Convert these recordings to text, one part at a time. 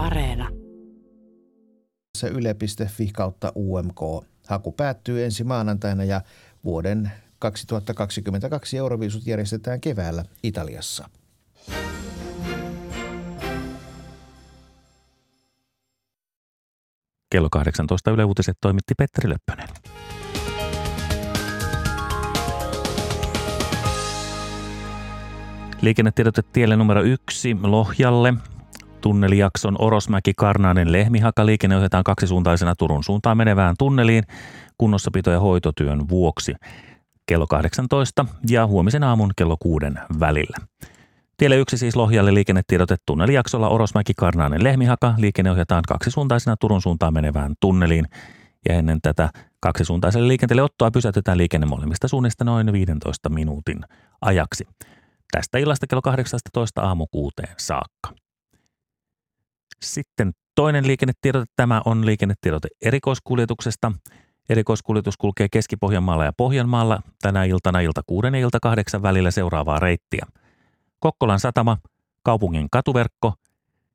Areena. Yle.fi kautta UMK. Haku päättyy ensi maanantaina ja vuoden 2022 Euroviisut järjestetään keväällä Italiassa. Kello 18 Yle Uutiset toimitti Petteri Löppönen. Liikennetiedote tielle numero yksi Lohjalle. Tunnelijakson Orosmäki Karnainen Lehmihaka liikenne ohjataan kaksisuuntaisena Turun suuntaan menevään tunneliin kunnossapito- ja hoitotyön vuoksi kello 18 ja huomisen aamun kello 6 välillä. Tielle yksi siis Lohjalle liikennetiedote tunnelijaksolla Orosmäki Karnainen Lehmihaka liikenne ohjataan kaksisuuntaisena Turun suuntaan menevään tunneliin ja ennen tätä kaksisuuntaiselle liikenteelle ottoa pysäytetään liikenne molemmista suunnista noin 15 minuutin ajaksi. Tästä illasta kello 18 aamu kuuteen saakka. Sitten toinen liikennetiedote. Tämä on liikennetiedote erikoiskuljetuksesta. Erikoiskuljetus kulkee Keski-Pohjanmaalla ja Pohjanmaalla tänä iltana ilta 6 ja ilta 8 välillä seuraavaa reittiä. Kokkolan satama, kaupungin katuverkko,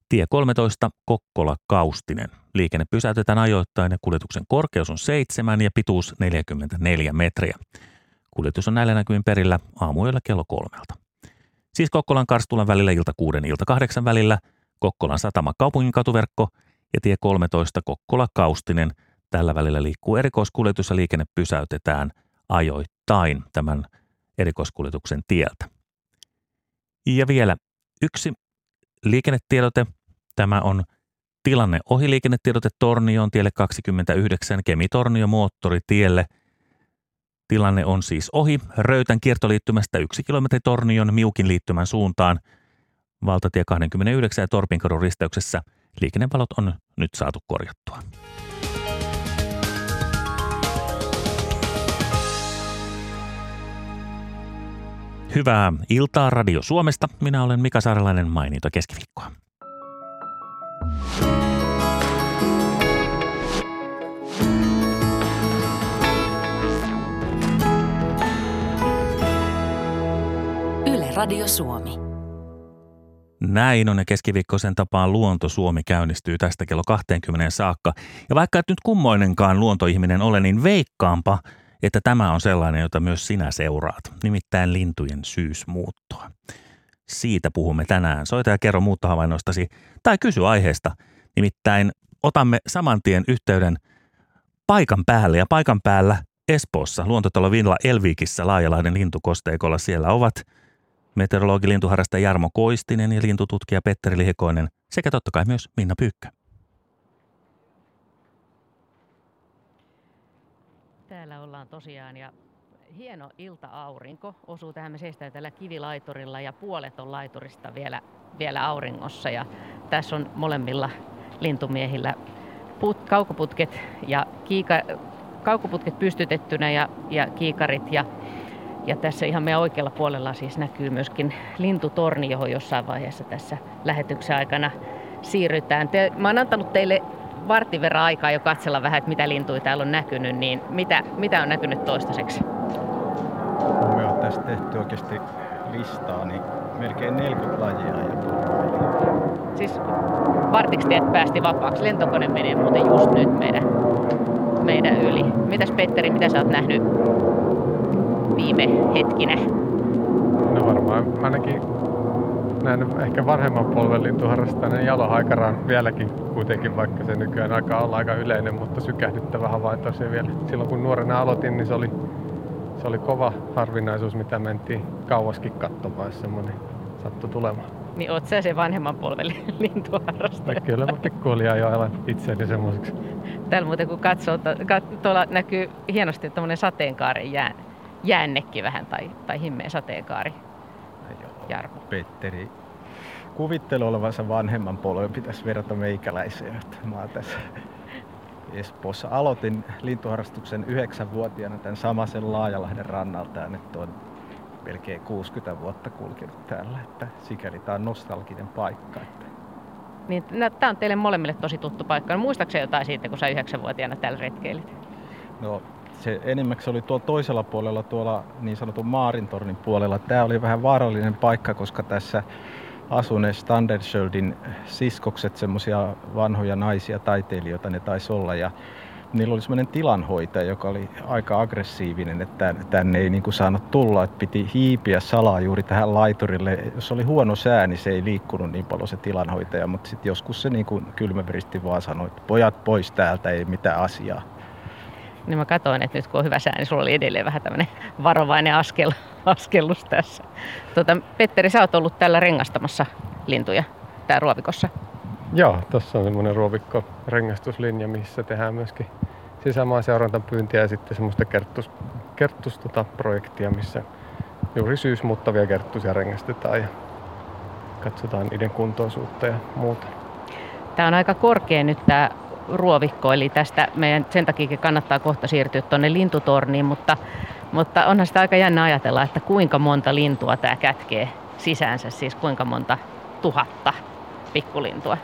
tie 13, Kokkola-Kaustinen. Liikenne pysäytetään ajoittain ja kuljetuksen korkeus on 7 ja pituus 44 metriä. Kuljetus on näillä näkymin perillä aamuilla kello kolmelta. Siis Kokkolan Karstulan välillä ilta 6 ilta 8 välillä, Kokkolan satama kaupungin katuverkko ja tie 13 Kokkola Kaustinen. Tällä välillä liikkuu erikoiskuljetus ja liikenne pysäytetään ajoittain tämän erikoiskuljetuksen tieltä. Ja vielä yksi liikennetiedote. Tämä on tilanne ohiliikennetiedote Tornioon tielle 29 Kemi-Tornio moottoritielle – Tilanne on siis ohi Röytän kiertoliittymästä yksi kilometri Tornion Miukin liittymän suuntaan. Valtatie 29 ja Torpinkadun risteyksessä liikennevalot on nyt saatu korjattua. Hyvää iltaa Radio Suomesta. Minä olen Mika Saarelainen, mainita keskiviikkoa. Radio Suomi. Näin on ja keskiviikkoisen tapaan Luonto Suomi käynnistyy tästä kello 20 saakka. Ja vaikka et nyt kummoinenkaan luontoihminen ole, niin veikkaampa, että tämä on sellainen, jota myös sinä seuraat, nimittäin lintujen syysmuuttoa. Siitä puhumme tänään. Soita ja kerro muuttohavainnoistasi tai kysy aiheesta. Nimittäin otamme saman tien yhteyden paikan päälle ja paikan päällä Espoossa, luontotalo Villa Elvikissä Laajalahden lintukosteikolla. Siellä ovat – meteorologi lintuharrastaja Jarmo Koistinen ja lintututkija Petteri Lihikoinen sekä totta kai myös Minna Pyykkä. Täällä ollaan tosiaan ja hieno ilta-aurinko osuu tähän. Me seistään tällä kivilaiturilla ja puolet on laiturista vielä, vielä auringossa. Ja tässä on molemmilla lintumiehillä put, kaukoputket ja kiika, kaukoputket pystytettynä ja, ja kiikarit ja ja tässä ihan meidän oikealla puolella siis näkyy myöskin lintutorni, johon jossain vaiheessa tässä lähetyksen aikana siirrytään. Te, mä oon antanut teille vartin verran aikaa jo katsella vähän, että mitä lintuja täällä on näkynyt, niin mitä, mitä on näkynyt toistaiseksi? Me on tässä tehty oikeasti listaa, niin melkein 40 lajia. Siis vartiksi teet päästi vapaaksi. Lentokone menee muuten just nyt meidän, meidän yli. Mitäs Petteri, mitä sä oot nähnyt viime hetkinä? No varmaan ainakin näin ehkä vanhemman polven lintuharrastajan jalohaikaran vieläkin kuitenkin, vaikka se nykyään alkaa olla aika yleinen, mutta sykähdyttävä havainto se vielä. Silloin kun nuorena aloitin, niin se oli, se oli kova harvinaisuus, mitä mentiin kauaskin katsomaan, jos semmoinen sattui tulemaan. Niin oot sä se vanhemman polven lintuharrastaja? No, kyllä mä pikkuhiljaa jo alan itseäni semmoiseksi. Täällä muuten kun katsoo, tuolla näkyy hienosti tämmöinen sateenkaaren jää, jäännekin vähän tai, tai himmeä sateenkaari. No Jarmo. Petteri kuvittelu olevansa vanhemman polven pitäisi verrata meikäläiseen. Mä oon tässä Espoossa. Aloitin lintuharrastuksen yhdeksänvuotiaana tämän samaisen Laajalahden rannalta ja nyt on melkein 60 vuotta kulkenut täällä, että sikäli tämä on nostalginen paikka. Että... Niin, no, tämä on teille molemmille tosi tuttu paikka. Muistaakseni jotain siitä, kun sä yhdeksänvuotiaana täällä retkeilit? No se enimmäkseen oli tuolla toisella puolella, tuolla niin sanotun Maarintornin puolella. Tämä oli vähän vaarallinen paikka, koska tässä asune Standerschöldin siskokset, semmoisia vanhoja naisia taiteilijoita ne taisi olla. Ja niillä oli semmoinen tilanhoitaja, joka oli aika aggressiivinen, että tänne ei niin kuin saanut tulla, että piti hiipiä salaa juuri tähän laiturille. Jos oli huono sää, niin se ei liikkunut niin paljon se tilanhoitaja, mutta sitten joskus se niin kuin kylmäveristi vaan sanoi, että pojat pois täältä, ei mitään asiaa. Niin mä katsoin, että nyt kun on hyvä sää, niin sulla oli edelleen vähän tämmöinen varovainen askel, askellus tässä. Tuota, Petteri, sä oot ollut täällä rengastamassa lintuja tää ruovikossa. Joo, tuossa on semmoinen ruovikko rengastuslinja, missä tehdään myöskin sisämaan seurantapyyntiä ja sitten semmoista kerttus, kerttus tota, projektia, missä juuri syysmuuttavia kerttusia rengastetaan ja katsotaan niiden kuntoisuutta ja muuta. Tämä on aika korkea nyt tämä ruovikko, eli tästä meidän sen takia kannattaa kohta siirtyä tuonne lintutorniin, mutta, mutta onhan sitä aika jännä ajatella, että kuinka monta lintua tämä kätkee sisäänsä, siis kuinka monta tuhatta pikkulintua.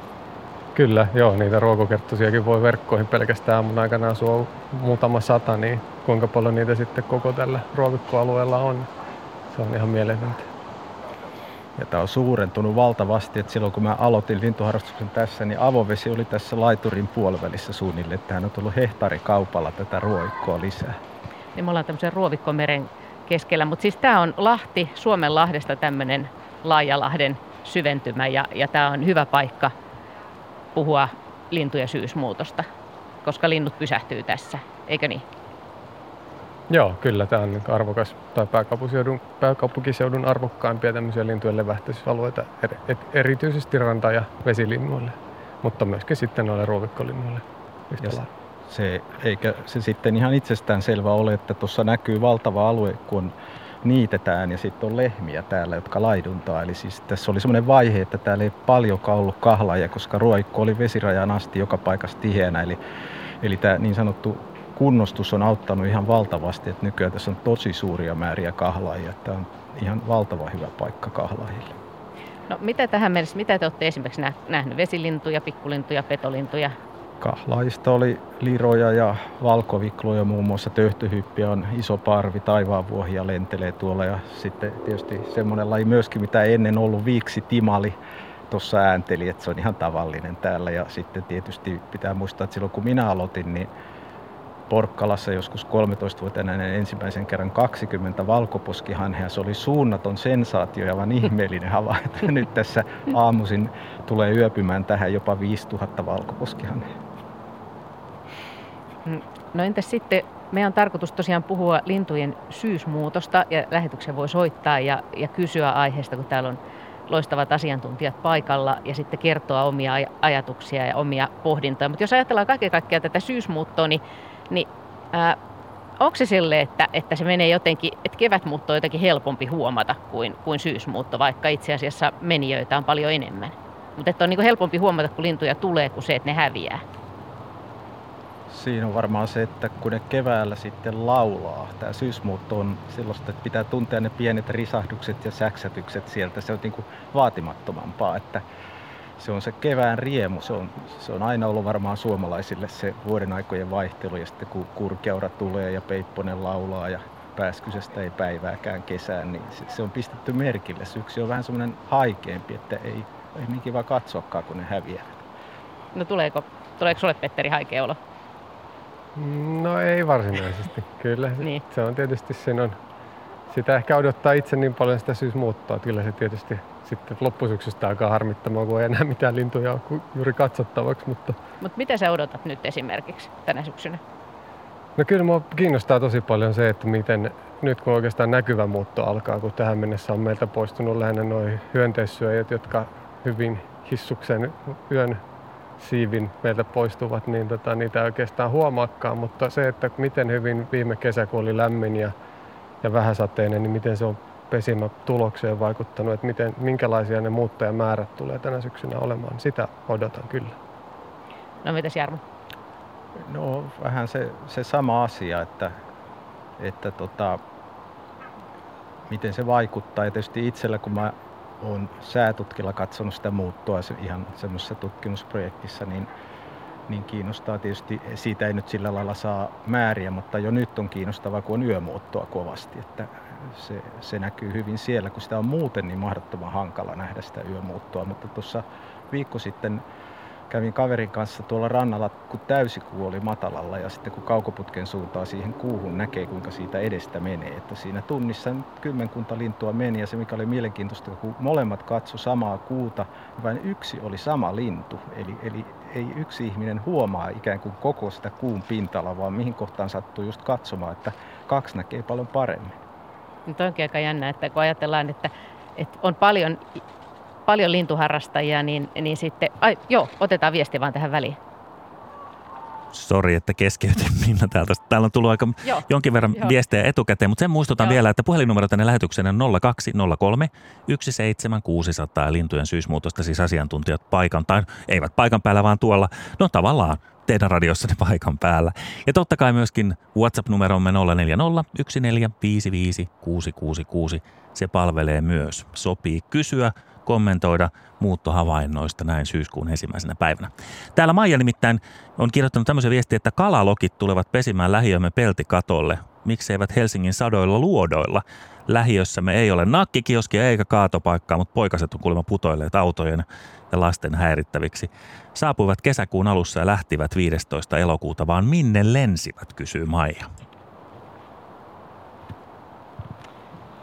Kyllä, joo, niitä ruokokerttusiakin voi verkkoihin pelkästään aamun aikana asua muutama sata, niin kuinka paljon niitä sitten koko tällä ruovikkoalueella on. Se on ihan mieletöntä. Ja tämä on suurentunut valtavasti, että silloin kun mä aloitin lintuharrastuksen tässä, niin avovesi oli tässä laiturin puolivälissä suunnilleen. Tähän on tullut hehtaarikaupalla tätä ruoikkoa lisää. Niin me ollaan tämmöisen ruovikkomeren keskellä, mutta siis tämä on Lahti, Suomen Lahdesta tämmöinen Laajalahden syventymä ja, ja tämä on hyvä paikka puhua lintujen syysmuutosta, koska linnut pysähtyy tässä, eikö niin? Joo, kyllä tämä on arvokas tai pääkaupunkiseudun, pääkaupunkiseudun arvokkaimpia tämmöisiä lintujen levähtysalueita, er, et, erityisesti ranta- ja vesilinnuille, mutta myöskin sitten noille ruovikkolinnuille yhtä se, eikä se sitten ihan itsestään selvä ole, että tuossa näkyy valtava alue, kun niitetään ja sitten on lehmiä täällä, jotka laiduntaa. Eli siis tässä oli semmoinen vaihe, että täällä ei paljonkaan ollut kahlaajia, koska ruoikko oli vesirajan asti joka paikassa tiheänä. Eli, eli tämä niin sanottu kunnostus on auttanut ihan valtavasti, että nykyään tässä on tosi suuria määriä kahlaajia. Tämä on ihan valtava hyvä paikka kahlaajille. No mitä tähän mennessä, mitä te olette esimerkiksi nähnyt? Vesilintuja, pikkulintuja, petolintuja? Kahlaajista oli liroja ja valkovikloja, muun muassa töhtöhyppiä on iso parvi, taivaanvuohia lentelee tuolla ja sitten tietysti semmoinen laji myöskin, mitä ennen ollut viiksi timali, tuossa äänteli, että se on ihan tavallinen täällä ja sitten tietysti pitää muistaa, että silloin kun minä aloitin, niin Porkkalassa joskus 13-vuotiaana ensimmäisen kerran 20 valkoposkihanhea. Se oli suunnaton sensaatio ja vaan ihmeellinen havainto. Nyt tässä aamuisin tulee yöpymään tähän jopa 5000 valkoposkihanhea. Mm, no entäs sitten, meidän on tarkoitus tosiaan puhua lintujen syysmuutosta ja lähetyksen voi soittaa ja, ja kysyä aiheesta, kun täällä on loistavat asiantuntijat paikalla ja sitten kertoa omia ajatuksia ja omia pohdintoja. Mutta jos ajatellaan kaiken kaikkiaan tätä syysmuuttoa, niin niin ää, onko se sille, että, että se menee jotenkin, että kevätmuutto on jotenkin helpompi huomata kuin, kuin syysmuutto, vaikka itse asiassa menijöitä on paljon enemmän. Mutta on niin helpompi huomata, kun lintuja tulee, kuin se, että ne häviää. Siinä on varmaan se, että kun ne keväällä sitten laulaa, tämä syysmuutto on sellaista, että pitää tuntea ne pienet risahdukset ja säksätykset sieltä. Se on niin kuin vaatimattomampaa, että se on se kevään riemu. Se on, se on aina ollut varmaan suomalaisille se vuoden aikojen vaihtelu ja sitten kun kurkeura tulee ja peipponen laulaa ja pääskysestä ei päivääkään kesään, niin se, se on pistetty merkille. Syksy on vähän semmoinen haikeampi, että ei, ei niin kiva katsoakaan, kun ne häviävät. No tuleeko, tuleeko sulle Petteri haikea olo? No ei varsinaisesti, kyllä. niin. Se on tietysti sen on, sitä ehkä odottaa itse niin paljon sitä syysmuuttoa, että kyllä se tietysti sitten loppusyksystä alkaa harmittamaan, kun ei enää mitään lintuja ole juuri katsottavaksi. Mutta Mut mitä sä odotat nyt esimerkiksi tänä syksynä? No kyllä mua kiinnostaa tosi paljon se, että miten nyt kun oikeastaan näkyvä muutto alkaa, kun tähän mennessä on meiltä poistunut lähinnä noin hyönteissyöjät, jotka hyvin hissuksen yön siivin meiltä poistuvat, niin tota, niitä ei oikeastaan huomaakaan, mutta se, että miten hyvin viime kesä, kun oli lämmin ja, ja vähäsateinen, niin miten se on pesimätulokseen vaikuttanut, että miten, minkälaisia ne muuttajamäärät tulee tänä syksynä olemaan. Sitä odotan kyllä. No mitäs Jarmo? No vähän se, se sama asia, että, että tota, miten se vaikuttaa. Ja tietysti itsellä, kun mä oon säätutkilla katsonut sitä muuttoa ihan semmoisessa tutkimusprojektissa, niin, niin kiinnostaa tietysti, siitä ei nyt sillä lailla saa määriä, mutta jo nyt on kiinnostavaa, kun on yömuuttoa kovasti. Että se, se näkyy hyvin siellä, kun sitä on muuten niin mahdottoman hankala nähdä sitä yömuuttoa. Mutta tuossa viikko sitten kävin kaverin kanssa tuolla rannalla, kun täysikuu oli matalalla ja sitten kun kaukoputken suuntaa siihen kuuhun näkee, kuinka siitä edestä menee. Että siinä tunnissa kymmenkunta lintua meni ja se mikä oli mielenkiintoista, kun molemmat katso samaa kuuta, niin vain yksi oli sama lintu. Eli, eli ei yksi ihminen huomaa ikään kuin koko sitä kuun pintalla, vaan mihin kohtaan sattuu just katsomaan, että kaksi näkee paljon paremmin. Nyt onkin aika jännä, että kun ajatellaan, että, että on paljon paljon lintuharrastajia, niin, niin sitten, ai, joo, otetaan viesti vaan tähän väliin. Sori, että keskeytin Minna täältä. Täällä on tullut aika Joo. jonkin verran Joo. viestejä etukäteen, mutta sen muistutan Joo. vielä, että puhelinnumero tänne lähetykseen on 0203 17600 lintujen syysmuutosta, siis asiantuntijat paikan, tai eivät paikan päällä, vaan tuolla, no tavallaan teidän radiossanne paikan päällä. Ja totta kai myöskin WhatsApp-numeromme 040 1455 666. Se palvelee myös. Sopii kysyä, kommentoida muuttohavainnoista näin syyskuun ensimmäisenä päivänä. Täällä Maija nimittäin on kirjoittanut tämmöisen viestin, että kalalokit tulevat pesimään lähiömme peltikatolle. Miksi eivät Helsingin sadoilla luodoilla? Lähiössämme ei ole nakkikioskia eikä kaatopaikkaa, mutta poikaset on kuulemma putoilleet autojen ja lasten häirittäviksi. Saapuivat kesäkuun alussa ja lähtivät 15. elokuuta, vaan minne lensivät, kysyy Maija.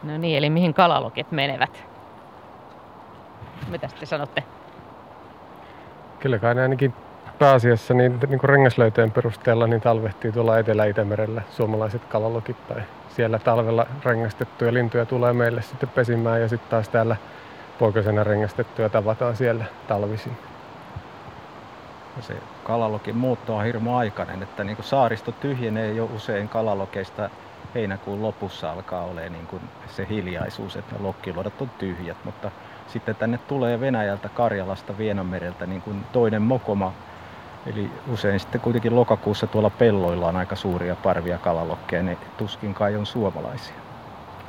No niin, eli mihin kalalokit menevät? Mitä te sanotte? Kyllä kai ne ainakin pääasiassa niin, niin kuin rengaslöytöjen perusteella niin talvehtii tuolla Etelä-Itämerellä suomalaiset kalalokit tai siellä talvella rengastettuja lintuja tulee meille sitten pesimään ja sitten taas täällä poikasena rengastettuja tavataan siellä talvisin. Se kalalokin muutto on hirmu aikainen, että niin kuin saaristo tyhjenee jo usein kalalokeista heinäkuun lopussa alkaa olemaan niin kuin se hiljaisuus, että ne lokkiluodot on tyhjät, mutta sitten tänne tulee Venäjältä, Karjalasta, Vienanmereltä niin kuin toinen mokoma. Eli usein sitten kuitenkin lokakuussa tuolla pelloilla on aika suuria parvia kalalokkeja, ne tuskin kai on suomalaisia.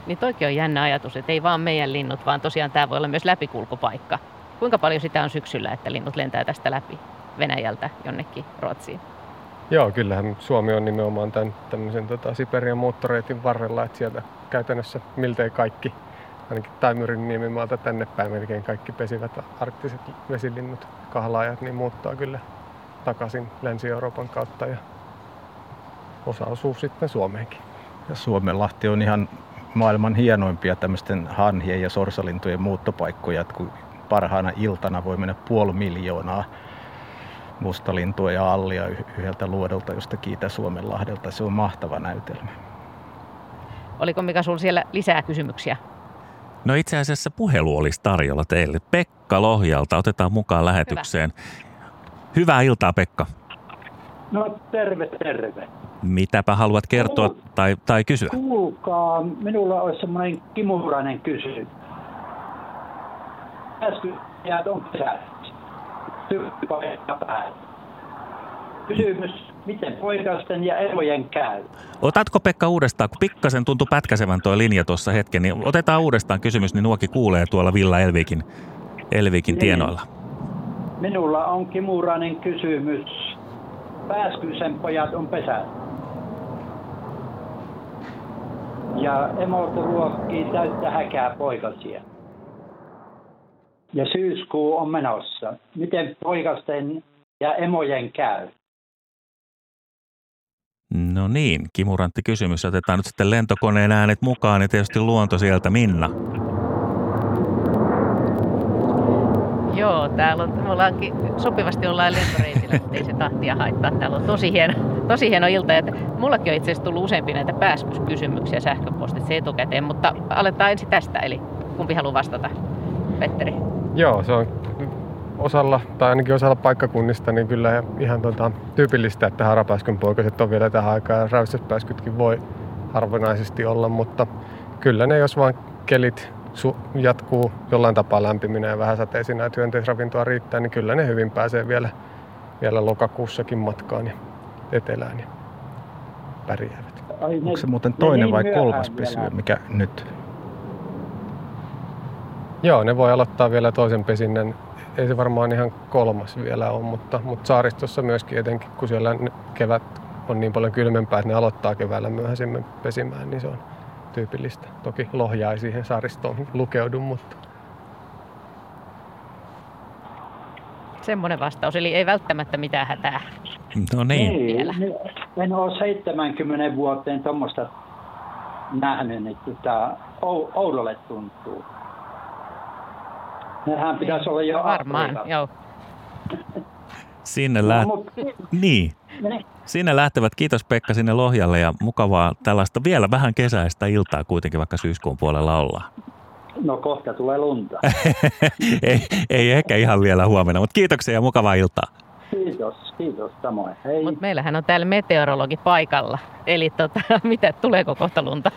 Niin toikin on jännä ajatus, että ei vaan meidän linnut, vaan tosiaan tämä voi olla myös läpikulkupaikka. Kuinka paljon sitä on syksyllä, että linnut lentää tästä läpi Venäjältä jonnekin Ruotsiin? Joo, kyllähän Suomi on nimenomaan tämän tämmöisen tota, Siperian moottoreitin varrella, että sieltä käytännössä miltei kaikki ainakin Taimyrin niemimaalta tänne päin melkein kaikki pesivät arktiset vesilinnut, kahlaajat, niin muuttaa kyllä takaisin Länsi-Euroopan kautta ja osa osuu sitten Suomeenkin. Ja Suomenlahti on ihan maailman hienoimpia tämmöisten hanhien ja sorsalintujen muuttopaikkoja, että kun parhaana iltana voi mennä puoli miljoonaa mustalintua ja allia yhdeltä luodolta jostakin Itä-Suomenlahdelta. Se on mahtava näytelmä. Oliko Mika sinulla siellä lisää kysymyksiä? No itse asiassa puhelu olisi tarjolla teille. Pekka Lohjalta otetaan mukaan lähetykseen. Hyvä. Hyvää iltaa Pekka. No terve, terve. Mitäpä haluat kertoa tai, tai kysyä? Kuulkaa, minulla olisi semmoinen kimurainen kysymys. Äsken on. Kysymys miten poikasten ja erojen käy. Otatko Pekka uudestaan, kun pikkasen tuntui pätkäsevän tuo linja tuossa hetken, niin otetaan uudestaan kysymys, niin Nuoki kuulee tuolla Villa Elvikin, Elvikin niin. tienoilla. Minulla on kimurainen kysymys. Pääskysen pojat on pesä. Ja emot ruokkii täyttä häkää poikasia. Ja syyskuu on menossa. Miten poikasten ja emojen käy? No niin, kimurantti kysymys. Otetaan nyt sitten lentokoneen äänet mukaan ja tietysti luonto sieltä. Minna. Joo, täällä on, me ollaankin, sopivasti ollaan lentoreitillä, mutta ei se tahtia haittaa. Täällä on tosi hieno, tosi hieno ilta. Että mullakin on itse asiassa tullut useampi näitä pääskyskysymyksiä sähköpostitse etukäteen, mutta aletaan ensin tästä. Eli kumpi haluaa vastata? Petteri. Joo, se on osalla, tai ainakin osalla paikkakunnista, niin kyllä ihan tota, tyypillistä, että harapääskyn poikaset on vielä tähän aikaan ja voi harvinaisesti olla, mutta kyllä ne, jos vaan kelit su- jatkuu jollain tapaa lämpiminen ja vähän sateisinä ja hyönteisravintoa riittää, niin kyllä ne hyvin pääsee vielä, vielä lokakuussakin matkaan ja etelään ja pärjäävät. Onko se muuten toinen vai kolmas pysyä, mikä nyt Joo, ne voi aloittaa vielä toisen pesinnän. Ei se varmaan ihan kolmas vielä ole, mutta, mutta saaristossa myöskin etenkin, kun siellä kevät on niin paljon kylmempää, että ne aloittaa keväällä myöhäisemmän pesimään, niin se on tyypillistä. Toki lohja ei siihen saaristoon lukeudu, mutta Semmoinen vastaus, eli ei välttämättä mitään hätää. No niin. Ei, Vielä. en ole 70 vuoteen tuommoista nähnyt, että tämä ou- oudolle tuntuu. Nehän pitäisi olla jo Varmaan, Afrikassa. joo. Sinne, No, lä- mut, niin. Sinne lähtevät. Kiitos Pekka sinne Lohjalle ja mukavaa tällaista vielä vähän kesäistä iltaa kuitenkin, vaikka syyskuun puolella ollaan. no kohta tulee lunta. ei, ei ehkä ihan vielä huomenna, mutta kiitoksia ja mukavaa iltaa. Kiitos, kiitos samoin. Hei. Mutta meillähän on täällä meteorologi paikalla. Eli tota, mitä, tuleeko kohta lunta,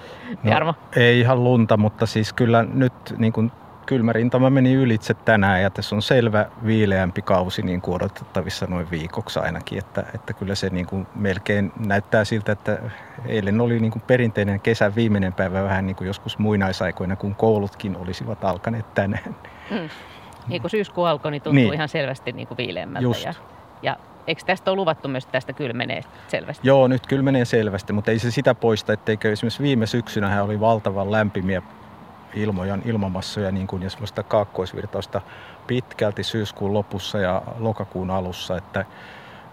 Jarmo? Ei ihan lunta, mutta siis kyllä nyt niin kuin kylmä rintama meni ylitse tänään ja tässä on selvä viileämpi kausi niin kuin odotettavissa noin viikoksi ainakin. Että, että kyllä se niin kuin melkein näyttää siltä, että eilen oli niin kuin perinteinen kesän viimeinen päivä vähän niin kuin joskus muinaisaikoina, kun koulutkin olisivat alkaneet tänään. Mm. Niin kun syyskuun alkoi, niin tuntuu Niin. ihan selvästi niin kuin viileämmältä. Just. Ja, ja eikö tästä ole luvattu myös, että tästä kylmenee selvästi? Joo, nyt kyllä menee selvästi, mutta ei se sitä poista, etteikö esimerkiksi viime syksynä oli valtavan lämpimiä ilmoja, ilmamassoja niin kuin, ja semmoista kaakkoisvirtausta pitkälti syyskuun lopussa ja lokakuun alussa, että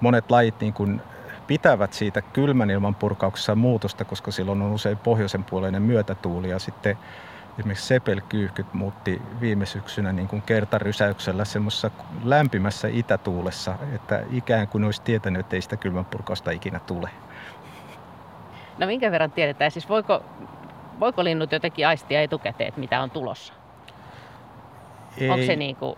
monet lajit niin kuin pitävät siitä kylmän ilman purkauksessa muutosta, koska silloin on usein pohjoisen puoleinen myötätuuli ja sitten esimerkiksi sepelkyyhkyt muutti viime syksynä niin kuin kertarysäyksellä semmoisessa lämpimässä itätuulessa, että ikään kuin olisi tietänyt, että ei sitä kylmän purkausta ikinä tule. No minkä verran tiedetään? Siis voiko, voiko linnut jotenkin aistia etukäteen, että mitä on tulossa? Ei, Onko se niin kuin,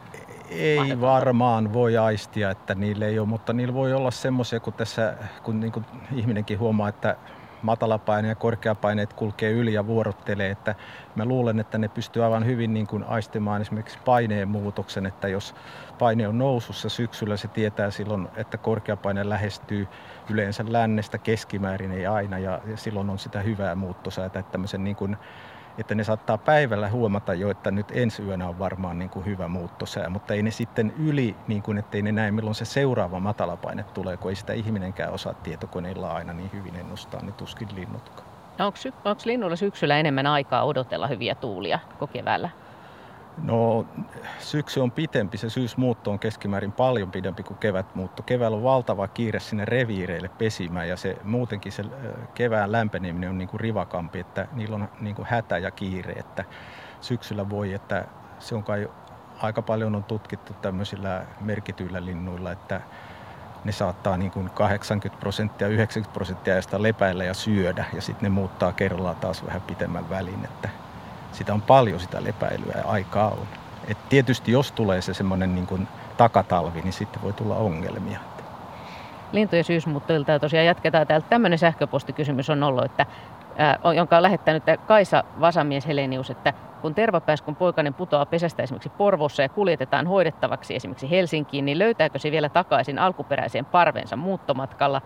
ei varmaan voi aistia, että niille ei ole, mutta niillä voi olla semmoisia, kun tässä kun niin kuin ihminenkin huomaa, että matalapaine ja korkeapaineet kulkee yli ja vuorottelee, että mä luulen, että ne pystyy aivan hyvin niin kuin aistimaan esimerkiksi paineen muutoksen, että jos paine on nousussa syksyllä, se tietää silloin, että korkeapaine lähestyy yleensä lännestä keskimäärin, ei aina, ja, silloin on sitä hyvää muuttosäätä, että tämmöisen niin kuin että ne saattaa päivällä huomata jo, että nyt ensi yönä on varmaan niin kuin hyvä muuttosää, mutta ei ne sitten yli, niin kuin, ettei ne näe milloin se seuraava matalapaine tulee, kun ei sitä ihminenkään osaa tietokoneilla aina niin hyvin ennustaa, niin tuskin linnutkaan. no onko, onko linnulla syksyllä enemmän aikaa odotella hyviä tuulia kuin keväällä? No syksy on pitempi, se syysmuutto on keskimäärin paljon pidempi kuin kevätmuutto. Keväällä on valtava kiire sinne reviireille pesimään ja se muutenkin se kevään lämpeneminen on niin kuin rivakampi, että niillä on niin kuin hätä ja kiire, että syksyllä voi, että se on kai aika paljon on tutkittu tämmöisillä merkityillä linnuilla, että ne saattaa niin kuin 80 prosenttia, 90 prosenttia ajasta lepäillä ja syödä ja sitten ne muuttaa kerrallaan taas vähän pitemmän välin, että sitä on paljon sitä lepäilyä ja aikaa on. Et tietysti jos tulee se semmoinen niin kuin takatalvi, niin sitten voi tulla ongelmia. Syysmuuttoilta ja tosiaan jatketaan täältä. Tämmöinen sähköpostikysymys on ollut, että, on- jonka on lähettänyt Kaisa Vasamies Helenius, että kun tervapääskun poikainen putoaa pesästä esimerkiksi Porvossa ja kuljetetaan hoidettavaksi esimerkiksi Helsinkiin, niin löytääkö se vielä takaisin alkuperäiseen parvensa muuttomatkalla?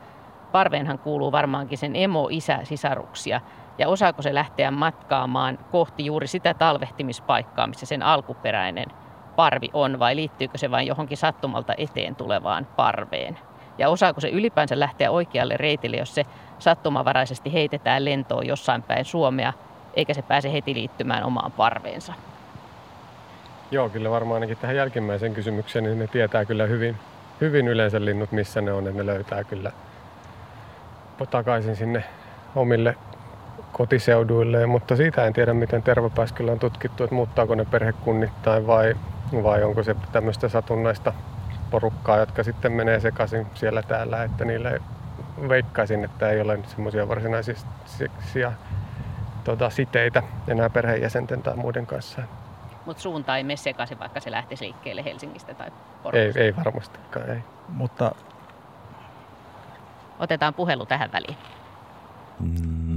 Parveenhan kuuluu varmaankin sen emo-isä-sisaruksia. Ja osaako se lähteä matkaamaan kohti juuri sitä talvehtimispaikkaa, missä sen alkuperäinen parvi on, vai liittyykö se vain johonkin sattumalta eteen tulevaan parveen? Ja osaako se ylipäänsä lähteä oikealle reitille, jos se sattumavaraisesti heitetään lentoon jossain päin Suomea, eikä se pääse heti liittymään omaan parveensa? Joo, kyllä varmaan ainakin tähän jälkimmäiseen kysymykseen, niin ne tietää kyllä hyvin, hyvin yleensä linnut, missä ne on, että ne löytää kyllä takaisin sinne omille kotiseuduilleen, mutta siitä en tiedä, miten tervapääskyllä on tutkittu, että muuttaako ne perhekunnittain vai, vai onko se tämmöistä satunnaista porukkaa, jotka sitten menee sekaisin siellä täällä, että niillä ei- veikkaisin, että ei ole semmoisia varsinaisia tota, siteitä enää perheenjäsenten tai muiden kanssa. Mutta suunta ei mene sekaisin, vaikka se lähtisi liikkeelle Helsingistä tai Ei, Porvoosta. ei varmastikaan, ei. Mutta Otetaan puhelu tähän väliin.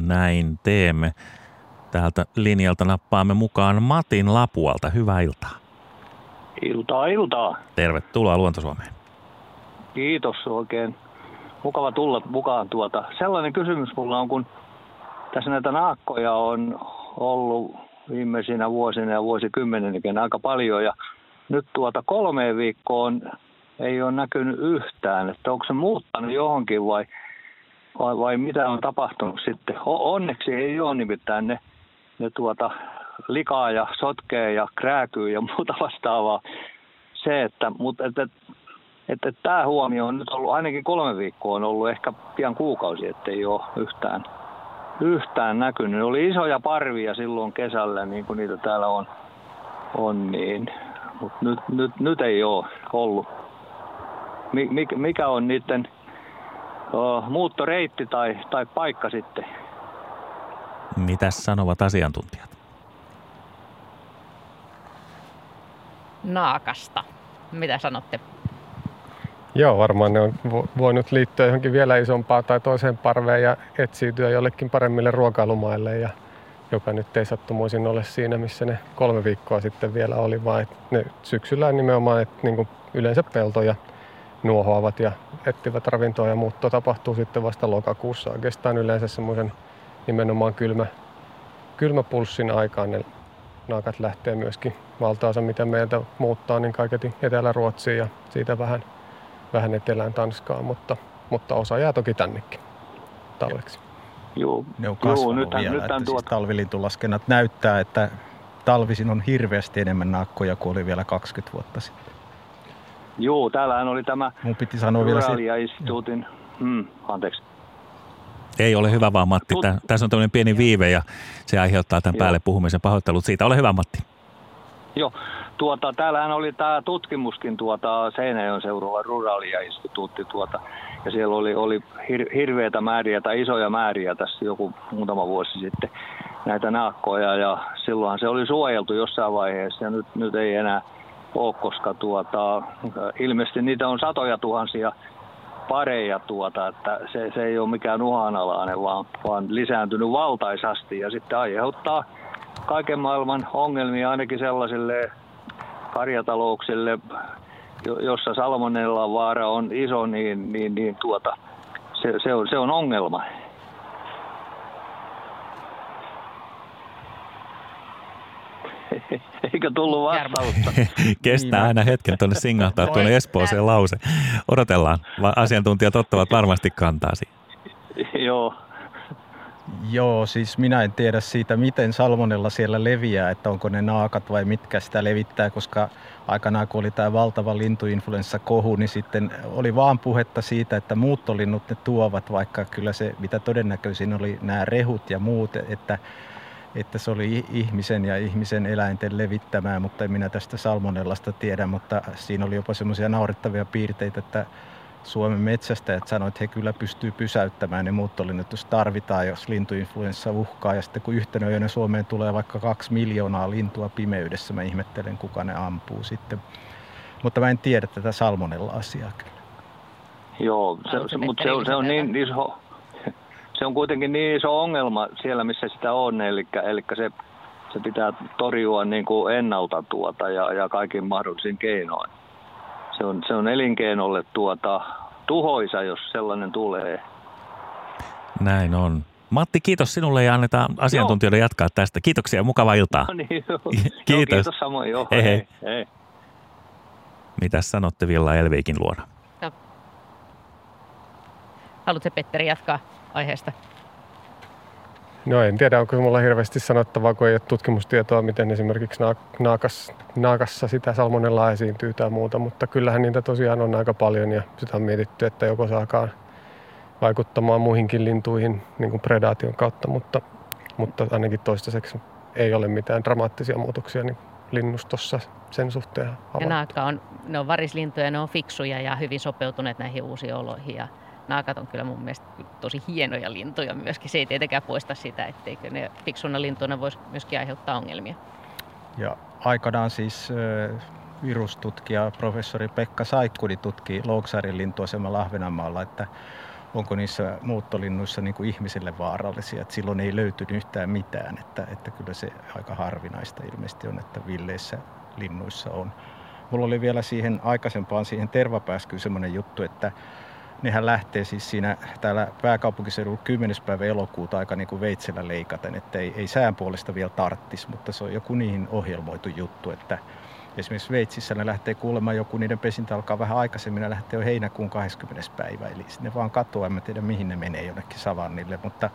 Näin teemme. Täältä linjalta nappaamme mukaan Matin Lapualta. Hyvää iltaa. Iltaa, iltaa. Tervetuloa Luontosuomeen. Kiitos oikein. Mukava tulla mukaan tuota. Sellainen kysymys mulla on, kun tässä näitä naakkoja on ollut viimeisinä vuosina ja vuosikymmeninäkin aika paljon. Ja nyt tuota kolmeen viikkoon ei ole näkynyt yhtään, että onko se muuttanut johonkin vai, vai, vai mitä on tapahtunut sitten. Onneksi ei ole nimittäin ne, ne tuota, likaa ja sotkee ja krääkyy ja muuta vastaavaa. Se, että, mutta että, että, että tämä huomio on nyt ollut ainakin kolme viikkoa on ollut ehkä pian kuukausi, ettei ole yhtään, yhtään näkynyt. Oli isoja parvia silloin kesällä, niin kuin niitä täällä on, on niin. Mutta nyt, nyt, nyt ei ole ollut. Mikä on niiden muuttoreitti tai, tai paikka sitten? Mitä sanovat asiantuntijat? Naakasta. Mitä sanotte? Joo, varmaan ne on voinut liittyä johonkin vielä isompaan tai toiseen parveen ja etsiytyä jollekin paremmille ruokailumaille, ja joka nyt ei sattumoisin ole siinä, missä ne kolme viikkoa sitten vielä oli, vaan ne syksyllä nimenomaan että niin kuin yleensä peltoja nuohoavat ja etsivät ravintoa ja muutto tapahtuu sitten vasta lokakuussa oikeastaan yleensä semmoisen nimenomaan kylmä, kylmäpulssin aikaan ne naakat lähtee myöskin valtaansa, mitä meiltä muuttaa, niin kaiketi Etelä-Ruotsiin ja siitä vähän, vähän etelään Tanskaan, mutta, mutta osa jää toki tännekin talveksi. Joo, ne on kasvanut nyt, vielä. Nyt, että siis talvilintulaskennat näyttää, että talvisin on hirveästi enemmän naakkoja kuin oli vielä 20 vuotta sitten. Joo, täällähän oli tämä Mun piti sanoa vielä instituutin, hmm, anteeksi. Ei ole hyvä vaan Matti. Tut... Tässä on tämmöinen pieni viive ja se aiheuttaa tämän Joo. päälle puhumisen pahoittelut siitä. Ole hyvä Matti. Joo, tuota, täällähän oli tämä tutkimuskin tuota Seinäjoen seudulla Ruralia-instituutti tuota, ja siellä oli, oli hir, hirveitä määriä tai isoja määriä tässä joku muutama vuosi sitten näitä naakkoja ja silloinhan se oli suojeltu jossain vaiheessa ja nyt, nyt ei enää ole, koska tuota, ilmeisesti niitä on satoja tuhansia pareja, tuota, että se, se ei ole mikään uhanalainen, vaan, vaan lisääntynyt valtaisasti ja sitten aiheuttaa kaiken maailman ongelmia ainakin sellaisille karjatalouksille, jossa salmonella vaara on iso, niin, niin, niin tuota, se, se, on, se on ongelma. Eikö tullut vastausta? Kestää aina hetken tuonne singahtaa tuonne Espooseen lause. Odotellaan. Asiantuntijat ottavat varmasti kantaa siihen. Joo. Joo, siis minä en tiedä siitä, miten salmonella siellä leviää, että onko ne naakat vai mitkä sitä levittää, koska aikanaan kun oli tämä valtava lintuinfluenssakohu, niin sitten oli vaan puhetta siitä, että muuttolinnut ne tuovat, vaikka kyllä se mitä todennäköisin oli nämä rehut ja muut, että että se oli ihmisen ja ihmisen eläinten levittämää, mutta en minä tästä salmonellasta tiedä, mutta siinä oli jopa semmoisia naurettavia piirteitä, että Suomen metsästäjät sanoivat, että he kyllä pystyy pysäyttämään ne muuttolinnut, jos tarvitaan, jos lintuinfluenssa uhkaa. Ja sitten kun yhtenä yönä Suomeen tulee vaikka kaksi miljoonaa lintua pimeydessä, mä ihmettelen, kuka ne ampuu sitten. Mutta mä en tiedä tätä salmonella-asiaa kyllä. Joo, se, se, mutta se, se on niin iso, se on kuitenkin niin iso ongelma siellä, missä sitä on, eli, eli se, se pitää torjua niin kuin ennalta tuota ja, ja kaikin mahdollisin keinoin. Se on, se on elinkeinolle tuota, tuhoisa, jos sellainen tulee. Näin on. Matti, kiitos sinulle ja annetaan asiantuntijoille joo. jatkaa tästä. Kiitoksia ja mukavaa iltaa. No niin, joo. kiitos. Joo, kiitos samoin. Joo, hei, hei. hei. Mitäs sanotte Villa Elviikin luona? No. Haluatko Petteri jatkaa? Aiheesta? No en tiedä, onko mulla hirveästi sanottavaa, kun ei ole tutkimustietoa, miten esimerkiksi naakas, naakassa sitä salmonella esiintyy tai muuta, mutta kyllähän niitä tosiaan on aika paljon ja sitä on mietitty, että joko saakaan vaikuttamaan muihinkin lintuihin niin kuin predaation kautta, mutta, mutta ainakin toistaiseksi ei ole mitään dramaattisia muutoksia niin linnustossa sen suhteen havaittu. Ja naakka on, ne on varislintuja, ne on fiksuja ja hyvin sopeutuneet näihin uusiin oloihin ja naakat on kyllä mun mielestä tosi hienoja lintuja myöskin. Se ei tietenkään poista sitä, etteikö ne fiksuna lintuina voisi myöskin aiheuttaa ongelmia. Ja aikanaan siis virustutkija professori Pekka Saikkudi tutki Louksarin lintuasemalla Ahvenanmaalla, että onko niissä muuttolinnuissa niin kuin ihmisille vaarallisia. Että silloin ei löytynyt yhtään mitään, että, että kyllä se aika harvinaista ilmeisesti on, että villeissä linnuissa on. Mulla oli vielä siihen aikaisempaan siihen tervapääskyyn semmoinen juttu, että nehän lähtee siis siinä täällä pääkaupunkiseudulla 10. päivä elokuuta aika niin kuin veitsellä leikaten, että ei, ei sään puolesta vielä tarttis, mutta se on joku niihin ohjelmoitu juttu, että esimerkiksi Sveitsissä ne lähtee kuulemaan joku, niiden pesintä alkaa vähän aikaisemmin, ne lähtee jo heinäkuun 20. päivä, eli ne vaan katoaa, en tiedä mihin ne menee jonnekin savannille, mutta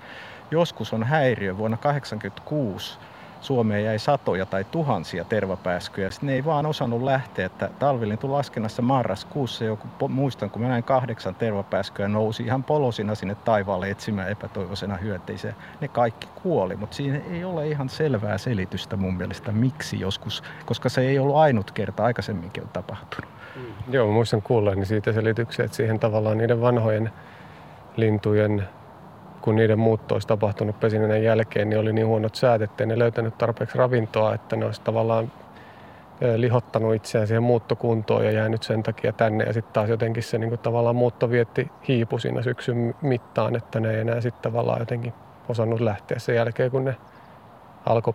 joskus on häiriö. Vuonna 1986 Suomeen jäi satoja tai tuhansia tervapääskyjä. Sitten ne ei vaan osannut lähteä, että talvilintu laskennassa marraskuussa joku, muistan kun mä näin kahdeksan tervapääskyä nousi ihan polosina sinne taivaalle etsimään epätoivoisena hyönteisiä. Ne kaikki kuoli, mutta siinä ei ole ihan selvää selitystä mun mielestä, miksi joskus, koska se ei ollut ainut kerta, aikaisemminkin on tapahtunut. Mm. Joo, muistan kuulleeni siitä selityksiä, että siihen tavallaan niiden vanhojen lintujen kun niiden muutto olisi tapahtunut pesinnän jälkeen, niin oli niin huonot säät, ettei ne löytänyt tarpeeksi ravintoa, että ne olisi tavallaan lihottanut itseään siihen muuttokuntoon ja jäänyt sen takia tänne. Ja sitten taas jotenkin se niin kuin tavallaan muuttovietti hiipu siinä syksyn mittaan, että ne ei enää sitten tavallaan jotenkin osannut lähteä sen jälkeen, kun ne alkoi.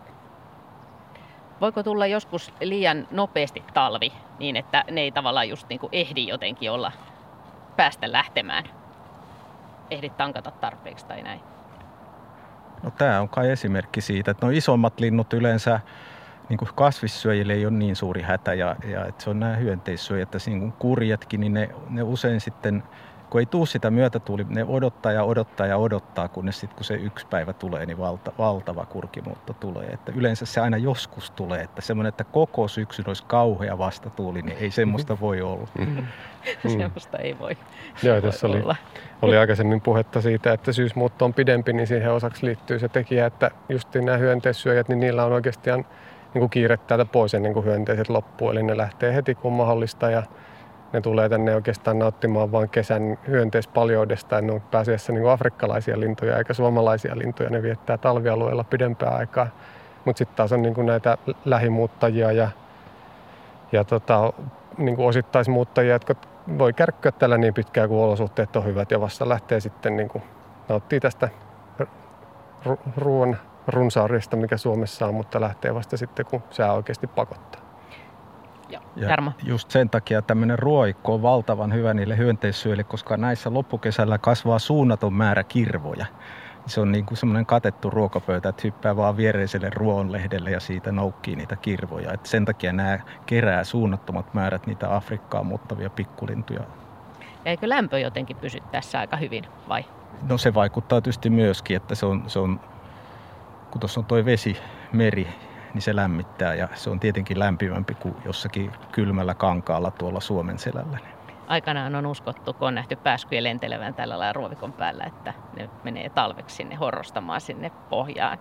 Voiko tulla joskus liian nopeasti talvi niin, että ne ei tavallaan just niin kuin ehdi jotenkin olla päästä lähtemään? Ehdi tankata tarpeeksi tai näin? No tämä on kai esimerkki siitä, että no isommat linnut yleensä niin kuin kasvissyöjille ei ole niin suuri hätä ja, ja että se on nämä hyönteissyöjät, että niin kurjatkin, niin ne, ne usein sitten kun ei tuu sitä myötätuuli, ne odottaa ja odottaa ja odottaa, kunnes sitten kun se yksi päivä tulee, niin valta, valtava kurkimuutto tulee. Että yleensä se aina joskus tulee, että semmoinen, että koko syksyn olisi kauhea vastatuuli, niin ei semmoista voi olla. Mm. semmoista ei voi Joo, tässä oli, oli aikaisemmin puhetta siitä, että syysmuutto on pidempi, niin siihen osaksi liittyy se tekijä, että just nämä hyönteissyöjät, niin niillä on oikeastaan niin kuin kiire täältä pois ennen kuin hyönteiset loppuu. Eli ne lähtee heti kun mahdollista ja ne tulee tänne oikeastaan nauttimaan vain kesän hyönteispaljoudesta. Ja ne on pääasiassa niin afrikkalaisia lintuja eikä suomalaisia lintuja. Ne viettää talvialueella pidempää aikaa. Mutta sitten taas on niin kuin näitä lähimuuttajia ja, ja tota, niin kuin osittaismuuttajia, jotka voi kärkkyä tällä niin pitkään, kun olosuhteet on hyvät ja vasta lähtee sitten niin kuin, nauttii tästä ruoan runsaudesta, mikä Suomessa on, mutta lähtee vasta sitten, kun sää oikeasti pakottaa. Joo, ja just sen takia tämmöinen ruoikko on valtavan hyvä niille hyönteissyöille, koska näissä loppukesällä kasvaa suunnaton määrä kirvoja. Se on niin kuin semmoinen katettu ruokapöytä, että hyppää vaan viereiselle ruoanlehdelle ja siitä noukkii niitä kirvoja. Et sen takia nämä kerää suunnattomat määrät niitä Afrikkaan muuttavia pikkulintuja. Eikö lämpö jotenkin pysy tässä aika hyvin vai? No se vaikuttaa tietysti myöskin, että se on, se on kun tuossa on tuo vesi, meri, niin se lämmittää ja se on tietenkin lämpimämpi kuin jossakin kylmällä kankaalla tuolla Suomen selällä. Aikanaan on uskottu, kun on nähty pääskyjä lentelevän tällä lailla ruovikon päällä, että ne menee talveksi sinne horrostamaan sinne pohjaan.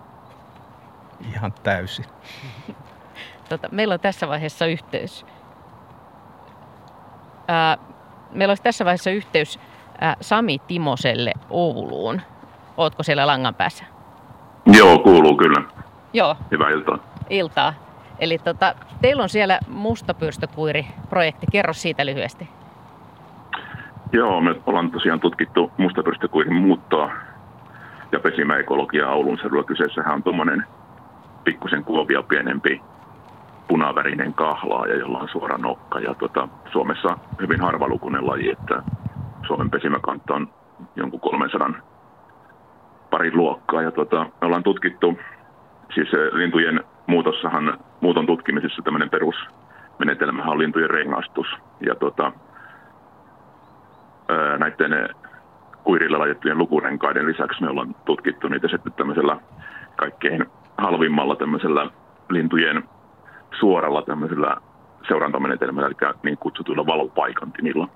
Ihan täysin. tota, meillä on tässä vaiheessa yhteys. Ää, meillä olisi tässä vaiheessa yhteys ää, Sami Timoselle Ouluun. Ootko siellä langan päässä? Joo, kuuluu kyllä. Joo. Hyvää iltaa. Iltaa. Eli tota, teillä on siellä mustapyrstökuiri-projekti. Kerro siitä lyhyesti. Joo, me ollaan tosiaan tutkittu mustapyrstökuirin muuttoa ja pesimäekologiaa Oulun seudulla. Kyseessähän on tuommoinen pikkusen kuovia pienempi punavärinen kahlaaja, jolla on suora nokka. Ja tota, Suomessa hyvin harvalukuinen laji, että Suomen pesimäkanta on jonkun 300 parin luokkaa. Ja tota, me ollaan tutkittu, siis lintujen muutossahan, muuton tutkimisessa tämmöinen perusmenetelmä on lintujen rengastus. Ja tota, näiden kuirilla laitettujen lukurenkaiden lisäksi me ollaan tutkittu niitä sitten tämmöisellä kaikkein halvimmalla tämmöisellä lintujen suoralla tämmöisellä seurantamenetelmällä, eli niin kutsutuilla valopaikantimilla.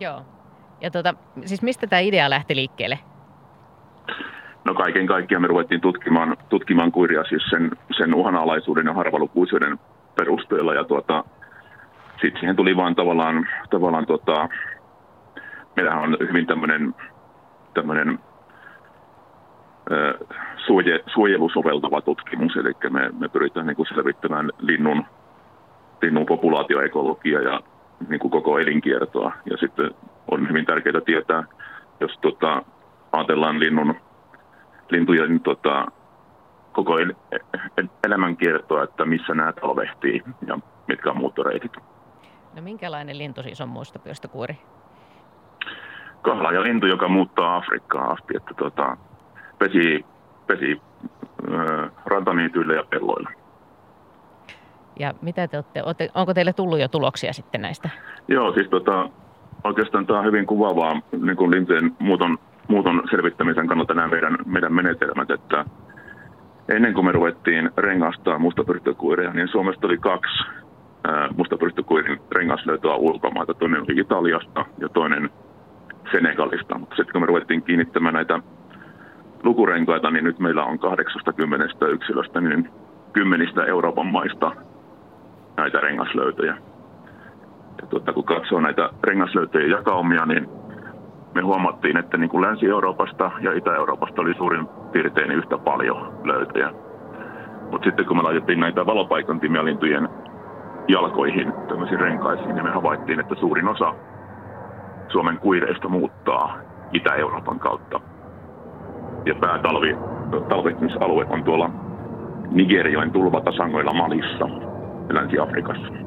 Joo. Ja tota, siis mistä tämä idea lähti liikkeelle? No kaiken kaikkiaan me ruvettiin tutkimaan, tutkimaan kuiria siis sen, sen uhanalaisuuden ja harvalukuisuuden perusteella. Ja tuota, sitten siihen tuli vaan tavallaan, tavallaan tota, meillähän on hyvin tämmöinen tämmöinen suoje, suojelusoveltava tutkimus, eli me, me pyritään niin kuin selvittämään linnun, linnun populaatioekologia ja niin kuin koko elinkiertoa. Ja sitten on hyvin tärkeää tietää, jos tota, ajatellaan linnun, lintujen tota, koko el, el, elämänkiertoa, että missä nämä talvehtii ja mitkä on muuttoreitit. No minkälainen lintu siis on muistopyöstökuuri? Kala ja lintu, joka muuttaa Afrikkaan asti, että tota, pesi, pesi ö, rantaniityillä ja pelloilla. Ja mitä te olette, olette, onko teille tullut jo tuloksia sitten näistä? Joo, siis tota, oikeastaan tämä on hyvin kuvaavaa niin kuin lintujen muuton, muuton selvittämisen kannalta nämä meidän, meidän menetelmät, että ennen kuin me ruvettiin rengastaa mustapyrstökuireja, niin Suomesta oli kaksi mustapyrstökuirin rengaslöytöä ulkomaita. Toinen oli Italiasta ja toinen Senegalista. Mutta sitten kun me ruvettiin kiinnittämään näitä lukurenkaita, niin nyt meillä on 80 yksilöstä niin kymmenistä Euroopan maista näitä rengaslöytöjä. Ja tuota, kun katsoo näitä rengaslöytöjen jakaumia, niin me huomattiin, että niin kuin Länsi-Euroopasta ja Itä-Euroopasta oli suurin piirtein yhtä paljon löytöjä. Mutta sitten kun me laitettiin näitä valopaikantimia lintujen jalkoihin, tämmöisiin renkaisiin, niin me havaittiin, että suurin osa Suomen kuireista muuttaa Itä-Euroopan kautta. Ja päätalvi, talvehtumisalue on tuolla Nigerian tulvatasangoilla Malissa, Länsi-Afrikassa.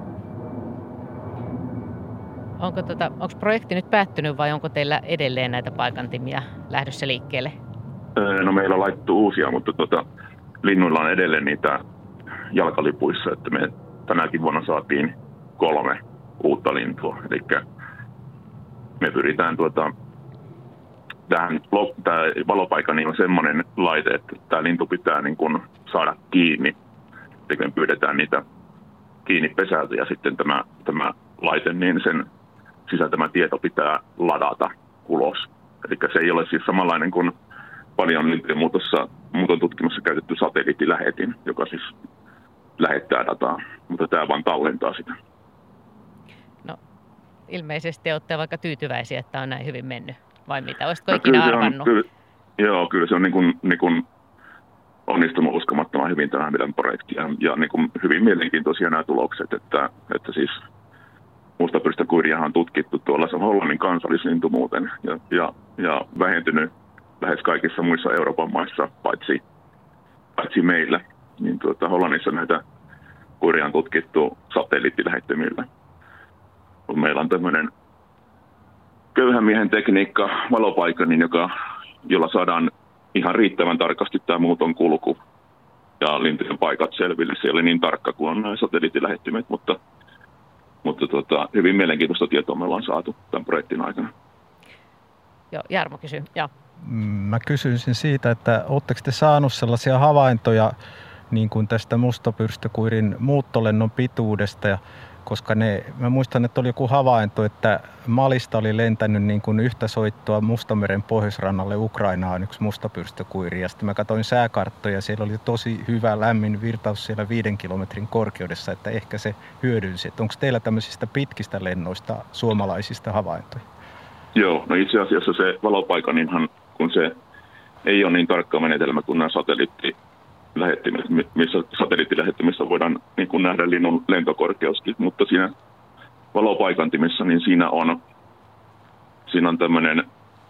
Onko, tota, onko projekti nyt päättynyt vai onko teillä edelleen näitä paikantimia lähdössä liikkeelle? No meillä on laittu uusia, mutta tota, linnuilla on edelleen niitä jalkalipuissa, että me tänäkin vuonna saatiin kolme uutta lintua. Eli me pyritään tuota, tähän, tämä valopaikka niin on semmoinen laite, että tämä lintu pitää niin kuin saada kiinni. Eli me pyydetään niitä kiinni pesältä ja sitten tämä, tämä laite, niin sen sisältämä tieto pitää ladata ulos. Eli se ei ole siis samanlainen kuin paljon muutossa, muuton tutkimussa käytetty satelliittilähetin, joka siis lähettää dataa, mutta tämä vain tallentaa sitä. No, ilmeisesti olette vaikka tyytyväisiä, että on näin hyvin mennyt, vai mitä? Olisitko no, ikinä arvannut? On, kyllä, joo, kyllä se on niin kuin, niin kuin onnistunut uskomattoman hyvin tämä meidän projekti ja, ja niin kuin hyvin mielenkiintoisia nämä tulokset, että, että siis mustapyrstökuiriahan on tutkittu tuolla se on Hollannin kansallislintu muuten ja, ja, ja vähentynyt lähes kaikissa muissa Euroopan maissa, paitsi, paitsi meillä. Niin tuota, Hollannissa näitä kuria on tutkittu satelliittilähettömillä. Meillä on tämmöinen köyhän miehen tekniikka, valopaikka, niin joka, jolla saadaan ihan riittävän tarkasti tämä muuton kulku ja lintujen paikat selville. Se ole niin tarkka kuin on nämä satelliittilähettimet, mutta, mutta tota, hyvin mielenkiintoista tietoa me ollaan saatu tämän projektin aikana. Joo, Jarmo kysyy. Ja. Mä kysyisin siitä, että oletteko te saanut sellaisia havaintoja niin kuin tästä mustapyrstökuirin muuttolennon pituudesta ja koska ne, mä muistan, että oli joku havainto, että Malista oli lentänyt niin kuin yhtä soittoa Mustameren pohjoisrannalle Ukrainaan yksi mustapyrstökuiri. Ja sitten mä katsoin sääkarttoja ja siellä oli tosi hyvä lämmin virtaus siellä viiden kilometrin korkeudessa, että ehkä se hyödynsi. Onko teillä tämmöisistä pitkistä lennoista suomalaisista havaintoja? Joo, no itse asiassa se valopaikan, kun se ei ole niin tarkka menetelmä kuin nämä satelliitti missä satelliittilähettimissä voidaan niin kuin nähdä linnun lentokorkeuskin, mutta siinä valopaikantimissa niin siinä on, siinä on tämmöinen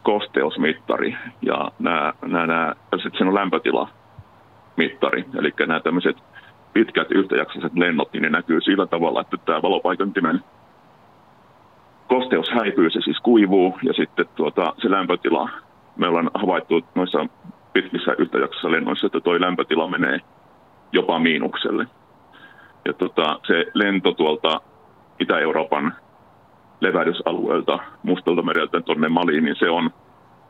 kosteusmittari ja nämä, nämä, nämä, sitten siinä on lämpötilamittari, eli nämä tämmöiset pitkät yhtäjaksoiset lennot, niin ne näkyy sillä tavalla, että tämä valopaikantimen kosteus häipyy, se siis kuivuu ja sitten tuota, se lämpötila, me ollaan havaittu noissa pitkissä yhtäjaksoissa lennoissa, että tuo lämpötila menee jopa miinukselle. Ja tota, se lento tuolta Itä-Euroopan levähdysalueelta Mustalta mereltä tuonne Maliin, niin se on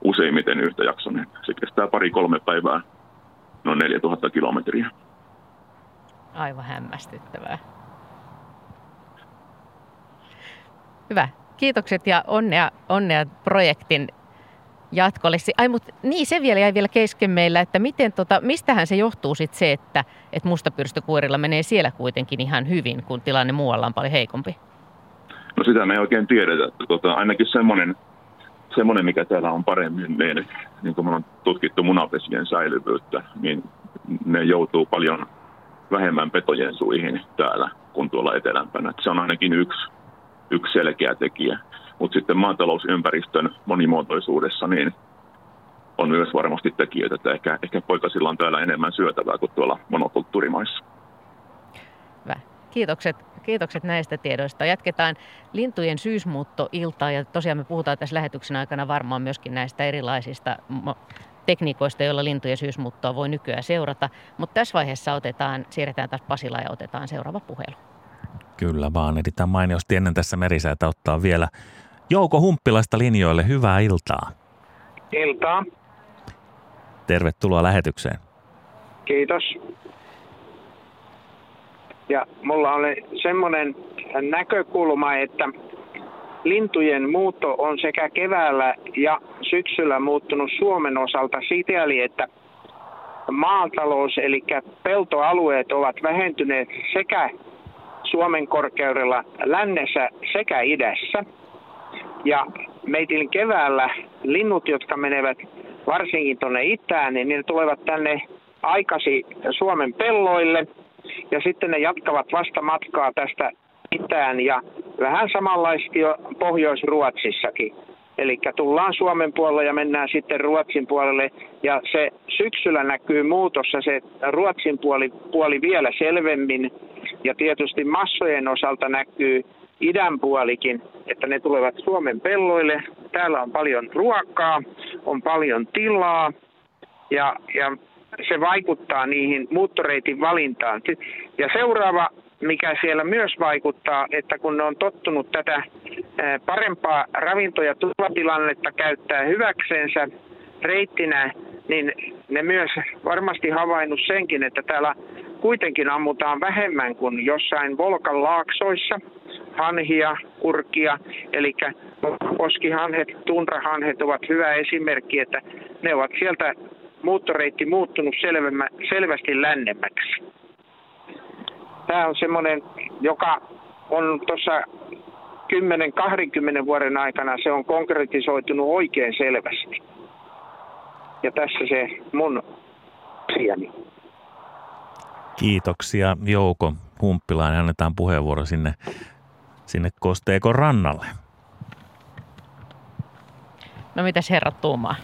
useimmiten yhtäjaksoinen. Se kestää pari-kolme päivää, noin 4000 kilometriä. Aivan hämmästyttävää. Hyvä. Kiitokset ja onnea, onnea projektin jatkolle. Ai, mutta niin, se vielä jäi vielä kesken meillä, että miten, tota, mistähän se johtuu sitten se, että, että mustapyrstökuorilla menee siellä kuitenkin ihan hyvin, kun tilanne muualla on paljon heikompi? No sitä me ei oikein tiedetä. Tota, ainakin semmoinen, semmoinen, mikä täällä on paremmin, niin, niin kun me on tutkittu munapesien säilyvyyttä, niin ne joutuu paljon vähemmän petojen suihin täällä kuin tuolla etelämpänä. Se on ainakin yksi, yksi selkeä tekijä. Mutta sitten maatalousympäristön monimuotoisuudessa niin on myös varmasti tekijöitä, että ehkä, ehkä poikasilla on täällä enemmän syötävää kuin tuolla monokulttuurimaissa. Hyvä. Kiitokset, kiitokset näistä tiedoista. Jatketaan lintujen syysmuuttoiltaa ja tosiaan me puhutaan tässä lähetyksen aikana varmaan myöskin näistä erilaisista tekniikoista, joilla lintujen syysmuuttoa voi nykyään seurata. Mutta tässä vaiheessa otetaan, siirretään taas Pasila ja otetaan seuraava puhelu. Kyllä vaan, editään mainiosti ennen tässä merisäätä ottaa vielä Jouko Humppilaista linjoille. Hyvää iltaa. Iltaa. Tervetuloa lähetykseen. Kiitos. Ja mulla oli semmoinen näkökulma, että lintujen muutto on sekä keväällä ja syksyllä muuttunut Suomen osalta sikäli, että maatalous eli peltoalueet ovat vähentyneet sekä Suomen korkeudella lännessä sekä idässä. Ja meitin keväällä linnut, jotka menevät varsinkin tuonne itään, niin ne tulevat tänne aikasi Suomen pelloille ja sitten ne jatkavat vasta matkaa tästä itään ja vähän samanlaisesti jo Pohjois-Ruotsissakin. Eli tullaan Suomen puolelle ja mennään sitten Ruotsin puolelle. Ja se syksyllä näkyy muutossa se Ruotsin puoli, puoli vielä selvemmin. Ja tietysti massojen osalta näkyy idän puolikin, että ne tulevat Suomen pelloille. Täällä on paljon ruokaa, on paljon tilaa ja, ja se vaikuttaa niihin muuttoreitin valintaan. Ja seuraava, mikä siellä myös vaikuttaa, että kun ne on tottunut tätä parempaa ravinto- ja turvatilannetta käyttää hyväksensä reittinä, niin ne myös varmasti havainnut senkin, että täällä kuitenkin ammutaan vähemmän kuin jossain Volkan laaksoissa hanhia, kurkia, eli poskihanhet, tunrahanhet ovat hyvä esimerkki, että ne ovat sieltä muuttoreitti muuttunut selvemmä, selvästi lännemmäksi. Tämä on semmoinen, joka on tuossa 10-20 vuoden aikana se on konkretisoitunut oikein selvästi. Ja tässä se mun asiani. Kiitoksia Jouko Humppilainen. Annetaan puheenvuoro sinne, sinne Kosteekon rannalle. No mitäs herrat tuumaa?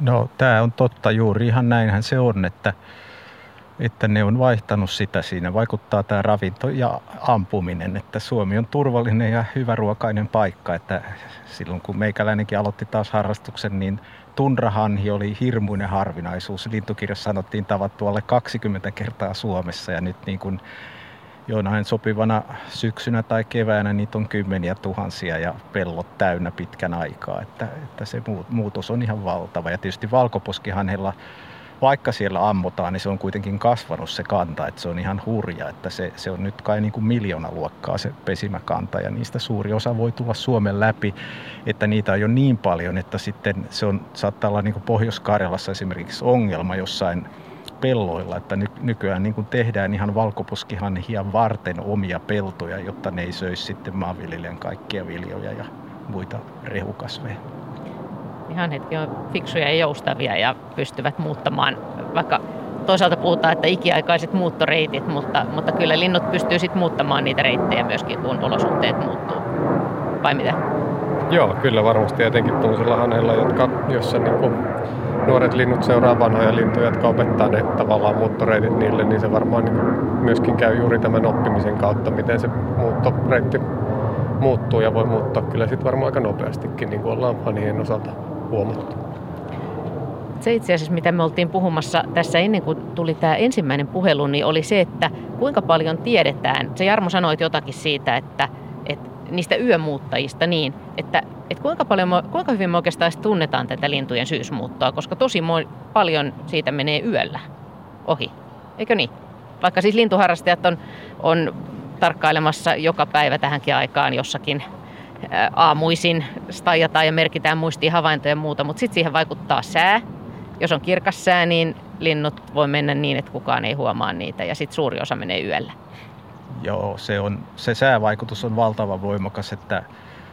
No tämä on totta juuri, ihan näinhän se on, että, että ne on vaihtanut sitä siinä. Vaikuttaa tämä ravinto ja ampuminen, että Suomi on turvallinen ja hyväruokainen paikka. Että silloin kun meikäläinenkin aloitti taas harrastuksen, niin tunrahanhi oli hirmuinen harvinaisuus. Lintukirjassa sanottiin tavattu alle 20 kertaa Suomessa ja nyt niin kuin jonain sopivana syksynä tai keväänä niitä on kymmeniä tuhansia ja pellot täynnä pitkän aikaa. Että, että se muutos on ihan valtava. Ja tietysti valkoposkihanhella, vaikka siellä ammutaan, niin se on kuitenkin kasvanut se kanta. Että se on ihan hurja, että se, se on nyt kai niin kuin miljoona luokkaa se pesimäkanta ja niistä suuri osa voi tulla Suomen läpi. Että niitä on jo niin paljon, että sitten se on, saattaa olla niin kuin Pohjois-Karjalassa esimerkiksi ongelma jossain pelloilla, että ny- nykyään niin kuin tehdään ihan valkoposkihanhia varten omia peltoja, jotta ne ei söisi sitten maanviljelijän kaikkia viljoja ja muita rehukasveja. Ihan hetki on fiksuja ja joustavia ja pystyvät muuttamaan, vaikka toisaalta puhutaan, että ikiaikaiset muuttoreitit, mutta, mutta kyllä linnut pystyy sitten muuttamaan niitä reittejä myöskin, kun olosuhteet muuttuu. Vai mitä? Joo, kyllä varmasti etenkin tuollaisilla hanheilla, jotka, jossa niin kuin nuoret linnut seuraa vanhoja lintuja, jotka opettaa ne tavallaan muuttoreitit niille, niin se varmaan niin myöskin käy juuri tämän oppimisen kautta, miten se muuttoreitti muuttuu ja voi muuttaa kyllä sitten varmaan aika nopeastikin, niin kuin ollaan hanhien osalta huomattu. Se itse asiassa, mitä me oltiin puhumassa tässä ennen kuin tuli tämä ensimmäinen puhelu, niin oli se, että kuinka paljon tiedetään. Se Jarmo sanoit jotakin siitä, että niistä yömuuttajista niin, että että kuinka, paljon, kuinka hyvin me oikeastaan tunnetaan tätä lintujen syysmuuttoa, koska tosi paljon siitä menee yöllä ohi, eikö niin? Vaikka siis lintuharrastajat on, on tarkkailemassa joka päivä tähänkin aikaan jossakin aamuisin stajataan ja merkitään muistiin havaintoja ja muuta, mutta sitten siihen vaikuttaa sää. Jos on kirkas sää, niin linnut voi mennä niin, että kukaan ei huomaa niitä ja sitten suuri osa menee yöllä. Joo, se, on, se säävaikutus on valtava voimakas, että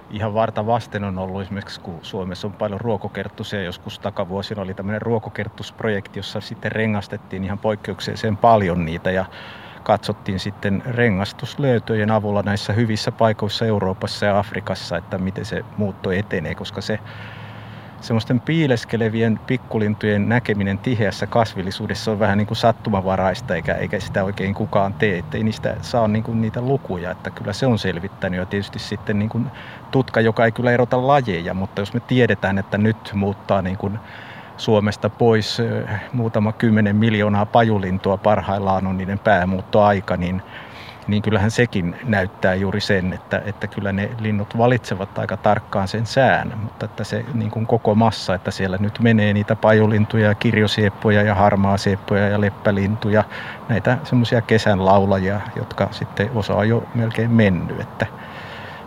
ihan varta vasten on ollut. Esimerkiksi, kun Suomessa on paljon ruokokerttusia, joskus takavuosina oli tämmöinen ruokokerttusprojekti, jossa sitten rengastettiin ihan poikkeuksellisen paljon niitä ja katsottiin sitten rengastuslöytöjen avulla näissä hyvissä paikoissa Euroopassa ja Afrikassa, että miten se muutto etenee, koska se semmoisten piileskelevien pikkulintujen näkeminen tiheässä kasvillisuudessa on vähän niin kuin sattumavaraista, eikä, eikä sitä oikein kukaan tee, ettei niistä saa niin kuin niitä lukuja, että kyllä se on selvittänyt ja tietysti sitten niin kuin tutka, joka ei kyllä erota lajeja, mutta jos me tiedetään, että nyt muuttaa niin kuin Suomesta pois muutama kymmenen miljoonaa pajulintua parhaillaan on niiden päämuuttoaika, niin niin kyllähän sekin näyttää juuri sen, että, että kyllä ne linnut valitsevat aika tarkkaan sen sään, mutta että se niin kuin koko massa, että siellä nyt menee niitä pajulintuja, kirjosieppoja ja harmaasieppoja ja leppälintuja, näitä semmoisia kesän laulajia, jotka sitten osa on jo melkein mennyt, että,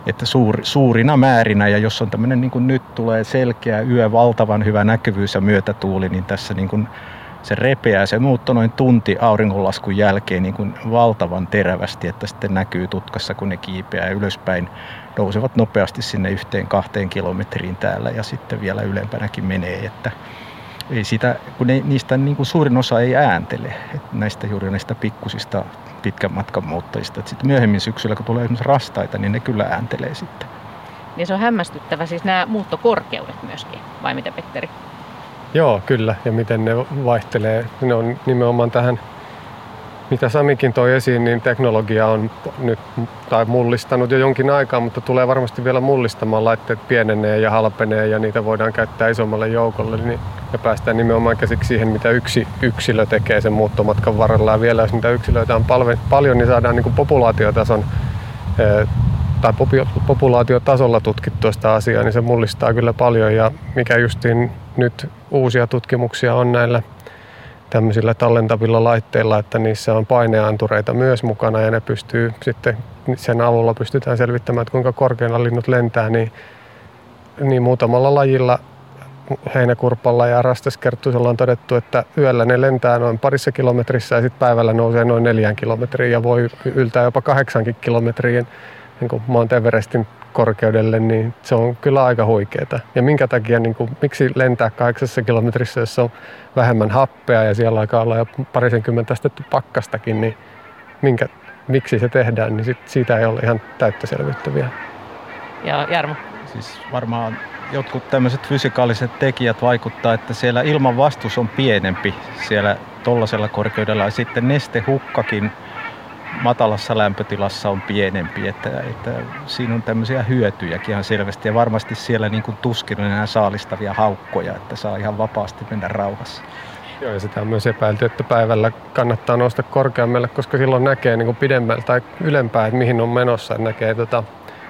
että suur, suurina määrinä. Ja jos on tämmöinen niin kuin nyt tulee selkeä yö, valtavan hyvä näkyvyys ja myötätuuli, niin tässä niin kuin se repeää, se muuttoi noin tunti auringonlaskun jälkeen niin kuin valtavan terävästi, että sitten näkyy tutkassa, kun ne kiipeää ylöspäin, nousevat nopeasti sinne yhteen kahteen kilometriin täällä ja sitten vielä ylempänäkin menee, että ei sitä, kun ne, niistä niin kuin suurin osa ei ääntele, että näistä juuri näistä pikkusista pitkän matkan muuttajista. Sitten myöhemmin syksyllä, kun tulee esimerkiksi rastaita, niin ne kyllä ääntelee sitten. Niin se on hämmästyttävä, siis nämä muuttokorkeudet myöskin, vai mitä Petteri? Joo, kyllä. Ja miten ne vaihtelee. Ne on nimenomaan tähän, mitä Samikin toi esiin, niin teknologia on nyt tai mullistanut jo jonkin aikaa, mutta tulee varmasti vielä mullistamaan. Laitteet pienenee ja halpenee ja niitä voidaan käyttää isommalle joukolle. Niin, ja päästään nimenomaan käsiksi siihen, mitä yksi yksilö tekee sen muuttomatkan varrella. Ja vielä jos niitä yksilöitä on paljon, niin saadaan niin kuin populaatiotason tai populaatiotasolla tutkittua sitä asiaa, niin se mullistaa kyllä paljon. Ja mikä justiin nyt uusia tutkimuksia on näillä tämmöisillä tallentavilla laitteilla, että niissä on paineantureita myös mukana ja ne pystyy sitten, sen avulla pystytään selvittämään, että kuinka korkealla linnut lentää, niin, niin muutamalla lajilla heinäkurpalla ja rastaskerttusella on todettu, että yöllä ne lentää noin parissa kilometrissä ja sitten päivällä nousee noin neljän kilometriin ja voi yltää jopa kahdeksankin kilometriin niin kuin Mount Everestin korkeudelle, niin se on kyllä aika huikeeta. Ja minkä takia, niin kuin, miksi lentää kahdeksassa kilometrissä, jos on vähemmän happea ja siellä alkaa olla jo parisenkymmentä astettu pakkastakin, niin minkä, miksi se tehdään, niin sit, siitä ei ole ihan täyttä selvyyttä vielä. Ja Jarmo? Siis varmaan jotkut tämmöiset fysikaaliset tekijät vaikuttaa, että siellä ilman vastus on pienempi siellä tollaisella korkeudella ja sitten nestehukkakin matalassa lämpötilassa on pienempi, että, että siinä on tämmöisiä hyötyjäkin ihan selvästi ja varmasti siellä niin kuin tuskin on enää saalistavia haukkoja, että saa ihan vapaasti mennä rauhassa. Joo, ja sitä on myös epäilty, että päivällä kannattaa nousta korkeammalle, koska silloin näkee niin kuin tai ylempää, että mihin on menossa. Näkee tota,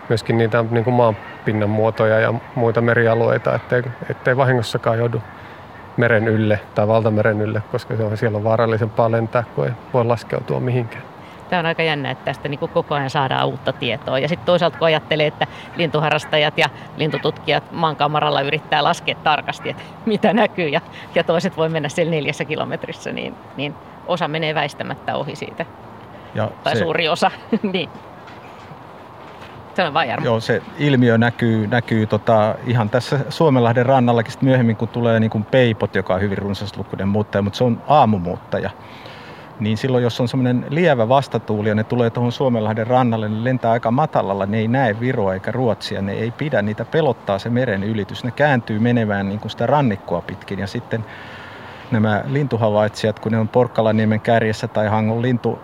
myöskin niitä niin kuin maanpinnan muotoja ja muita merialueita, ettei, ettei vahingossakaan joudu meren ylle tai valtameren ylle, koska on, siellä on vaarallisempaa lentää, kun ei voi laskeutua mihinkään tämä on aika jännä, että tästä niin kuin koko ajan saadaan uutta tietoa. Ja sitten toisaalta kun ajattelee, että lintuharrastajat ja lintututkijat maankamaralla yrittää laskea tarkasti, että mitä näkyy ja, ja toiset voi mennä siellä neljässä kilometrissä, niin, niin osa menee väistämättä ohi siitä. Ja tai se, suuri osa. niin. Se Joo, se ilmiö näkyy, näkyy tota, ihan tässä Suomenlahden rannallakin myöhemmin, kun tulee niin kuin peipot, joka on hyvin runsaslukuinen muuttaja, mutta se on aamumuuttaja niin silloin jos on semmoinen lievä vastatuuli ja ne tulee tuohon Suomenlahden rannalle, niin lentää aika matalalla, ne ei näe Viroa eikä Ruotsia, ne ei pidä, niitä pelottaa se meren ylitys. Ne kääntyy menemään niin kuin sitä rannikkoa pitkin ja sitten nämä lintuhavaitsijat, kun ne on Porkkalaniemen kärjessä tai Hangon lintu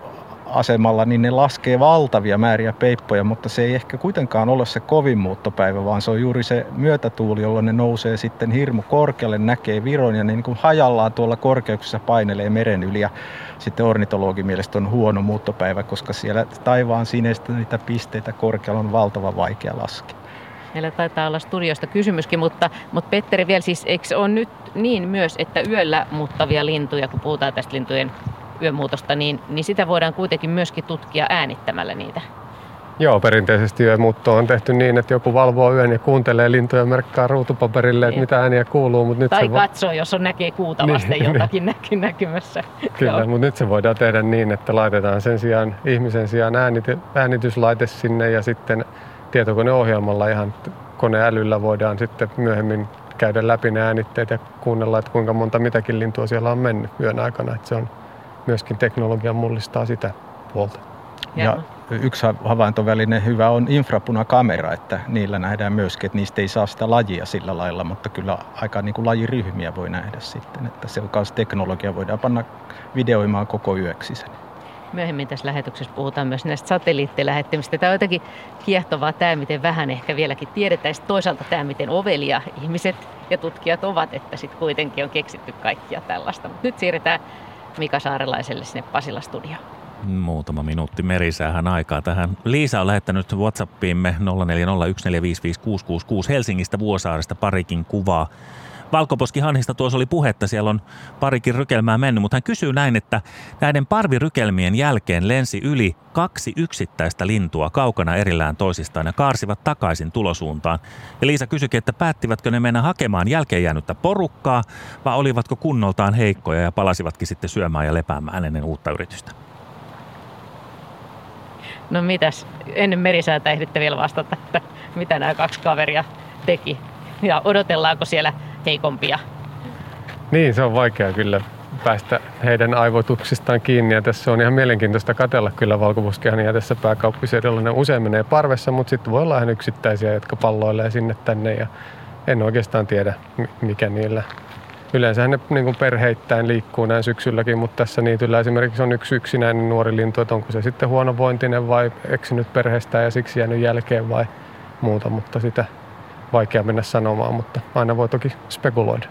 asemalla, niin ne laskee valtavia määriä peippoja, mutta se ei ehkä kuitenkaan ole se kovin muuttopäivä, vaan se on juuri se myötätuuli, jolloin ne nousee sitten hirmu korkealle, näkee Viron ja ne niin kuin hajallaan tuolla korkeuksissa painelee meren yli. Ja sitten ornitologin mielestä on huono muuttopäivä, koska siellä taivaan sineistä niitä pisteitä korkealla on valtava vaikea laskea. Meillä taitaa olla studiosta kysymyskin, mutta, mutta Petteri vielä siis, eikö on nyt niin myös, että yöllä muuttavia lintuja, kun puhutaan tästä lintujen yömuutosta, niin, niin sitä voidaan kuitenkin myöskin tutkia äänittämällä niitä. Joo, perinteisesti yömuutto on tehty niin, että joku valvoo yön ja kuuntelee lintuja merkkaa ruutupaperille, että niin. mitä ääniä kuuluu. Mutta nyt tai se katsoo, jos on näkee kuuta niin, vasten niin, jotakin näky, näkymässä. Kyllä, mutta nyt se voidaan tehdä niin, että laitetaan sen sijaan ihmisen sijaan äänity, äänityslaite sinne ja sitten tietokoneohjelmalla ihan koneälyllä voidaan sitten myöhemmin käydä läpi ne äänitteet ja kuunnella, että kuinka monta mitäkin lintua siellä on mennyt yön aikana. Että se on myöskin teknologia mullistaa sitä puolta. Ja yksi havaintoväline hyvä on infrapunakamera, että niillä nähdään myöskin, että niistä ei saa sitä lajia sillä lailla, mutta kyllä aika niin kuin lajiryhmiä voi nähdä sitten, että se on myös teknologia, voidaan panna videoimaan koko yöksi sen. Myöhemmin tässä lähetyksessä puhutaan myös näistä satelliittilähettimistä. Tämä on jotenkin kiehtovaa tämä, miten vähän ehkä vieläkin tiedetään. Sitten toisaalta tämä, miten ovelia ihmiset ja tutkijat ovat, että sitten kuitenkin on keksitty kaikkia tällaista. Mutta nyt siirretään Mika Saarelaiselle sinne Pasila studioon. Muutama minuutti merisäähän aikaa tähän. Liisa on lähettänyt Whatsappiimme 0401455666 Helsingistä Vuosaaresta parikin kuvaa. Valkoposkihanhista tuossa oli puhetta, siellä on parikin rykelmää mennyt, mutta hän kysyy näin, että näiden parvirykelmien jälkeen lensi yli kaksi yksittäistä lintua kaukana erillään toisistaan ja kaarsivat takaisin tulosuuntaan. Ja Liisa kysyikin, että päättivätkö ne mennä hakemaan jälkeen jäänyttä porukkaa vai olivatko kunnoltaan heikkoja ja palasivatkin sitten syömään ja lepäämään ennen uutta yritystä. No mitäs, ennen merisäätä ehditte vielä vastata, että mitä nämä kaksi kaveria teki ja odotellaanko siellä heikompia? Niin, se on vaikea kyllä päästä heidän aivotuksistaan kiinni ja tässä on ihan mielenkiintoista katella kyllä valkoposkehan ja tässä pääkauppiseudulla ne usein menee parvessa, mutta sitten voi olla ihan yksittäisiä, jotka palloilee sinne tänne ja en oikeastaan tiedä mikä niillä Yleensä ne niin perheittäin liikkuu näin syksylläkin, mutta tässä niityllä esimerkiksi on yksi yksinäinen nuori lintu, että onko se sitten huonovointinen vai eksynyt perheestään ja siksi jäänyt jälkeen vai muuta, mutta sitä vaikea mennä sanomaan, mutta aina voi toki spekuloida.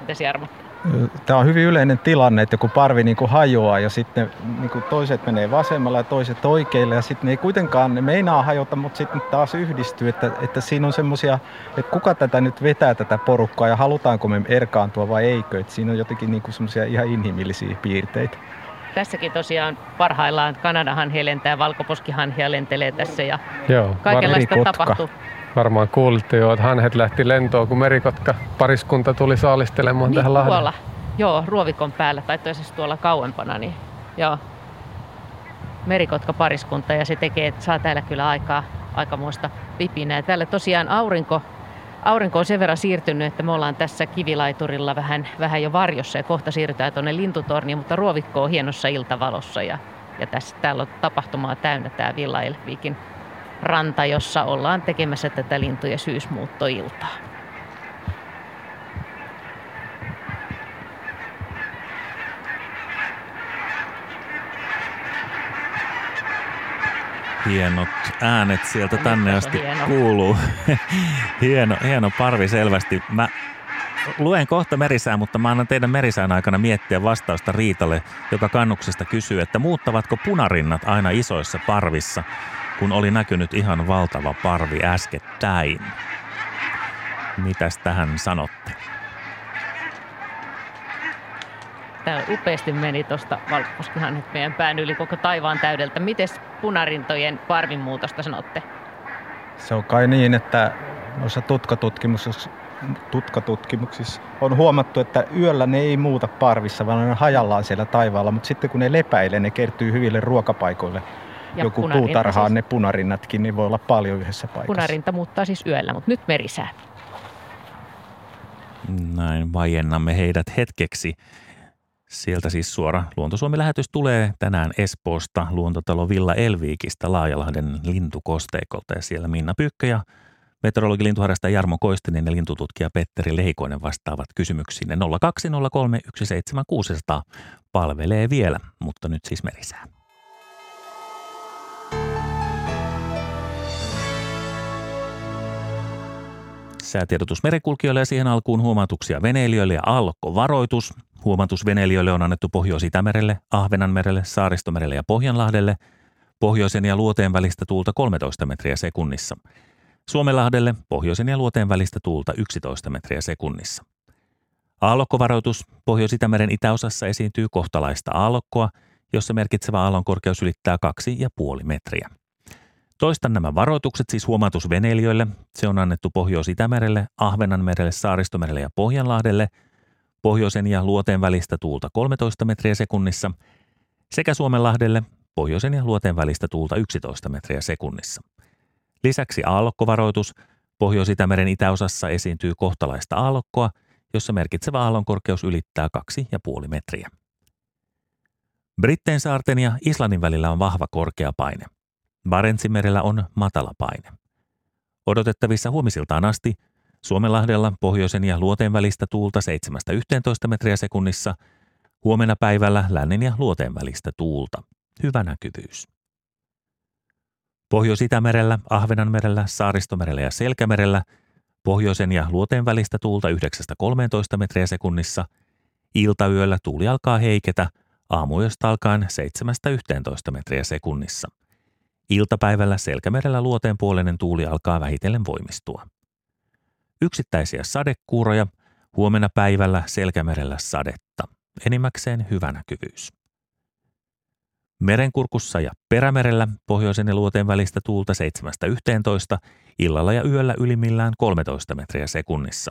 Mitäs Jarmo? Tämä on hyvin yleinen tilanne, että kun parvi niin kuin hajoaa ja sitten niin kuin toiset menee vasemmalla ja toiset oikeille ja sitten ne ei kuitenkaan, ne meinaa hajota, mutta sitten taas yhdistyy, että, että siinä on semmoisia, että kuka tätä nyt vetää tätä porukkaa ja halutaanko me erkaantua vai eikö, että siinä on jotenkin niin semmoisia ihan inhimillisiä piirteitä. Tässäkin tosiaan parhaillaan Kanadahanhi lentää, valkoposkihanhia lentelee tässä ja Joo, kaikenlaista tapahtuu. Varmaan kuulitte jo, että hanhet lähti lentoon, kun merikotka pariskunta tuli saalistelemaan niin, tähän Lahdelle. tuolla, joo, ruovikon päällä tai toisessa tuolla kauempana, niin joo, merikotka pariskunta ja se tekee, että saa täällä kyllä aikaa aikamoista vipinää. Täällä tosiaan aurinko, aurinko on sen verran siirtynyt, että me ollaan tässä kivilaiturilla vähän, vähän jo varjossa ja kohta siirrytään tuonne lintutorniin, mutta ruovikko on hienossa iltavalossa ja, ja tässä, täällä on tapahtumaa täynnä tämä Villa Elvikin ranta, jossa ollaan tekemässä tätä lintujen syysmuuttoiltaa. Hienot äänet sieltä tänne asti hieno. kuuluu. hieno, hieno parvi selvästi. Mä luen kohta merisään, mutta mä annan teidän merisään aikana miettiä vastausta Riitalle, joka kannuksesta kysyy, että muuttavatko punarinnat aina isoissa parvissa – kun oli näkynyt ihan valtava parvi äskettäin. Mitäs tähän sanotte? Tämä upeasti meni tuosta valkoposkihannet meidän pään yli koko taivaan täydeltä. Miten punarintojen parvin muutosta sanotte? Se on kai niin, että noissa tutkatutkimuksissa, tutkatutkimuksissa on huomattu, että yöllä ne ei muuta parvissa, vaan ne on hajallaan siellä taivaalla, mutta sitten kun ne lepäilee, ne kertyy hyville ruokapaikoille – ja joku puutarhaan siis, ne punarinnatkin, niin voi olla paljon yhdessä paikassa. Punarinta muuttaa siis yöllä, mutta nyt merisää. Näin vajennamme heidät hetkeksi. Sieltä siis suora Luontosuomi-lähetys tulee tänään Espoosta, Luontotalo Villa Elviikistä, Laajalahden lintukosteikolta ja siellä Minna Pyykkä ja meteorologi lintuharrastaja Jarmo Koistinen ja lintututkija Petteri Leikoinen vastaavat kysymyksiin. 0203 17600 palvelee vielä, mutta nyt siis merisää. Säätiedotus merenkulkijoille ja siihen alkuun huomautuksia veneilijöille ja aallokkovaroitus. Huomautus veneilijöille on annettu Pohjois-Itämerelle, Ahvenanmerelle, Saaristomerelle ja Pohjanlahdelle. Pohjoisen ja luoteen välistä tuulta 13 metriä sekunnissa. Suomenlahdelle pohjoisen ja luoteen välistä tuulta 11 metriä sekunnissa. Aallokkovaroitus Pohjois-Itämeren itäosassa esiintyy kohtalaista aallokkoa, jossa merkitsevä aallon korkeus ylittää 2,5 metriä. Toistan nämä varoitukset siis huomautus veneilijöille. Se on annettu Pohjois-Itämerelle, Ahvenanmerelle, Saaristomerelle ja Pohjanlahdelle, pohjoisen ja luoteen välistä tuulta 13 metriä sekunnissa, sekä Suomenlahdelle, pohjoisen ja luoteen välistä tuulta 11 metriä sekunnissa. Lisäksi aallokkovaroitus. Pohjois-Itämeren itäosassa esiintyy kohtalaista aallokkoa, jossa merkitsevä aallon korkeus ylittää 2,5 metriä. Brittein saarten ja Islannin välillä on vahva korkea paine. Barentsinmerellä on matala paine. Odotettavissa huomisiltaan asti Suomenlahdella pohjoisen ja luoteen välistä tuulta 7-11 metriä sekunnissa, huomenna päivällä lännen ja luoteen välistä tuulta. Hyvä näkyvyys. Pohjois-Itämerellä, Ahvenanmerellä, Saaristomerellä ja Selkämerellä pohjoisen ja luoteen välistä tuulta 9-13 metriä sekunnissa. Iltayöllä tuuli alkaa heiketä, aamuyöstä alkaen 7-11 metriä sekunnissa. Iltapäivällä Selkämerellä luoteen puolinen tuuli alkaa vähitellen voimistua. Yksittäisiä sadekuuroja, huomenna päivällä Selkämerellä sadetta, enimmäkseen hyvä näkyvyys. Merenkurkussa ja Perämerellä pohjoisen ja luoteen välistä tuulta 7-11, illalla ja yöllä ylimmillään 13 metriä sekunnissa.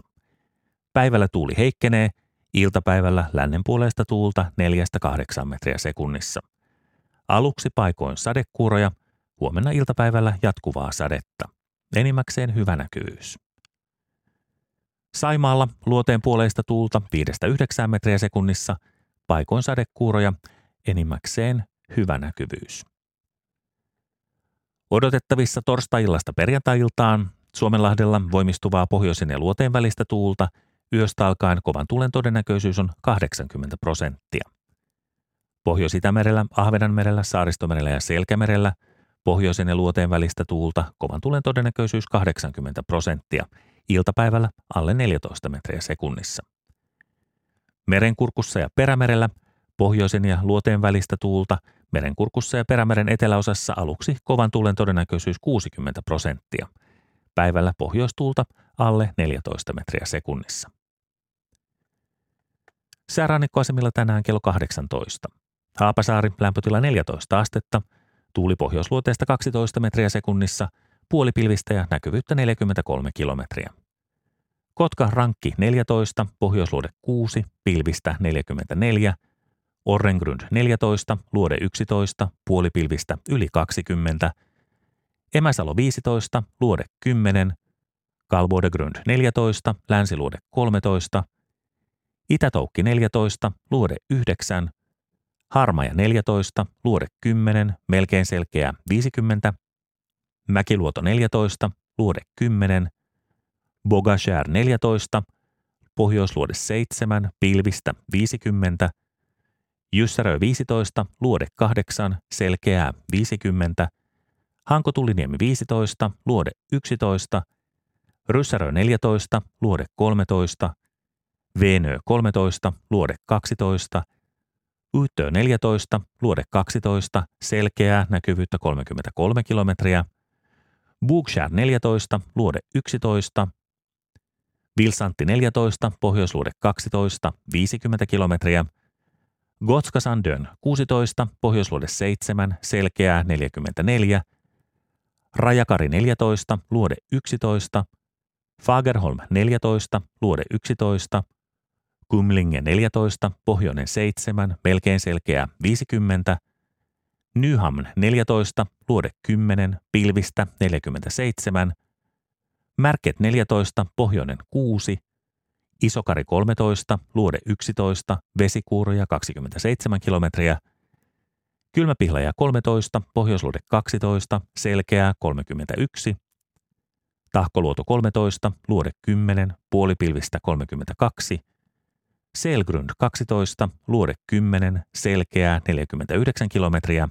Päivällä tuuli heikkenee, iltapäivällä lännen puolesta tuulta 4-8 metriä sekunnissa. Aluksi paikoin sadekuuroja, huomenna iltapäivällä jatkuvaa sadetta. Enimmäkseen hyvä näkyvyys. Saimaalla luoteen puoleista tuulta 5-9 metriä sekunnissa, paikoin sadekuuroja, enimmäkseen hyvä näkyvyys. Odotettavissa torstai-illasta perjantai-iltaan Suomenlahdella voimistuvaa pohjoisen ja luoteen välistä tuulta, yöstä alkaen kovan tulen todennäköisyys on 80 prosenttia. Pohjois-Itämerellä, Ahvenanmerellä, Saaristomerellä ja Selkämerellä pohjoisen ja luoteen välistä tuulta, kovan tulen todennäköisyys 80 prosenttia, iltapäivällä alle 14 metriä sekunnissa. Merenkurkussa ja Perämerellä pohjoisen ja luoteen välistä tuulta, merenkurkussa ja Perämeren eteläosassa aluksi kovan tuulen todennäköisyys 60 prosenttia. Päivällä pohjoistuulta alle 14 metriä sekunnissa. Säärannikkoasemilla tänään kello 18. Haapasaari lämpötila 14 astetta, tuuli pohjoisluoteesta 12 metriä sekunnissa, puolipilvistä ja näkyvyyttä 43 kilometriä. Kotka rankki 14, pohjoisluode 6, pilvistä 44, Orrengrund 14, luode 11, puolipilvistä yli 20, Emäsalo 15, luode 10, Kalbodegrund 14, länsiluode 13, Itätoukki 14, luode 9, Harmaja 14, luode 10, melkein selkeä 50, Mäkiluoto 14, luode 10, Bogashär 14, Pohjoisluode 7, pilvistä 50, Jyssärö 15, luode 8, selkeää 50, Hankotuliniemi 15, luode 11, Ryssärö 14, luode 13, Veenö 13, luode 12, Yyttö 14, luode 12, selkeää näkyvyyttä 33 kilometriä, Bookshare 14, luode 11, Vilsantti 14, pohjoisluode 12, 50 kilometriä, Gotskasandön 16, pohjoisluode 7, selkeää 44, Rajakari 14, luode 11, Fagerholm 14, luode 11, Kumlinge 14, pohjoinen 7, melkein selkeä 50, Nyhamn 14, luode 10, pilvistä 47, Märket 14, pohjoinen 6, Isokari 13, Luode 11, Vesikuuroja 27 kilometriä, Kylmäpihlaja 13, Pohjoisluode 12, Selkeää 31, Tahkoluoto 13, Luode 10, Puolipilvistä 32, Selgrund 12, Luode 10, Selkeää 49 kilometriä,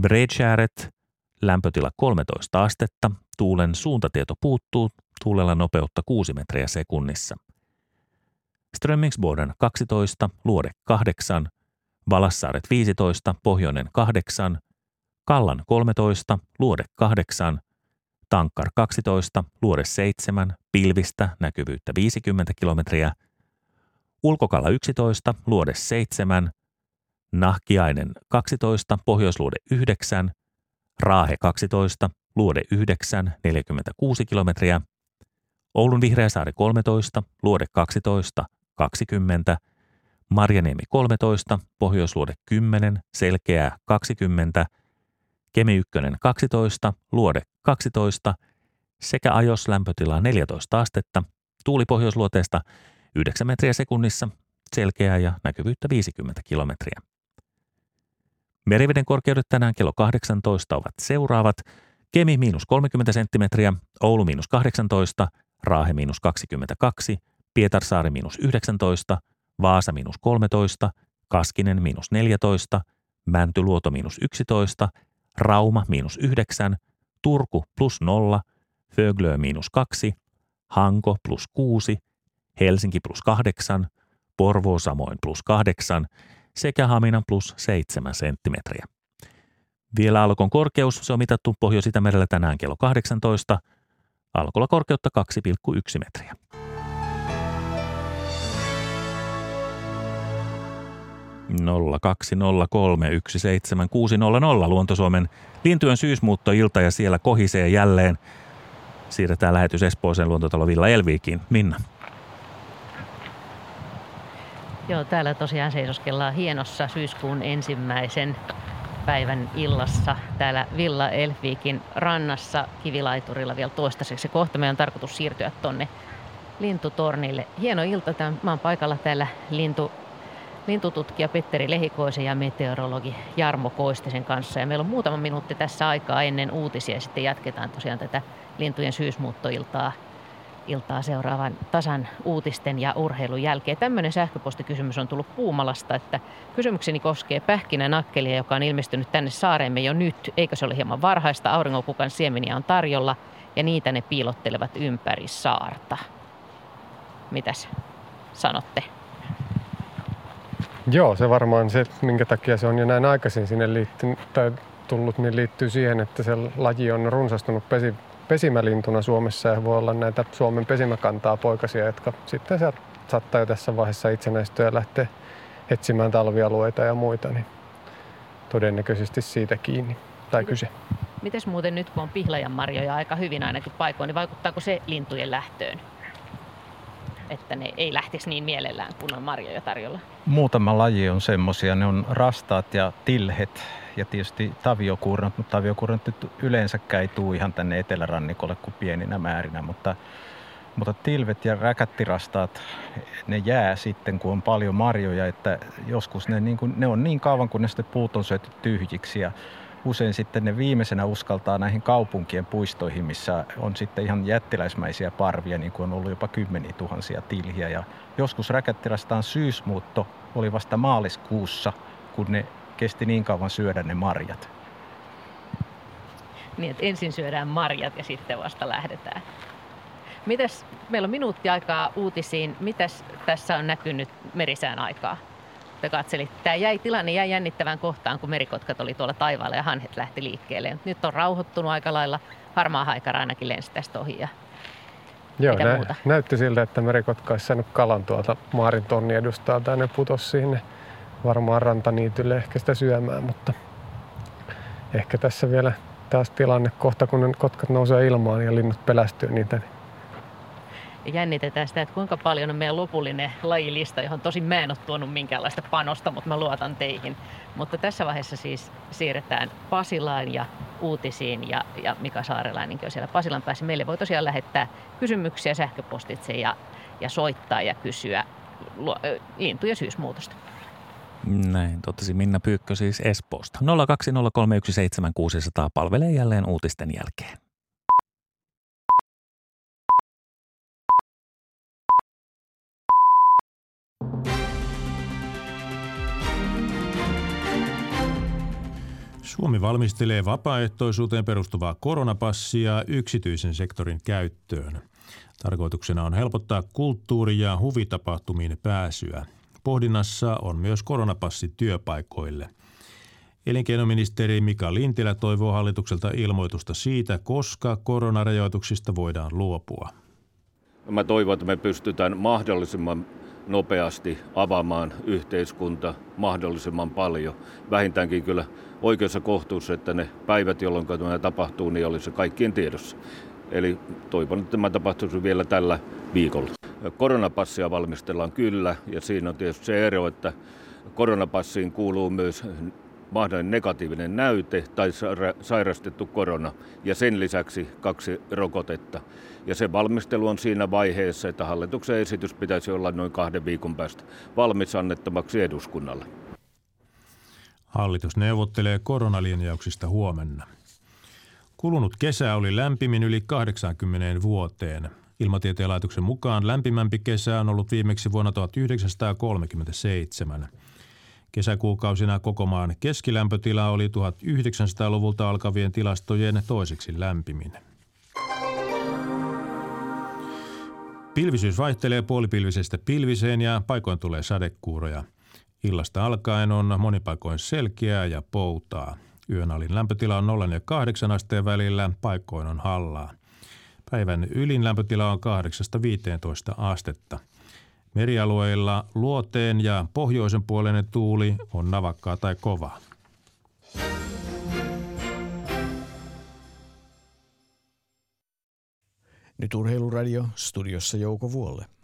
Bredskäret, lämpötila 13 astetta, tuulen suuntatieto puuttuu, tuulella nopeutta 6 metriä sekunnissa. Strömmingsboden 12, Luode 8, Valassaaret 15, Pohjoinen 8, Kallan 13, Luode 8, Tankkar 12, Luode 7, Pilvistä, näkyvyyttä 50 kilometriä, Ulkokalla 11, Luode 7, Nahkiainen 12, Pohjoisluode 9, Raahe 12, Luode 9, 46 kilometriä, Oulun Vihreäsaari 13, Luode 12, 20, Marjaniemi 13, Pohjoisluode 10, Selkeää 20, Kemi 1 12, Luode 12 sekä ajos lämpötila 14 astetta, tuuli pohjoisluoteesta 9 metriä sekunnissa, selkeää ja näkyvyyttä 50 kilometriä. Meriveden korkeudet tänään kello 18 ovat seuraavat. Kemi miinus 30 senttimetriä, Oulu miinus 18, Raahe miinus 22, Pietarsaari miinus 19, Vaasa miinus 13, Kaskinen miinus 14, Mäntyluoto miinus 11, Rauma miinus 9, Turku plus 0, Föglö miinus 2, Hanko plus 6, Helsinki plus 8, Porvoo samoin plus 8 sekä Hamina plus 7 senttimetriä. Vielä alkon korkeus, se on mitattu Pohjois-Itämerellä tänään kello 18, alkolla korkeutta 2,1 metriä. Seitsemän nolla Luontosuomen lintujen syysmuuttoilta ja siellä kohisee jälleen. Siirretään lähetys Espooseen luontotalo Villa Elviikin. Minna. Joo, täällä tosiaan seisoskellaan hienossa syyskuun ensimmäisen päivän illassa täällä Villa Elfiikin rannassa kivilaiturilla vielä toistaiseksi. Kohta meidän on tarkoitus siirtyä tonne lintutornille. Hieno ilta. Tämän, mä oon paikalla täällä lintu, lintututkija Petteri Lehikoisen ja meteorologi Jarmo Koistisen kanssa. Ja meillä on muutama minuutti tässä aikaa ennen uutisia. Sitten jatketaan tosiaan tätä lintujen syysmuuttoiltaa iltaa seuraavan tasan uutisten ja urheilun jälkeen. Tämmöinen sähköpostikysymys on tullut Puumalasta, että kysymykseni koskee pähkinänakkelia, joka on ilmestynyt tänne saareemme jo nyt. Eikö se ole hieman varhaista? Auringonkukan siemeniä on tarjolla ja niitä ne piilottelevat ympäri saarta. Mitäs sanotte? Joo, se varmaan se, minkä takia se on jo näin aikaisin sinne liittynyt, tai tullut, niin liittyy siihen, että se laji on runsastunut pesi, pesimälintuna Suomessa ja voi olla näitä Suomen pesimäkantaa poikasia, jotka sitten saattaa jo tässä vaiheessa itsenäistyä ja lähteä etsimään talvialueita ja muita, niin todennäköisesti siitä kiinni tai kyse. Mites muuten nyt, kun on pihlajan marjoja aika hyvin ainakin paikoin, niin vaikuttaako se lintujen lähtöön? Että ne ei lähtisi niin mielellään, kun on marjoja tarjolla? Muutama laji on semmoisia. Ne on rastaat ja tilhet ja tietysti taviokurrat, mutta taviokurrat nyt yleensäkään ei tule ihan tänne etelärannikolle kuin pieninä määrinä, mutta, mutta tilvet ja räkättirastaat, ne jää sitten, kun on paljon marjoja, että joskus ne, niin kuin, ne on niin kauan, kun ne sitten puut on syöty tyhjiksi ja usein sitten ne viimeisenä uskaltaa näihin kaupunkien puistoihin, missä on sitten ihan jättiläismäisiä parvia, niin kuin on ollut jopa kymmeniä tuhansia tilhiä. Ja joskus räkättirastaan syysmuutto oli vasta maaliskuussa, kun ne kesti niin kauan syödä ne marjat. Niin, että ensin syödään marjat ja sitten vasta lähdetään. Mitäs, meillä on minuutti aikaa uutisiin. Mitäs tässä on näkynyt merisään aikaa? Te katselit. Tämä jäi, tilanne jäi jännittävään kohtaan, kun merikotkat oli tuolla taivaalla ja hanhet lähti liikkeelle. Nyt on rauhoittunut aika lailla. Harmaa haikara ainakin lensi tästä ohi. Ja Joo, nä- muuta? näytti siltä, että merikotka olisi saanut kalan tuolta Maarin tonni edustaa tai ne putosi sinne varmaan rantaniitylle ehkä sitä syömään, mutta ehkä tässä vielä taas tilanne kohta, kun ne kotkat nousee ilmaan ja linnut pelästyy niitä. Ja jännitetään sitä, että kuinka paljon on meidän lopullinen lajilista, johon tosin mä en ole tuonut minkäänlaista panosta, mutta mä luotan teihin. Mutta tässä vaiheessa siis siirretään Pasilaan ja uutisiin ja, ja Mika Saarelainenkin on siellä Pasilan päässä. Meille voi tosiaan lähettää kysymyksiä sähköpostitse ja, ja soittaa ja kysyä lintujen syysmuutosta. Näin totesi Minna Pyykkö siis Espoosta. 020317600 palvelee jälleen uutisten jälkeen. Suomi valmistelee vapaaehtoisuuteen perustuvaa koronapassia yksityisen sektorin käyttöön. Tarkoituksena on helpottaa kulttuuri- ja huvitapahtumiin pääsyä. Pohdinnassa on myös koronapassi työpaikoille. Elinkeinoministeri Mika Lintilä toivoo hallitukselta ilmoitusta siitä, koska koronarajoituksista voidaan luopua. Mä toivon, että me pystytään mahdollisimman nopeasti avaamaan yhteiskunta mahdollisimman paljon. Vähintäänkin kyllä oikeassa kohtuussa, että ne päivät, jolloin tämä tapahtuu, niin olisi kaikkien tiedossa. Eli toivon, että tämä tapahtuisi vielä tällä viikolla. Koronapassia valmistellaan kyllä, ja siinä on tietysti se ero, että koronapassiin kuuluu myös mahdollinen negatiivinen näyte tai sairastettu korona ja sen lisäksi kaksi rokotetta. Ja se valmistelu on siinä vaiheessa, että hallituksen esitys pitäisi olla noin kahden viikon päästä valmis annettavaksi eduskunnalle. Hallitus neuvottelee koronalinjauksista huomenna. Kulunut kesä oli lämpimin yli 80 vuoteen. Ilmatieteen laitoksen mukaan lämpimämpi kesä on ollut viimeksi vuonna 1937. Kesäkuukausina koko maan keskilämpötila oli 1900-luvulta alkavien tilastojen toiseksi lämpimin. Pilvisyys vaihtelee puolipilvisestä pilviseen ja paikoin tulee sadekuuroja. Illasta alkaen on monipaikoin selkeää ja poutaa. Yön alin lämpötila on 0 ja 8 asteen välillä, paikoin on hallaa. Päivän ylin lämpötila on 8-15 astetta. Merialueilla luoteen ja pohjoisen puoleinen tuuli on navakkaa tai kovaa. Nyt Urheiluradio, studiossa Jouko Vuolle.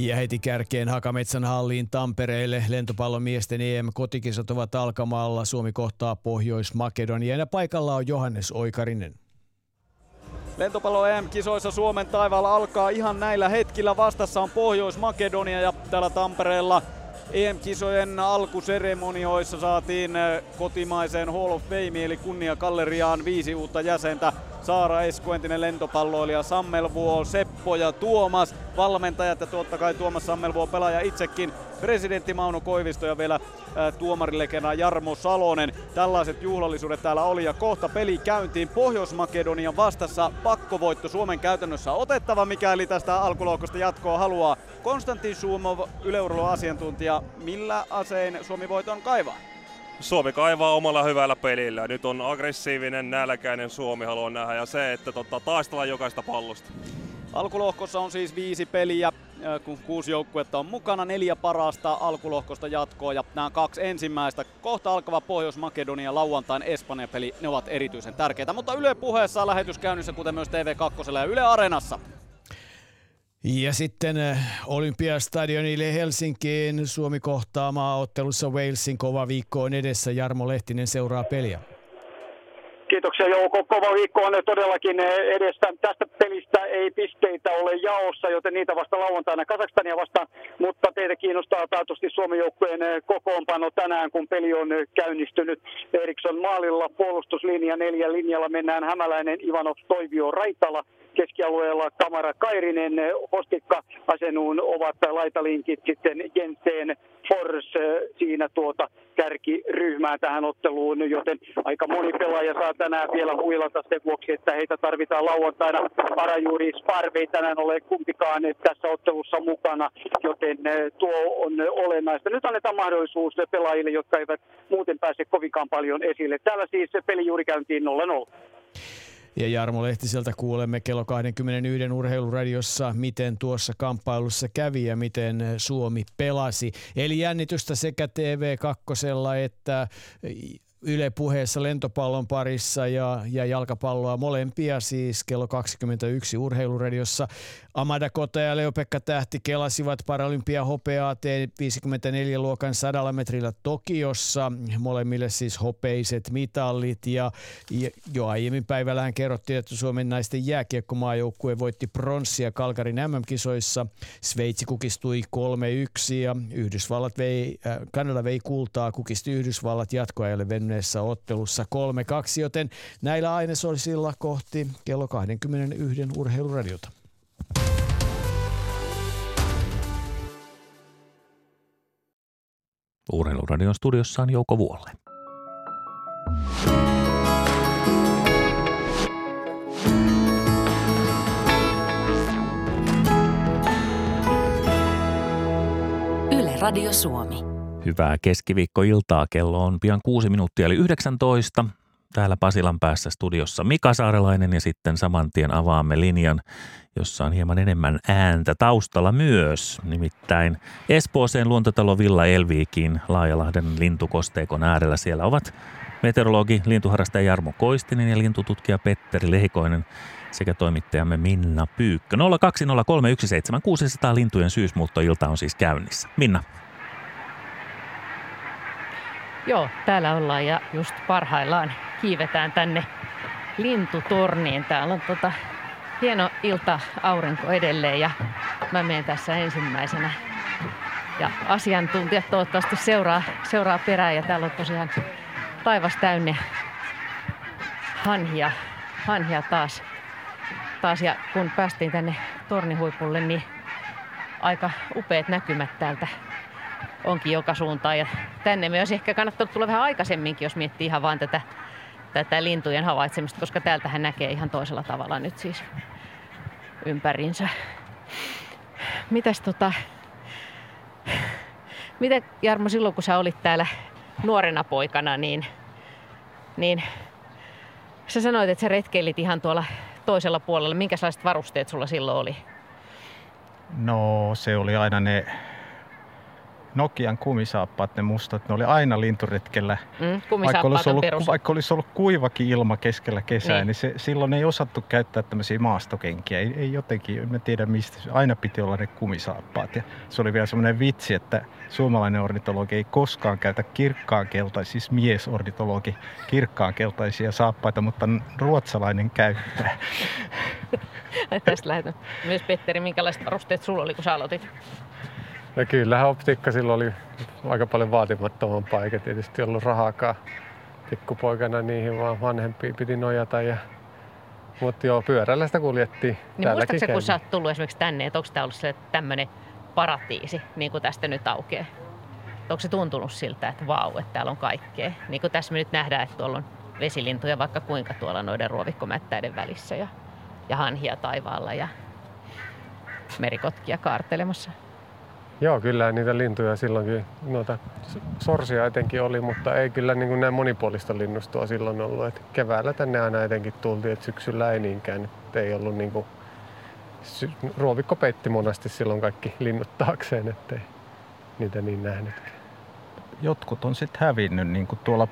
Ja heti kärkeen Hakametsän halliin Tampereelle. Lentopallomiesten EM-kotikisat ovat alkamalla. Suomi kohtaa Pohjois-Makedonia ja paikalla on Johannes Oikarinen. Lentopallo EM-kisoissa Suomen taivaalla alkaa ihan näillä hetkillä. Vastassa on Pohjois-Makedonia ja täällä Tampereella EM-kisojen alkuseremonioissa saatiin eh, kotimaiseen Hall of Fame eli kunniakalleriaan viisi uutta jäsentä. Saara Esko, entinen lentopalloilija, Sammelvuo, Seppo ja Tuomas, valmentajat ja totta kai Tuomas Sammelvuo pelaaja itsekin, presidentti Mauno Koivisto ja vielä ää, tuomarilegenda Jarmo Salonen. Tällaiset juhlallisuudet täällä oli ja kohta peli käyntiin Pohjois-Makedonian vastassa pakkovoitto Suomen käytännössä otettava, mikäli tästä alkuloukosta jatkoa haluaa. Konstantin Suomov, asiantuntija, millä asein Suomi voiton kaivaa? Suomi kaivaa omalla hyvällä pelillä. Nyt on aggressiivinen, nälkäinen Suomi haluan nähdä ja se, että tota, taistellaan jokaista pallosta. Alkulohkossa on siis viisi peliä, kun kuusi joukkuetta on mukana, neljä parasta alkulohkosta jatkoa ja nämä kaksi ensimmäistä kohta alkava Pohjois-Makedonia lauantain Espanja-peli, ne ovat erityisen tärkeitä. Mutta Yle puheessa lähetys käynnissä, kuten myös TV2 ja Yle Areenassa. Ja sitten äh, Olympiastadionille Helsinkiin Suomi kohtaa maaottelussa Walesin kova viikko on edessä. Jarmo Lehtinen seuraa peliä. Kiitoksia Jouko. Kova viikko on todellakin edessä. Tästä pelistä ei pisteitä ole jaossa, joten niitä vasta lauantaina Kazakstania vastaan. Mutta teitä kiinnostaa taatusti Suomen joukkueen kokoonpano tänään, kun peli on käynnistynyt. Eriksson maalilla puolustuslinja neljä linjalla mennään Hämäläinen, Ivanov, Toivio, Raitala keskialueella Tamara Kairinen, Hostikka, Asenuun ovat laitalinkit sitten Jensen, Fors siinä tuota kärkiryhmää tähän otteluun, joten aika moni pelaaja saa tänään vielä huilata sen vuoksi, että heitä tarvitaan lauantaina. Arajuuri Sparve ei tänään ole kumpikaan tässä ottelussa mukana, joten tuo on olennaista. Nyt annetaan mahdollisuus pelaajille, jotka eivät muuten pääse kovinkaan paljon esille. Täällä siis peli juuri käyntiin 0-0. Ja Jarmo Lehtiseltä kuulemme kello 21 urheiluradiossa, miten tuossa kamppailussa kävi ja miten Suomi pelasi. Eli jännitystä sekä TV2 että Yle puheessa lentopallon parissa ja, ja jalkapalloa molempia siis kello 21 urheiluradiossa. Amada Kota ja Leo-Pekka Tähti kelasivat Paralympia hopeaa T54-luokan sadalla metrillä Tokiossa. Molemmille siis hopeiset mitallit ja, jo aiemmin päivällähän kerrottiin, että Suomen naisten jääkiekkomaajoukkue voitti pronssia Kalkarin MM-kisoissa. Sveitsi kukistui 3-1 ja Yhdysvallat vei, äh, Kanada vei kultaa, kukisti Yhdysvallat jatkoajalle venneessä ottelussa 3-2, joten näillä ainesosilla kohti kello 21 urheiluradiota. Urheiluradion studiossa on Jouko Vuolle. Yle Radio Suomi. Hyvää keskiviikkoiltaa. Kello on pian kuusi minuuttia eli 19 täällä Pasilan päässä studiossa Mika Saarelainen ja sitten saman tien avaamme linjan, jossa on hieman enemmän ääntä taustalla myös. Nimittäin Espooseen luontotalo Villa Elviikin Laajalahden lintukosteikon äärellä siellä ovat meteorologi, lintuharrastaja Jarmo Koistinen ja lintututkija Petteri Lehikoinen sekä toimittajamme Minna Pyykkö. 020317600 lintujen syysmuuttoilta on siis käynnissä. Minna. Joo, täällä ollaan ja just parhaillaan kiivetään tänne lintutorniin. Täällä on tota hieno ilta aurinko edelleen ja mä menen tässä ensimmäisenä. Ja asiantuntijat toivottavasti seuraa, seuraa perään ja täällä on tosiaan taivas täynnä hanhia, hanhia taas. taas. Ja kun päästiin tänne tornihuipulle, niin aika upeat näkymät täältä onkin joka suuntaan. Ja tänne olisi ehkä kannattanut tulla vähän aikaisemminkin, jos miettii ihan vaan tätä, tätä lintujen havaitsemista, koska täältähän näkee ihan toisella tavalla nyt siis ympärinsä. Mitäs tota, mitä Jarmo silloin kun sä olit täällä nuorena poikana, niin, niin sä sanoit, että sä retkeilit ihan tuolla toisella puolella. Minkälaiset varusteet sulla silloin oli? No se oli aina ne Nokian kumisaappaat, ne mustat, ne oli aina linturetkellä. Mm, vaikka, olisi ollut, vaikka olisi ollut kuivakin ilma keskellä kesää, niin, Niin. se, silloin ei osattu käyttää tämmöisiä maastokenkiä. Ei, ei jotenkin, en mä tiedä mistä, aina piti olla ne kumisaappaat. Ja se oli vielä semmoinen vitsi, että suomalainen ornitologi ei koskaan käytä kirkkaan keltaisia, siis miesornitologi, kirkkaan keltaisia saappaita, mutta ruotsalainen käyttää. Tästä lähdetään. Myös Petteri, minkälaiset varusteet sulla oli, kun sä aloitit? Ja kyllähän optiikka silloin oli aika paljon vaatimattomampaa, eikä tietysti ollut rahaakaan pikkupoikana niihin, vaan vanhempia piti nojata. Ja... Mutta joo, pyörällä sitä kuljettiin. Niin muistatko kun sä oot tullut esimerkiksi tänne, että onko tämä ollut tämmöinen paratiisi, niin kuin tästä nyt aukeaa? Onko se tuntunut siltä, että vau, että täällä on kaikkea? Niin kuin tässä me nyt nähdään, että tuolla on vesilintuja vaikka kuinka tuolla noiden ruovikkomättäiden välissä ja, ja hanhia taivaalla ja merikotkia kaartelemassa. Joo, kyllä niitä lintuja silloinkin, noita sorsia etenkin oli, mutta ei kyllä niin kuin näin monipuolista linnustoa silloin ollut. Et keväällä tänne aina etenkin tultiin, että syksyllä ei niinkään. Et ei ollut niin kuin, ruovikko peitti monasti silloin kaikki linnut taakseen, ettei niitä niin nähnytkään. Jotkut on sitten hävinnyt, niin kuin tuolla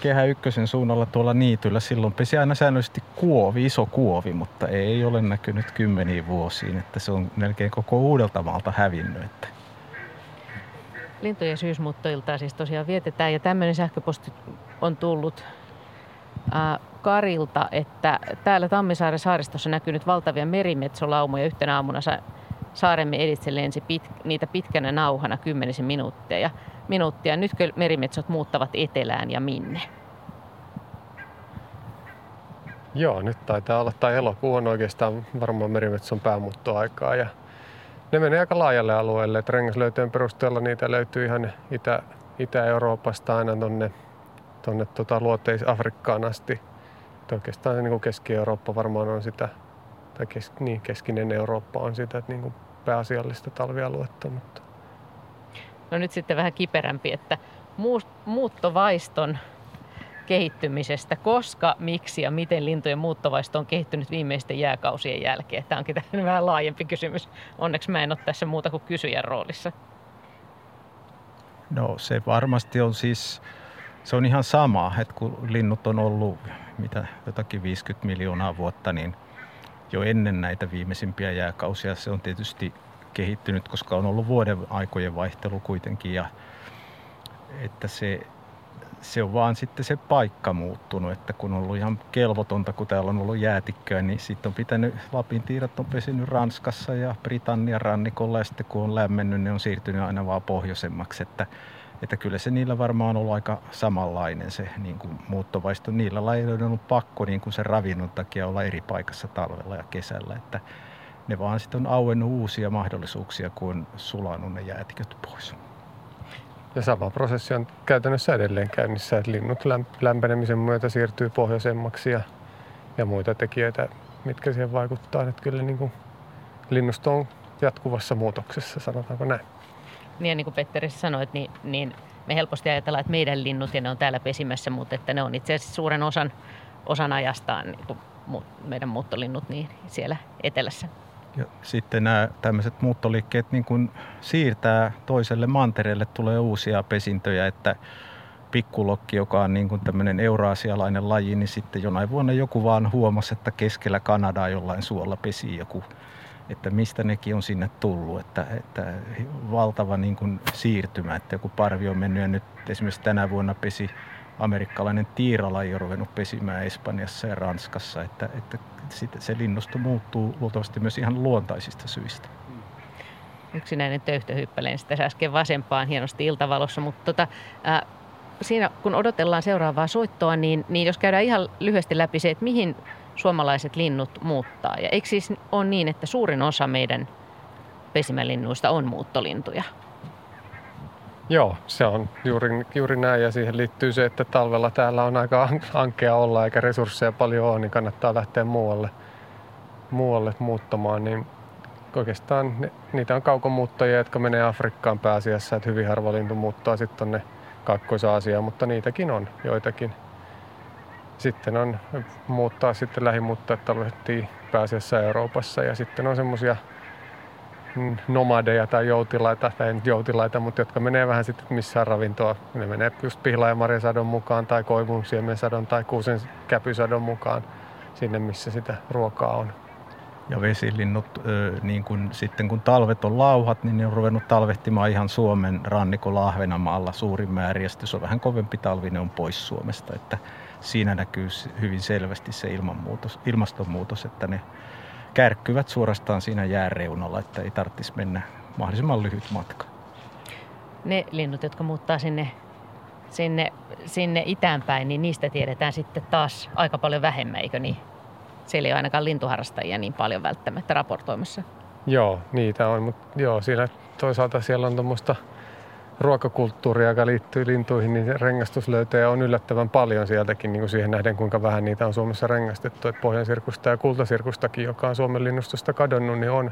Kehä Ykkösen suunnalla tuolla niityllä. Silloin pesi aina säännöllisesti kuovi, iso kuovi, mutta ei ole näkynyt kymmeniin vuosiin. Että se on melkein koko Uudeltamaalta hävinnyt. Että Lintujen syysmuuttoiltaa siis tosiaan vietetään ja tämmöinen sähköposti on tullut ää, Karilta, että täällä Tammisaaren saaristossa näkyy nyt valtavia merimetsolaumoja. Yhtenä aamuna sa- saaremme lensi pit, niitä pitkänä nauhana kymmenisen minuuttia. Ja minuuttia. Nytkö merimetsot muuttavat etelään ja minne? Joo, nyt taitaa olla, tai elokuu on oikeastaan varmaan merimetson päämuuttoaikaa ja ne menee aika laajalle alueelle. Et rengaslöytöjen perusteella niitä löytyy ihan Itä, Itä-Euroopasta aina tonne, tonne tota luoteis-Afrikkaan asti. Et oikeastaan niin kuin Keski-Eurooppa varmaan on sitä, tai kes, niin, keskinen Eurooppa on sitä että niin kuin pääasiallista talvialuetta. Mutta No nyt sitten vähän kiperämpi, että muuttovaiston kehittymisestä, koska, miksi ja miten lintujen muuttovaisto on kehittynyt viimeisten jääkausien jälkeen. Tämä onkin tämmöinen vähän laajempi kysymys. Onneksi mä en ole tässä muuta kuin kysyjän roolissa. No se varmasti on siis, se on ihan sama, että kun linnut on ollut mitä, jotakin 50 miljoonaa vuotta, niin jo ennen näitä viimeisimpiä jääkausia se on tietysti kehittynyt, koska on ollut vuoden aikojen vaihtelu kuitenkin ja että se, se on vaan sitten se paikka muuttunut, että kun on ollut ihan kelvotonta, kun täällä on ollut jäätikköä, niin sitten on pitänyt, Lapin tiirat on pesinyt Ranskassa ja Britannian rannikolla ja sitten kun on lämmennyt, ne on siirtynyt aina vaan pohjoisemmaksi, että, että kyllä se niillä varmaan on ollut aika samanlainen se niin kuin muuttovaisto. Niillä lajeilla on ollut pakko niin kuin sen ravinnon takia olla eri paikassa talvella ja kesällä, että ne vaan sitten on auennut uusia mahdollisuuksia, kun sulanut ne jäätiköt pois. Ja sama prosessi on käytännössä edelleen käynnissä, että linnut lämp- lämpenemisen myötä siirtyy pohjoisemmaksi ja, ja muita tekijöitä, mitkä siihen vaikuttaa. Että kyllä niin kuin linnusto on jatkuvassa muutoksessa, sanotaanko näin. Niin, ja niin kuin Petteri sanoit, niin, niin me helposti ajatellaan, että meidän linnut ja ne on täällä pesimässä, mutta että ne on itse asiassa suuren osan, osan ajastaan niin kuin meidän muuttolinnut niin siellä etelässä. Ja sitten nämä tämmöiset muuttoliikkeet niin kun siirtää toiselle mantereelle, tulee uusia pesintöjä, että pikkulokki, joka on niin kuin tämmöinen euraasialainen laji, niin sitten jonain vuonna joku vaan huomasi, että keskellä Kanadaa jollain suolla pesi joku, että mistä nekin on sinne tullut, että, että valtava niin kuin siirtymä, että joku parvi on mennyt ja nyt esimerkiksi tänä vuonna pesi amerikkalainen tiiralaji on ruvennut pesimään Espanjassa ja Ranskassa, että, että se linnusto muuttuu luultavasti myös ihan luontaisista syistä. yksinäinen töyhtöhyppäleen sitä äsken vasempaan hienosti iltavalossa, mutta tota, ää, siinä kun odotellaan seuraavaa soittoa, niin, niin jos käydään ihan lyhyesti läpi se, että mihin suomalaiset linnut muuttaa. Ja eikö siis ole niin, että suurin osa meidän pesimälinnuista on muuttolintuja? Joo, se on juuri, juuri näin ja siihen liittyy se, että talvella täällä on aika ankea olla eikä resursseja paljon ole, niin kannattaa lähteä muualle, muualle muuttamaan. Niin oikeastaan ne, niitä on kaukomuuttajia, jotka menee Afrikkaan pääasiassa, että hyvin harva lintu muuttaa sitten tonne Kaakkois-Aasiaan, mutta niitäkin on joitakin. Sitten on muuttaa sitten lähimuuttajat talvehtii pääasiassa Euroopassa ja sitten on semmoisia nomadeja tai joutilaita, tai nyt joutilaita, mutta jotka menee vähän sitten missään ravintoa. Ne menee just pihla- ja marjasadon mukaan tai koivun siemensadon tai kuusen käpysadon mukaan sinne, missä sitä ruokaa on. Ja vesilinnut, niin kun, sitten kun talvet on lauhat, niin ne on ruvennut talvehtimaan ihan Suomen rannikolla Ahvenanmaalla suurin määrä. Ja sitten jos on vähän kovempi talvi, ne on pois Suomesta. Että siinä näkyy hyvin selvästi se ilmanmuutos, ilmastonmuutos, että ne kärkkyvät suorastaan siinä jääreunalla, että ei tarvitsisi mennä mahdollisimman lyhyt matka. Ne linnut, jotka muuttaa sinne, sinne, sinne itäänpäin, niin niistä tiedetään sitten taas aika paljon vähemmän, eikö niin? Siellä ei ole ainakaan lintuharrastajia niin paljon välttämättä raportoimassa. Joo, niitä on, mutta joo, siellä toisaalta siellä on tuommoista ruokakulttuuria, joka liittyy lintuihin, niin rengastuslöytöjä on yllättävän paljon sieltäkin niin kuin siihen nähden, kuinka vähän niitä on Suomessa rengastettu. Et Pohjansirkusta ja kultasirkustakin, joka on Suomen linnustosta kadonnut, niin on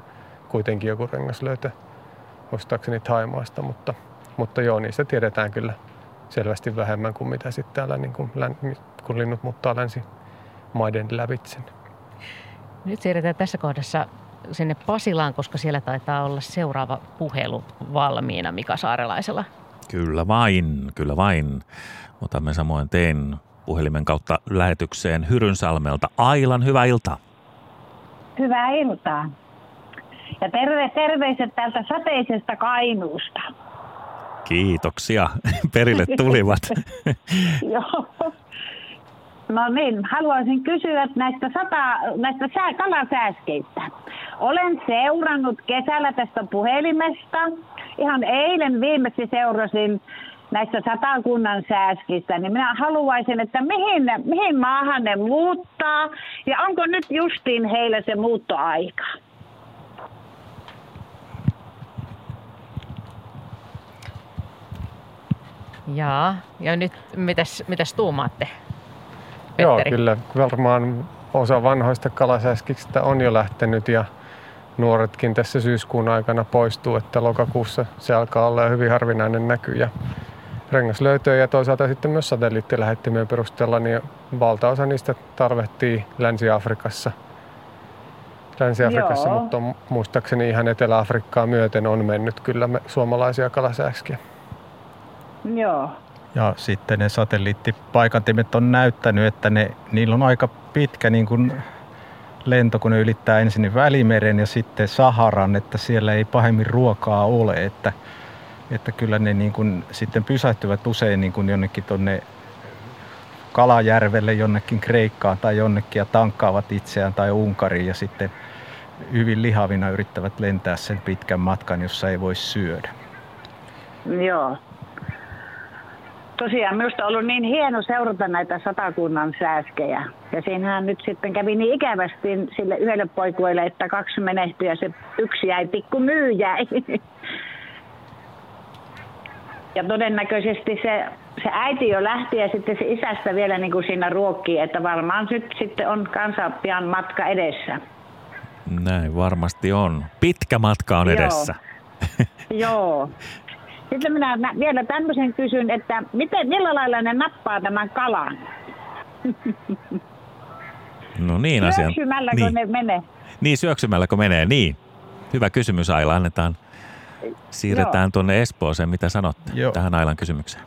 kuitenkin joku rengaslöytö ostaakseni Taimaasta, mutta, mutta joo, niistä tiedetään kyllä selvästi vähemmän kuin mitä sitten täällä, niin kuin, kun linnut muuttaa länsimaiden lävitse. Nyt siirretään tässä kohdassa sinne Pasilaan, koska siellä taitaa olla seuraava puhelu valmiina Mika Saarelaisella. Kyllä vain, kyllä vain. Otamme samoin teen puhelimen kautta lähetykseen Hyrynsalmelta. Ailan, hyvää iltaa. Hyvää iltaa. Ja terve, terveiset täältä sateisesta Kainuusta. Kiitoksia. Perille tulivat. Joo. No niin, haluaisin kysyä näistä, sata, näistä sää, kalasääskeistä. Olen seurannut kesällä tästä puhelimesta. Ihan eilen viimeksi seurasin näistä satakunnan sääskistä, niin minä haluaisin, että mihin, mihin maahan ne muuttaa ja onko nyt justiin heillä se muuttoaika? Jaa, ja nyt mitäs, mitäs tuumaatte? Petteri? Joo, kyllä varmaan osa vanhoista kalasäskiksistä on jo lähtenyt ja nuoretkin tässä syyskuun aikana poistuu, että lokakuussa se alkaa olla hyvin harvinainen näky. Ja rengaslöytöjä ja toisaalta sitten myös satelliittilähettimien perusteella, niin valtaosa niistä tarvehtii Länsi-Afrikassa. Länsi-Afrikassa, Joo. mutta on, muistaakseni ihan Etelä-Afrikkaa myöten on mennyt kyllä me, suomalaisia kalasääskiä. Joo. Ja sitten ne satelliittipaikantimet on näyttänyt, että ne, niillä on aika pitkä niin kuin lento, kun ne ylittää ensin Välimeren ja sitten Saharan, että siellä ei pahemmin ruokaa ole. Että, että kyllä ne niin kuin sitten pysähtyvät usein niin kuin jonnekin tuonne Kalajärvelle, jonnekin Kreikkaan tai jonnekin ja tankkaavat itseään tai Unkariin ja sitten hyvin lihavina yrittävät lentää sen pitkän matkan, jossa ei voi syödä. Joo tosiaan minusta on ollut niin hieno seurata näitä satakunnan sääskejä. Ja siinähän nyt sitten kävi niin ikävästi sille yhdelle poikueelle, että kaksi menehtyi ja se yksi jäi pikku myyjä. Ja todennäköisesti se, se äiti jo lähti ja sitten se isästä vielä niin kuin siinä ruokkii, että varmaan nyt sitten on kanssa pian matka edessä. Näin varmasti on. Pitkä matka on edessä. Joo. Sitten minä vielä tämmöisen kysyn, että miten, millä lailla ne nappaa tämän kalan? No niin, asia. Syöksymälläkö niin. ne menee? Niin, syöksymälläkö menee, niin. Hyvä kysymys Aila, annetaan. Siirretään Joo. tuonne Espooseen. Mitä sanotte Joo. tähän Ailan kysymykseen?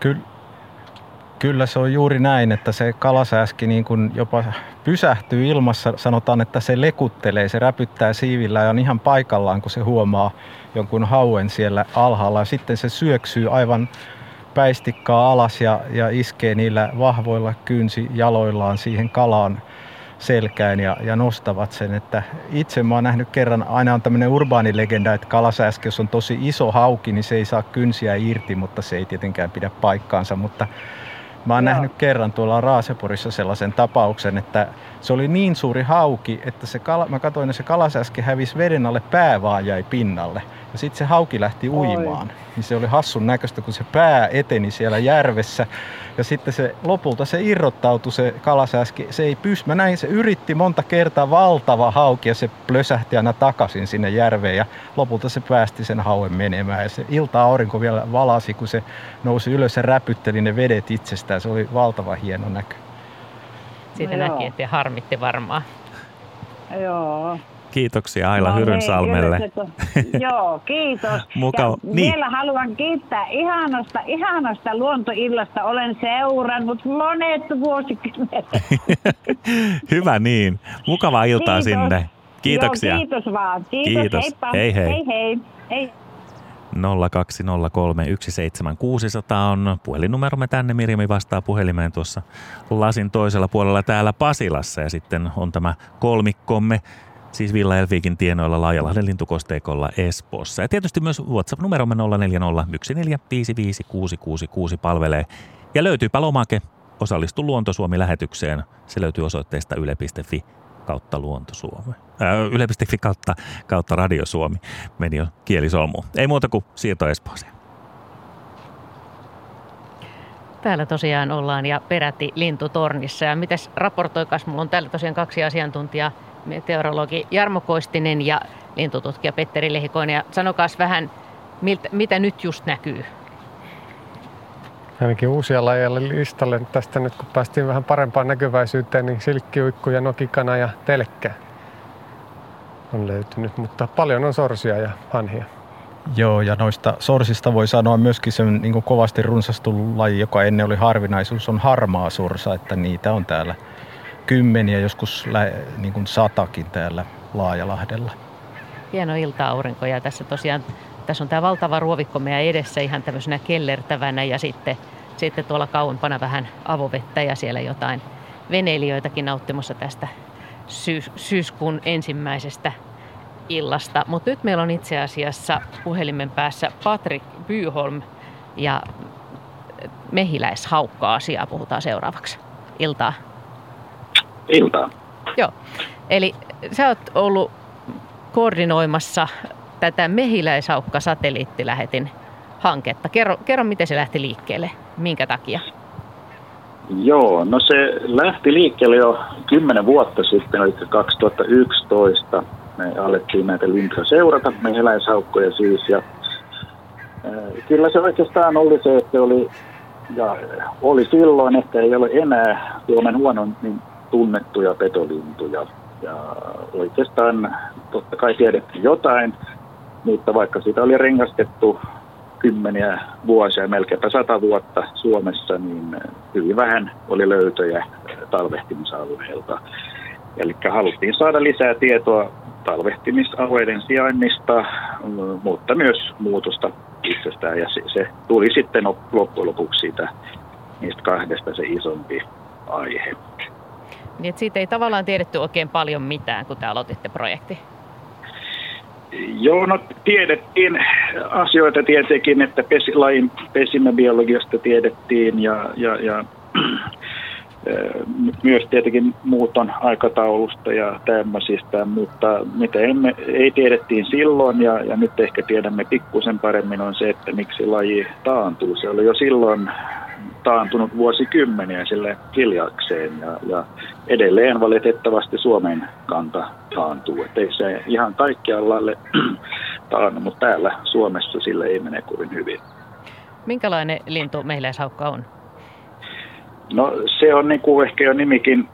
Kyllä, Kyllä se on juuri näin, että se kalasääski niin kuin jopa pysähtyy ilmassa. Sanotaan, että se lekuttelee, se räpyttää siivillä ja on ihan paikallaan, kun se huomaa jonkun hauen siellä alhaalla. Sitten se syöksyy aivan päistikkaa alas ja, ja iskee niillä vahvoilla kynsi jaloillaan siihen kalaan selkään ja, ja nostavat sen. Että itse mä oon nähnyt kerran, aina on tämmöinen urbaanilegenda, että kalasääski, jos on tosi iso hauki, niin se ei saa kynsiä irti, mutta se ei tietenkään pidä paikkaansa. Mutta Mä oon Joo. nähnyt kerran tuolla Raaseporissa sellaisen tapauksen, että se oli niin suuri hauki, että se kala, mä katsoin, että se kalasäski hävisi veden alle, pää vaan jäi pinnalle. Ja sitten se hauki lähti uimaan. Oi. Niin se oli hassun näköistä, kun se pää eteni siellä järvessä. Ja sitten se lopulta se irrottautui se kalasäski. Se ei pysty. Mä näin, se yritti monta kertaa valtava hauki ja se plösähti aina takaisin sinne järveen. Ja lopulta se päästi sen hauen menemään. Ja se ilta-aurinko vielä valasi, kun se nousi ylös ja räpytteli ne vedet itsestään. Se oli valtava hieno näkö. Siitä no näki, että harmitti varmaan. Joo. Kiitoksia Aila no, Hyrynsalmelle. Niin, joo, kiitos. Mukava. Ja niin. Vielä haluan kiittää ihanasta, ihanasta luontoillasta. Olen seurannut monet vuosikymmenet. Hyvä niin. Mukavaa iltaa kiitos. sinne. Kiitoksia. Joo, kiitos vaan. Kiitos. kiitos. Heippa. Hei hei. Hei hei. hei. 020317600 on puhelinnumeromme tänne. Mirjami vastaa puhelimeen tuossa lasin toisella puolella täällä Pasilassa ja sitten on tämä kolmikkomme siis Villa Elviikin tienoilla Laajalahden lintukosteikolla Espoossa. Ja tietysti myös WhatsApp-numeromme 0401455666 palvelee. Ja löytyypä lomake Osallistu Luontosuomi-lähetykseen. Se löytyy osoitteesta yle.fi kautta Luontosuomi. Ää, yle.fi kautta, kautta Radio Suomi. Meni jo kielisolmu. Ei muuta kuin siirto Espooseen. Täällä tosiaan ollaan ja peräti lintutornissa. Ja mitäs raportoikas, mulla on täällä tosiaan kaksi asiantuntijaa meteorologi Jarmo Koistinen ja lintututkija Petteri Lehikoinen. Ja sanokaas vähän, miltä, mitä nyt just näkyy? Ainakin uusia lajeja listalle tästä nyt, kun päästiin vähän parempaan näkyväisyyteen, niin silkkiuikku ja nokikana ja telkkä on löytynyt, mutta paljon on sorsia ja hanhia. Joo, ja noista sorsista voi sanoa myöskin se niin kovasti runsastunut laji, joka ennen oli harvinaisuus, on harmaa sorsa, että niitä on täällä kymmeniä, joskus lä- niin kuin satakin täällä Laajalahdella. Hieno ilta-aurinko ja tässä tosiaan tässä on tämä valtava ruovikko meidän edessä ihan tämmöisenä kellertävänä ja sitten, sitten tuolla kauempana vähän avovettä ja siellä jotain veneilijöitäkin nauttimassa tästä syys- syyskuun ensimmäisestä illasta. Mutta nyt meillä on itse asiassa puhelimen päässä Patrick Byholm ja mehiläishaukka-asiaa puhutaan seuraavaksi. Iltaa iltaa. Joo. Eli sä oot ollut koordinoimassa tätä mehiläisaukka-satelliittilähetin hanketta. Kerro, kerro, miten se lähti liikkeelle, minkä takia? Joo, no se lähti liikkeelle jo 10 vuotta sitten, eli 2011. Me alettiin näitä lintuja seurata, mehiläishaukkoja siis. Ja, äh, kyllä se oikeastaan oli se, että oli, ja oli silloin, että ei ole enää Suomen huonon niin tunnettuja petolintuja. Ja oikeastaan totta kai tiedettiin jotain, mutta vaikka sitä oli rengastettu kymmeniä vuosia, melkeinpä sata vuotta Suomessa, niin hyvin vähän oli löytöjä talvehtimisalueelta. Eli haluttiin saada lisää tietoa talvehtimisalueiden sijainnista, mutta myös muutosta itsestään. Ja se, se tuli sitten loppujen lopuksi siitä, niistä kahdesta se isompi aihe. Niin siitä ei tavallaan tiedetty oikein paljon mitään, kun te aloititte projekti. Joo, no tiedettiin asioita tietenkin, että pesi, lajin pesimäbiologiasta tiedettiin ja, ja, ja myös tietenkin muuton aikataulusta ja tämmöisistä, mutta mitä emme, ei tiedettiin silloin ja, ja nyt ehkä tiedämme pikkusen paremmin on se, että miksi laji taantuu. Se oli jo silloin taantunut vuosikymmeniä sille hiljakseen ja, ja edelleen valitettavasti Suomen kanta taantuu. Et ei se ihan kaikkialla taannu, mutta täällä Suomessa sille ei mene kovin hyvin. Minkälainen lintu mehiläishaukka on? No se on niin kuin ehkä jo nimikin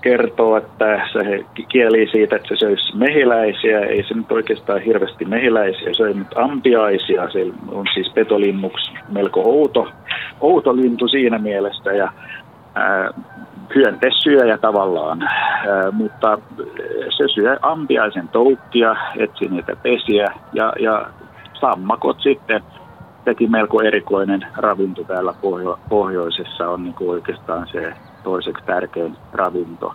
kertoo, että se kieli siitä, että se söisi mehiläisiä. Ei se nyt oikeastaan hirveästi mehiläisiä, se on ampiaisia. Se on siis petolinnuksi melko outo, outo lintu siinä mielessä ja ää, hyöntesyöjä tavallaan. Ää, mutta se syö ampiaisen toukkia, etsi niitä pesiä ja, ja sammakot sitten sekin melko erikoinen ravinto täällä pohjo- pohjoisessa on niin kuin oikeastaan se toiseksi tärkein ravinto.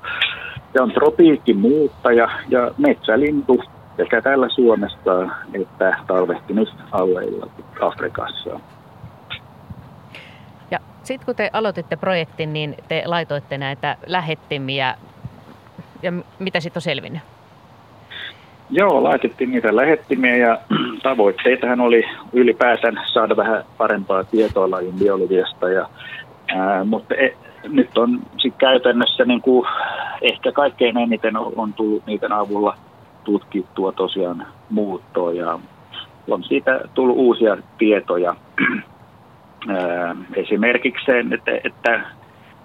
se on tropiikkimuuttaja ja metsälintu sekä täällä Suomessa että talvehtimisalueilla Afrikassa. Ja sitten kun te aloititte projektin, niin te laitoitte näitä lähettimiä. Ja mitä sitten on selvinnyt? Joo, laitettiin niitä lähettimiä ja tavoitteitahan oli ylipäätään saada vähän parempaa tietoa lajin biologiasta. Ja, ää, mutta e, nyt on sit käytännössä niin kuin, ehkä kaikkein eniten on, tullut niiden avulla tutkittua tosiaan muuttoa ja on siitä tullut uusia tietoja. Esimerkiksi sen, että, että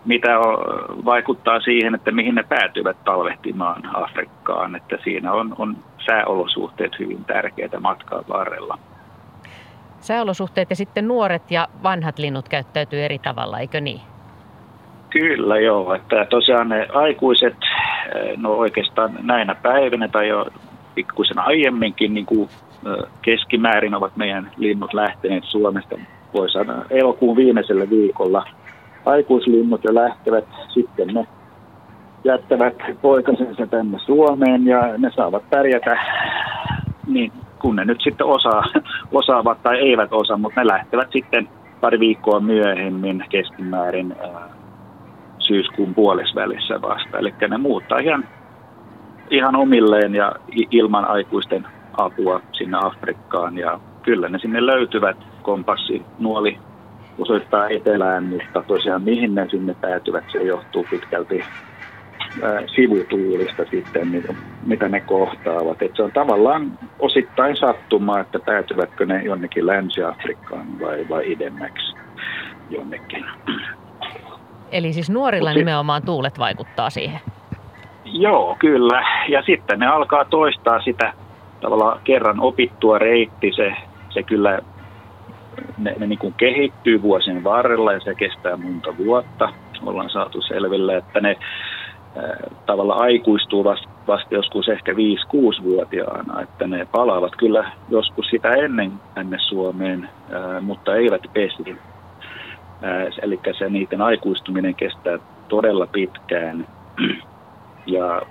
mitä on, vaikuttaa siihen, että mihin ne päätyvät talvehtimaan Afrikkaan. Että siinä on, on sääolosuhteet hyvin tärkeitä matkan varrella. Sääolosuhteet ja sitten nuoret ja vanhat linnut käyttäytyy eri tavalla, eikö niin? Kyllä joo, että tosiaan ne aikuiset, no oikeastaan näinä päivinä tai jo pikkuisen aiemminkin niin kuin keskimäärin ovat meidän linnut lähteneet Suomesta, voi sanoa elokuun viimeisellä viikolla – aikuislinnut jo lähtevät, sitten ne jättävät poikasensa tänne Suomeen ja ne saavat pärjätä niin kun ne nyt sitten osaa, osaavat tai eivät osaa, mutta ne lähtevät sitten pari viikkoa myöhemmin keskimäärin ää, syyskuun puolesvälissä vasta. Eli ne muuttaa ihan, ihan omilleen ja ilman aikuisten apua sinne Afrikkaan ja kyllä ne sinne löytyvät kompassi, nuoli osoittaa etelään, mutta tosiaan mihin ne sinne päätyvät, se johtuu pitkälti sivutuulista sitten, mitä, mitä ne kohtaavat. Et se on tavallaan osittain sattumaa, että päätyvätkö ne jonnekin Länsi-Afrikkaan vai, vai idemmäksi jonnekin. Eli siis nuorilla Mut nimenomaan tuulet vaikuttaa siihen? Joo, kyllä. Ja sitten ne alkaa toistaa sitä tavallaan kerran opittua reitti. Se, se kyllä ne, ne niin kuin kehittyy vuosien varrella ja se kestää monta vuotta. Ollaan saatu selville, että ne tavalla aikuistuu vasta, vasta joskus ehkä 5-6-vuotiaana, että ne palaavat kyllä joskus sitä ennen tänne Suomeen, mutta eivät pesi. Eli se niiden aikuistuminen kestää todella pitkään ja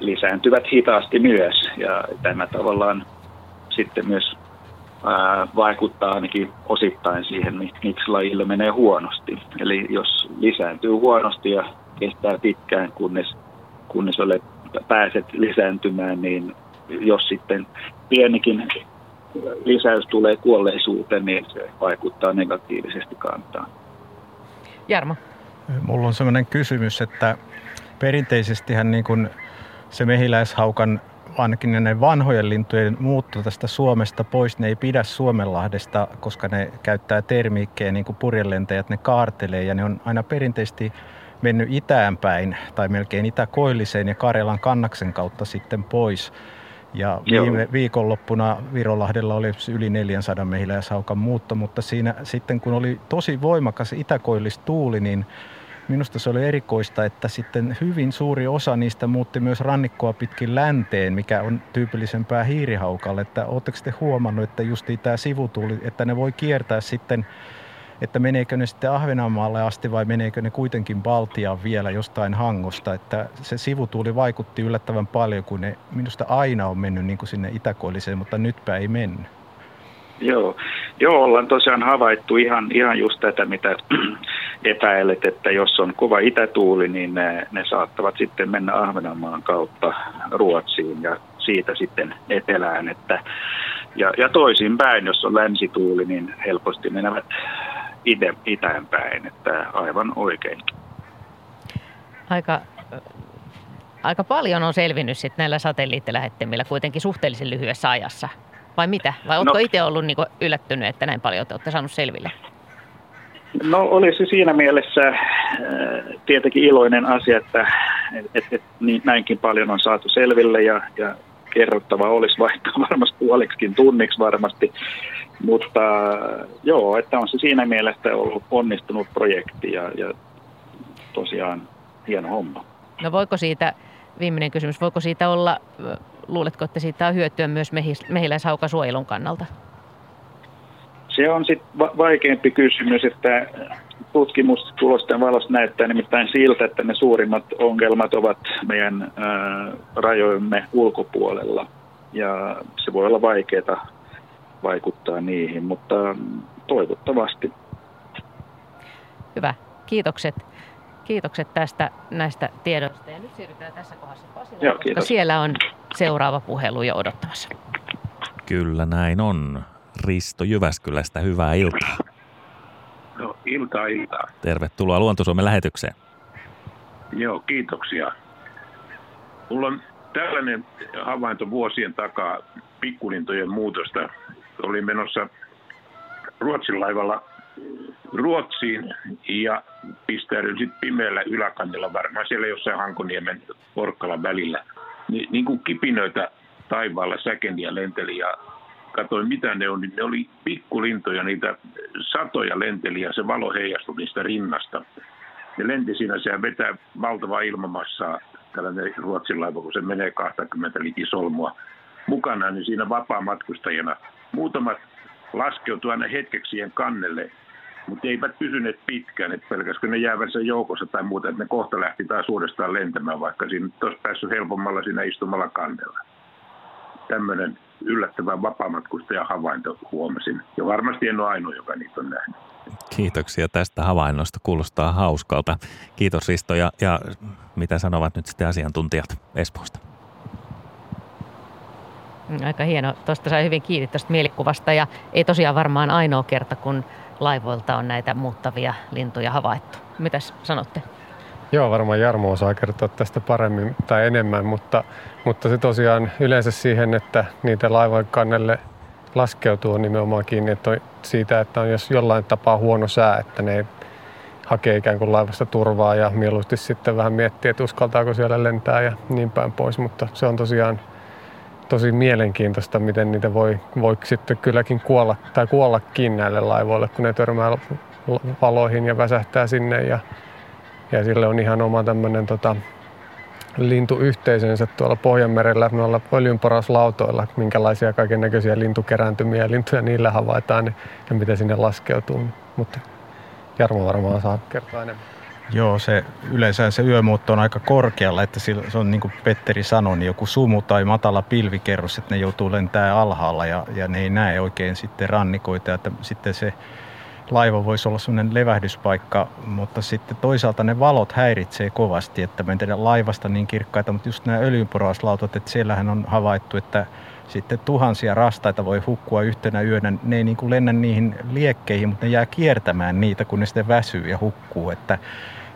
lisääntyvät hitaasti myös. Ja tämä tavallaan sitten myös vaikuttaa ainakin osittain siihen, miksi lajille menee huonosti. Eli jos lisääntyy huonosti ja kestää pitkään, kunnes, kunnes olet, pääset lisääntymään, niin jos sitten pienikin lisäys tulee kuolleisuuteen, niin se vaikuttaa negatiivisesti kantaan. Jarmo. Mulla on sellainen kysymys, että perinteisestihän niin kuin se mehiläishaukan ainakin ne vanhojen lintujen muutto tästä Suomesta pois, ne ei pidä Suomenlahdesta, koska ne käyttää termiikkejä niin kuin purjelentäjät, ne kaartelee ja ne on aina perinteisesti mennyt itäänpäin tai melkein itäkoilliseen ja Karjalan kannaksen kautta sitten pois. Ja viime viikonloppuna Virolahdella oli yli 400 mehiläishaukan muutto, mutta siinä sitten kun oli tosi voimakas itäkoillistuuli, niin minusta se oli erikoista, että sitten hyvin suuri osa niistä muutti myös rannikkoa pitkin länteen, mikä on tyypillisempää hiirihaukalle. Että oletteko te huomannut, että just tämä sivutuuli, että ne voi kiertää sitten että meneekö ne sitten Ahvenanmaalle asti vai meneekö ne kuitenkin Baltiaan vielä jostain hangosta. Että se sivutuuli vaikutti yllättävän paljon, kun ne minusta aina on mennyt niin kuin sinne itäkoilliseen, mutta nytpä ei mennyt. Joo. Joo, ollaan tosiaan havaittu ihan, ihan just tätä, mitä epäilet, että jos on kova itätuuli, niin ne, ne saattavat sitten mennä Ahvenanmaan kautta Ruotsiin ja siitä sitten etelään. Että, ja, ja toisinpäin, jos on länsituuli, niin helposti menevät itä, itään päin, että aivan oikein. Aika, aika paljon on selvinnyt sitten näillä satelliittilähettimillä kuitenkin suhteellisen lyhyessä ajassa. Vai mitä? Vai oletko no, itse ollut niin yllättynyt, että näin paljon te olette saanut selville? No oli se siinä mielessä äh, tietenkin iloinen asia, että et, et, niin, näinkin paljon on saatu selville ja, ja kerrottava olisi vaikka varmasti puoliksikin tunniksi varmasti. Mutta joo, että on se siinä mielessä ollut onnistunut projekti ja, ja tosiaan hieno homma. No voiko siitä, viimeinen kysymys, voiko siitä olla luuletko, että siitä on hyötyä myös mehiläishaukasuojelun kannalta? se on sitten va- vaikeampi kysymys, että tutkimustulosten valossa näyttää nimittäin siltä, että ne suurimmat ongelmat ovat meidän ää, rajojemme ulkopuolella. Ja se voi olla vaikeaa vaikuttaa niihin, mutta toivottavasti. Hyvä. Kiitokset. Kiitokset tästä näistä tiedoista. Ja nyt siirrytään tässä kohdassa Pasilaan, Joo, koska siellä on seuraava puhelu jo odottamassa. Kyllä näin on. Risto Jyväskylästä, hyvää iltaa. No, iltaa, iltaa. Tervetuloa Luontosuomen lähetykseen. Joo, kiitoksia. Mulla on tällainen havainto vuosien takaa pikkulintojen muutosta. Olin menossa Ruotsin laivalla Ruotsiin ja pistäydyin sitten pimeällä yläkannella, varmaan siellä jossain Hankoniemen Porkkalan välillä. Ni, niin kuin kipinöitä taivaalla säkeniä lenteli ja katsoin mitä ne on, niin ne oli pikkulintoja, niitä satoja lenteli ja se valo heijastui niistä rinnasta. Ne lenti siinä, se vetää valtavaa ilmamassaa, tällainen Ruotsin laiva, kun se menee 20 liki solmua mukana, niin siinä vapaa-matkustajana. Muutamat laskeutu aina hetkeksi siihen kannelle, mutta eivät pysyneet pitkään, että pelkäskö ne jäävät sen joukossa tai muuta, että ne kohta lähti taas uudestaan lentämään, vaikka siinä olisi päässyt helpommalla siinä istumalla kannella. Tämmöinen yllättävän vapaamatkustajan havainto huomasin. Ja varmasti en ole ainoa, joka niitä on nähnyt. Kiitoksia tästä havainnosta. Kuulostaa hauskalta. Kiitos Risto ja, ja mitä sanovat nyt sitten asiantuntijat Espoosta? Mm, Aika hieno. Tuosta sai hyvin kiinni tuosta mielikuvasta ja ei tosiaan varmaan ainoa kerta, kun laivoilta on näitä muuttavia lintuja havaittu. Mitäs sanotte? Joo, varmaan Jarmo osaa kertoa tästä paremmin tai enemmän, mutta, mutta se tosiaan yleensä siihen, että niitä laivojen kannelle laskeutuu on nimenomaan kiinni että on siitä, että on jos jollain tapaa huono sää, että ne hakee ikään kuin laivasta turvaa ja mieluusti sitten vähän miettiä, että uskaltaako siellä lentää ja niin päin pois, mutta se on tosiaan tosi mielenkiintoista, miten niitä voi, voi sitten kylläkin kuolla tai kuollakin näille laivoille, kun ne törmää valoihin ja väsähtää sinne ja, ja sille on ihan oma tämmöinen tota, lintuyhteisönsä tuolla Pohjanmerellä noilla öljynporauslautoilla, minkälaisia kaiken näköisiä lintukerääntymiä ja lintuja niillä havaitaan ja mitä sinne laskeutuu. Mutta Jarmo varmaan saa kertoa enemmän. Joo, se yleensä se yömuutto on aika korkealla, että sillä- se on niin kuin Petteri sanoi, niin joku sumu tai matala pilvikerros, että ne joutuu lentää alhaalla ja, ja ne ei näe oikein sitten rannikoita, että sitten se laiva voisi olla sellainen levähdyspaikka, mutta sitten toisaalta ne valot häiritsee kovasti, että me tiedä laivasta niin kirkkaita, mutta just nämä öljynporauslautot, että siellähän on havaittu, että sitten tuhansia rastaita voi hukkua yhtenä yönä. Ne ei niin kuin lennä niihin liekkeihin, mutta ne jää kiertämään niitä, kun ne sitten väsyy ja hukkuu. Että,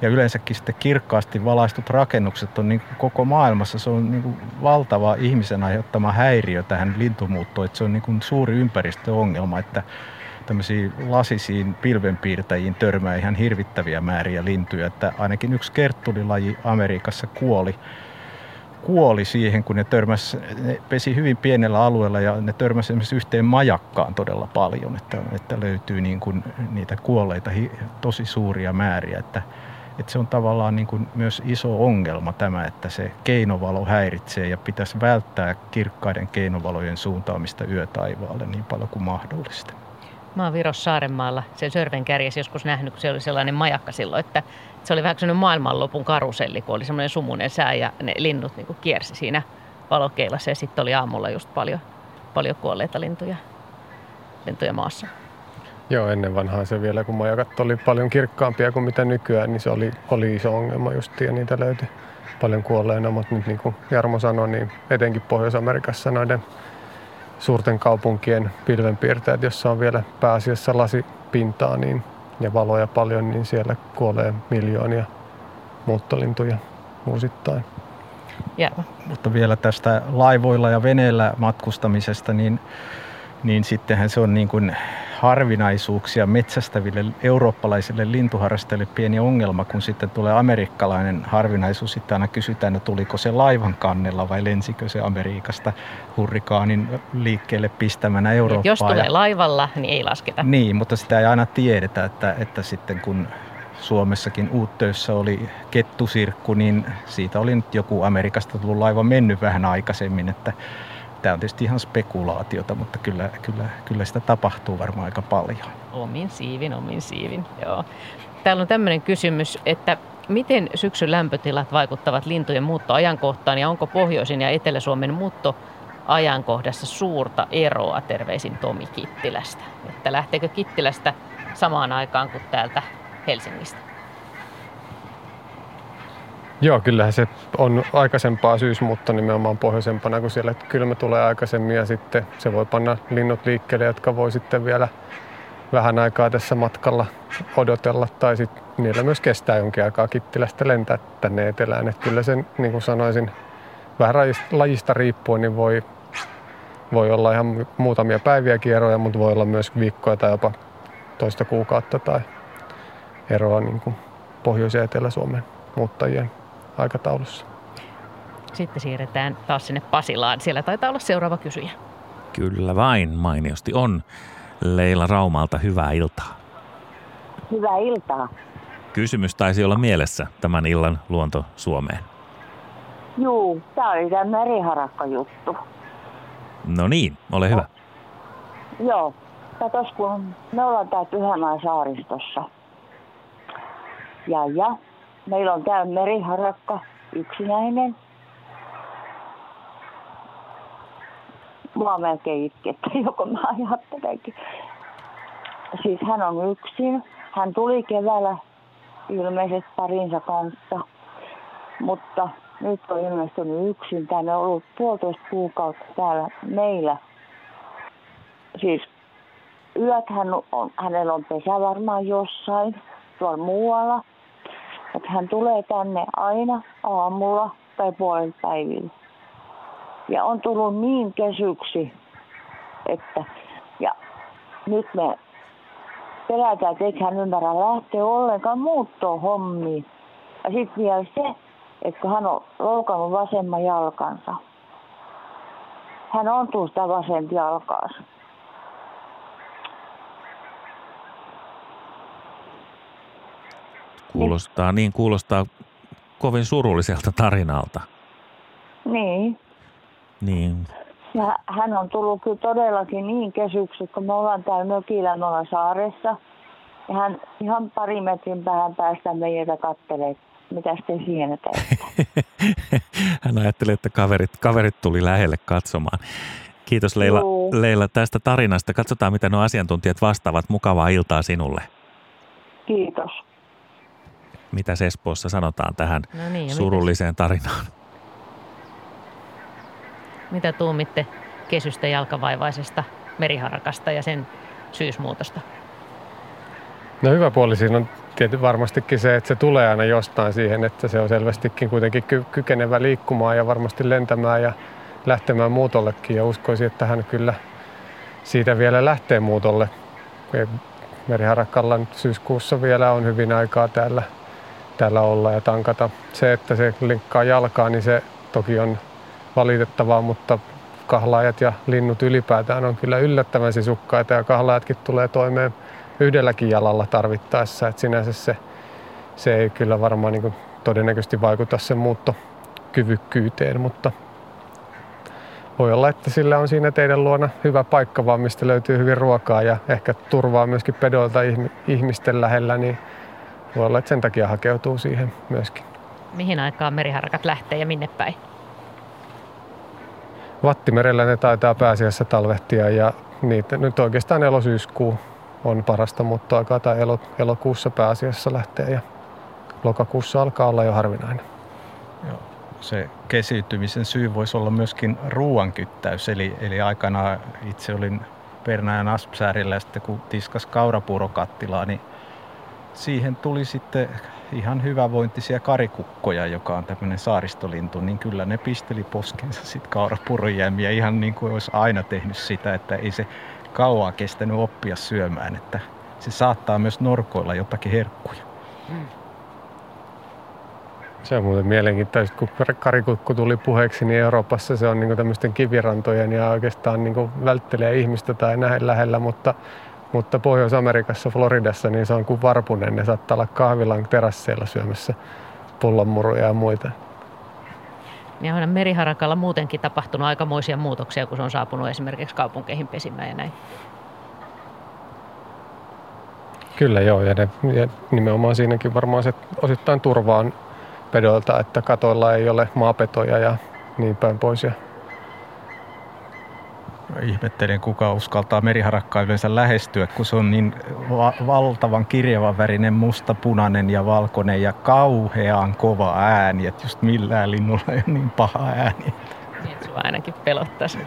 ja yleensäkin sitten kirkkaasti valaistut rakennukset on niin kuin koko maailmassa, se on niin kuin valtava ihmisen aiheuttama häiriö tähän lintumuuttoon. Että se on niin kuin suuri ympäristöongelma, että tämmöisiin lasisiin pilvenpiirtäjiin törmää ihan hirvittäviä määriä lintuja. Että ainakin yksi kerttulilaji Amerikassa kuoli kuoli siihen, kun ne törmäs, ne pesi hyvin pienellä alueella ja ne törmäsi esimerkiksi yhteen majakkaan todella paljon, että, että löytyy niin kuin niitä kuolleita tosi suuria määriä, että, että se on tavallaan niin kuin myös iso ongelma tämä, että se keinovalo häiritsee ja pitäisi välttää kirkkaiden keinovalojen suuntaamista yötaivaalle niin paljon kuin mahdollista. Mä oon Virossa Saarenmaalla sen Sörven kärjessä joskus nähnyt, kun se oli sellainen majakka silloin, että se oli vähän sellainen maailmanlopun karuselli, kun oli semmoinen sumunen sää ja ne linnut niin kuin kiersi siinä valokeilassa ja sitten oli aamulla just paljon, paljon kuolleita lintuja, lintuja maassa. Joo, ennen vanhaa se vielä, kun majakat oli paljon kirkkaampia kuin mitä nykyään, niin se oli, oli iso ongelma just ja niitä löytyi paljon kuolleena, mutta nyt niin kuin Jarmo sanoi, niin etenkin Pohjois-Amerikassa noiden suurten kaupunkien pilvenpiirteet, jossa on vielä pääasiassa lasipintaa niin, ja valoja paljon, niin siellä kuolee miljoonia muuttolintuja vuosittain. Jarmo. Mutta vielä tästä laivoilla ja veneellä matkustamisesta, niin, niin sittenhän se on niin kuin harvinaisuuksia metsästäville eurooppalaisille lintuharrastajille pieni ongelma, kun sitten tulee amerikkalainen harvinaisuus. Sitten aina kysytään, että tuliko se laivan kannella vai lensikö se Amerikasta hurrikaanin liikkeelle pistämänä Eurooppaan. Jos tulee laivalla, niin ei lasketa. niin, mutta sitä ei aina tiedetä, että, että sitten kun Suomessakin Uuttöissä oli kettusirkku, niin siitä oli nyt joku Amerikasta tullut laiva mennyt vähän aikaisemmin, että tämä on tietysti ihan spekulaatiota, mutta kyllä, kyllä, kyllä sitä tapahtuu varmaan aika paljon. Omin siivin, omin siivin, joo. Täällä on tämmöinen kysymys, että miten syksyn lämpötilat vaikuttavat lintujen muuttoajankohtaan ja onko Pohjoisen ja Etelä-Suomen muuttoajankohdassa suurta eroa? Terveisin Tomi Kittilästä. Että lähteekö Kittilästä samaan aikaan kuin täältä Helsingistä? Joo, kyllähän se on aikaisempaa syysmuutto nimenomaan pohjoisempana, kun siellä kylmä tulee aikaisemmin ja sitten se voi panna linnut liikkeelle, jotka voi sitten vielä vähän aikaa tässä matkalla odotella tai sitten niillä myös kestää jonkin aikaa Kittilästä lentää tänne etelään. Että kyllä sen, niin kuin sanoisin, vähän lajista riippuen, niin voi, voi olla ihan muutamia päiviä kierroja, mutta voi olla myös viikkoja tai jopa toista kuukautta tai eroa niin kuin Pohjois- ja Etelä-Suomen muuttajien aikataulussa. Sitten siirretään taas sinne Pasilaan. Siellä taitaa olla seuraava kysyjä. Kyllä vain, mainiosti on. Leila Raumalta, hyvää iltaa. Hyvää iltaa. Kysymys taisi olla mielessä tämän illan luonto Suomeen. Juu, tämä oli tämä meriharakka-juttu. No niin, ole hyvä. Joo, katos kun me ollaan tää Pyhänmäen saaristossa. Ja, ja meillä on tää meriharakka, yksinäinen. Mua melkein itkettä, joko mä ajattelenkin. Siis hän on yksin. Hän tuli keväällä ilmeisesti parinsa kanssa. Mutta nyt on ilmestynyt yksin tänne, on ollut puolitoista kuukautta täällä meillä. Siis yöt hän on, hänellä on pesä varmaan jossain tuolla muualla. Että hän tulee tänne aina aamulla tai puolen päivillä. Ja on tullut niin kesyksi, että ja nyt me pelätään, että eikä hän ymmärrä lähteä ollenkaan muuttoon hommiin. Ja sitten vielä se, että hän on loukannut vasemman jalkansa. Hän on sitä vasenta jalkaansa. Kuulostaa, niin kuulostaa kovin surulliselta tarinalta. Niin. Niin. Ja hän on tullut kyllä todellakin niin kesyksi, kun me ollaan täällä mökillä, me ollaan saaressa. Ja hän ihan pari metrin päähän päästä meitä kattelee, mitä te siinä teette. hän ajatteli, että kaverit, kaverit tuli lähelle katsomaan. Kiitos Leila, Leila tästä tarinasta. Katsotaan, mitä nuo asiantuntijat vastaavat. Mukavaa iltaa sinulle. Kiitos. Mitä Espoossa sanotaan tähän no niin, surulliseen mitäs? tarinaan? Mitä tuumitte kesystä jalkavaivaisesta meriharakasta ja sen syysmuutosta? No hyvä puoli siinä on tietysti varmastikin se, että se tulee aina jostain siihen, että se on selvästikin kuitenkin ky- kykenevä liikkumaan ja varmasti lentämään ja lähtemään muutollekin. Ja uskoisin, että hän kyllä siitä vielä lähtee muutolle. Meriharakalla nyt syyskuussa vielä on hyvin aikaa täällä, täällä olla ja tankata. Se, että se linkkaa jalkaa, niin se toki on valitettavaa, mutta kahlaajat ja linnut ylipäätään on kyllä yllättävän sisukkaita ja kahlaajatkin tulee toimeen yhdelläkin jalalla tarvittaessa. Et sinänsä se, se ei kyllä varmaan niin todennäköisesti vaikuta sen muuttokyvykkyyteen, mutta voi olla, että sillä on siinä teidän luona hyvä paikka vaan, mistä löytyy hyvin ruokaa ja ehkä turvaa myöskin pedoilta ihmisten lähellä, niin voi olla, että sen takia hakeutuu siihen myöskin. Mihin aikaan meriharakat lähtee ja minne päin? Vattimerellä ne taitaa pääasiassa talvehtia ja niitä nyt oikeastaan elosyyskuu on parasta muuttoaikaa tai elokuussa pääasiassa lähtee ja lokakuussa alkaa olla jo harvinainen. Joo. Se kesiytymisen syy voisi olla myöskin ruoankyttäys, eli, eli aikana itse olin Pernään Aspsäärillä sitten kun tiskas kaurapurokattilaa, niin siihen tuli sitten ihan hyvävointisia karikukkoja, joka on tämmöinen saaristolintu, niin kyllä ne pisteli poskensa sitten kaurapurojäämiä ihan niin kuin olisi aina tehnyt sitä, että ei se kauaa kestänyt oppia syömään, että se saattaa myös norkoilla jotakin herkkuja. Se on muuten mielenkiintoista, kun karikukku tuli puheeksi, niin Euroopassa se on niin tämmöisten kivirantojen ja oikeastaan niin välttelee ihmistä tai näin lähellä, mutta, mutta Pohjois-Amerikassa, Floridassa, niin se on kuin varpunen. Ne saattaa olla kahvilan terasseilla syömässä pullonmuruja ja muita. Niin on meriharakalla muutenkin tapahtunut aikamoisia muutoksia, kun se on saapunut esimerkiksi kaupunkeihin pesimään ja näin. Kyllä joo, ja, ne, ja nimenomaan siinäkin varmaan se osittain turvaan pedolta, että katoilla ei ole maapetoja ja niin päin pois. Ja Ihmettelen, kuka uskaltaa meriharakkaa yleensä lähestyä, kun se on niin va- valtavan kirjavan värinen, mustapunainen ja valkoinen ja kauhean kova ääni, että just millään linnulla ei ole niin paha ääni. Niin, sua ainakin pelottaisi.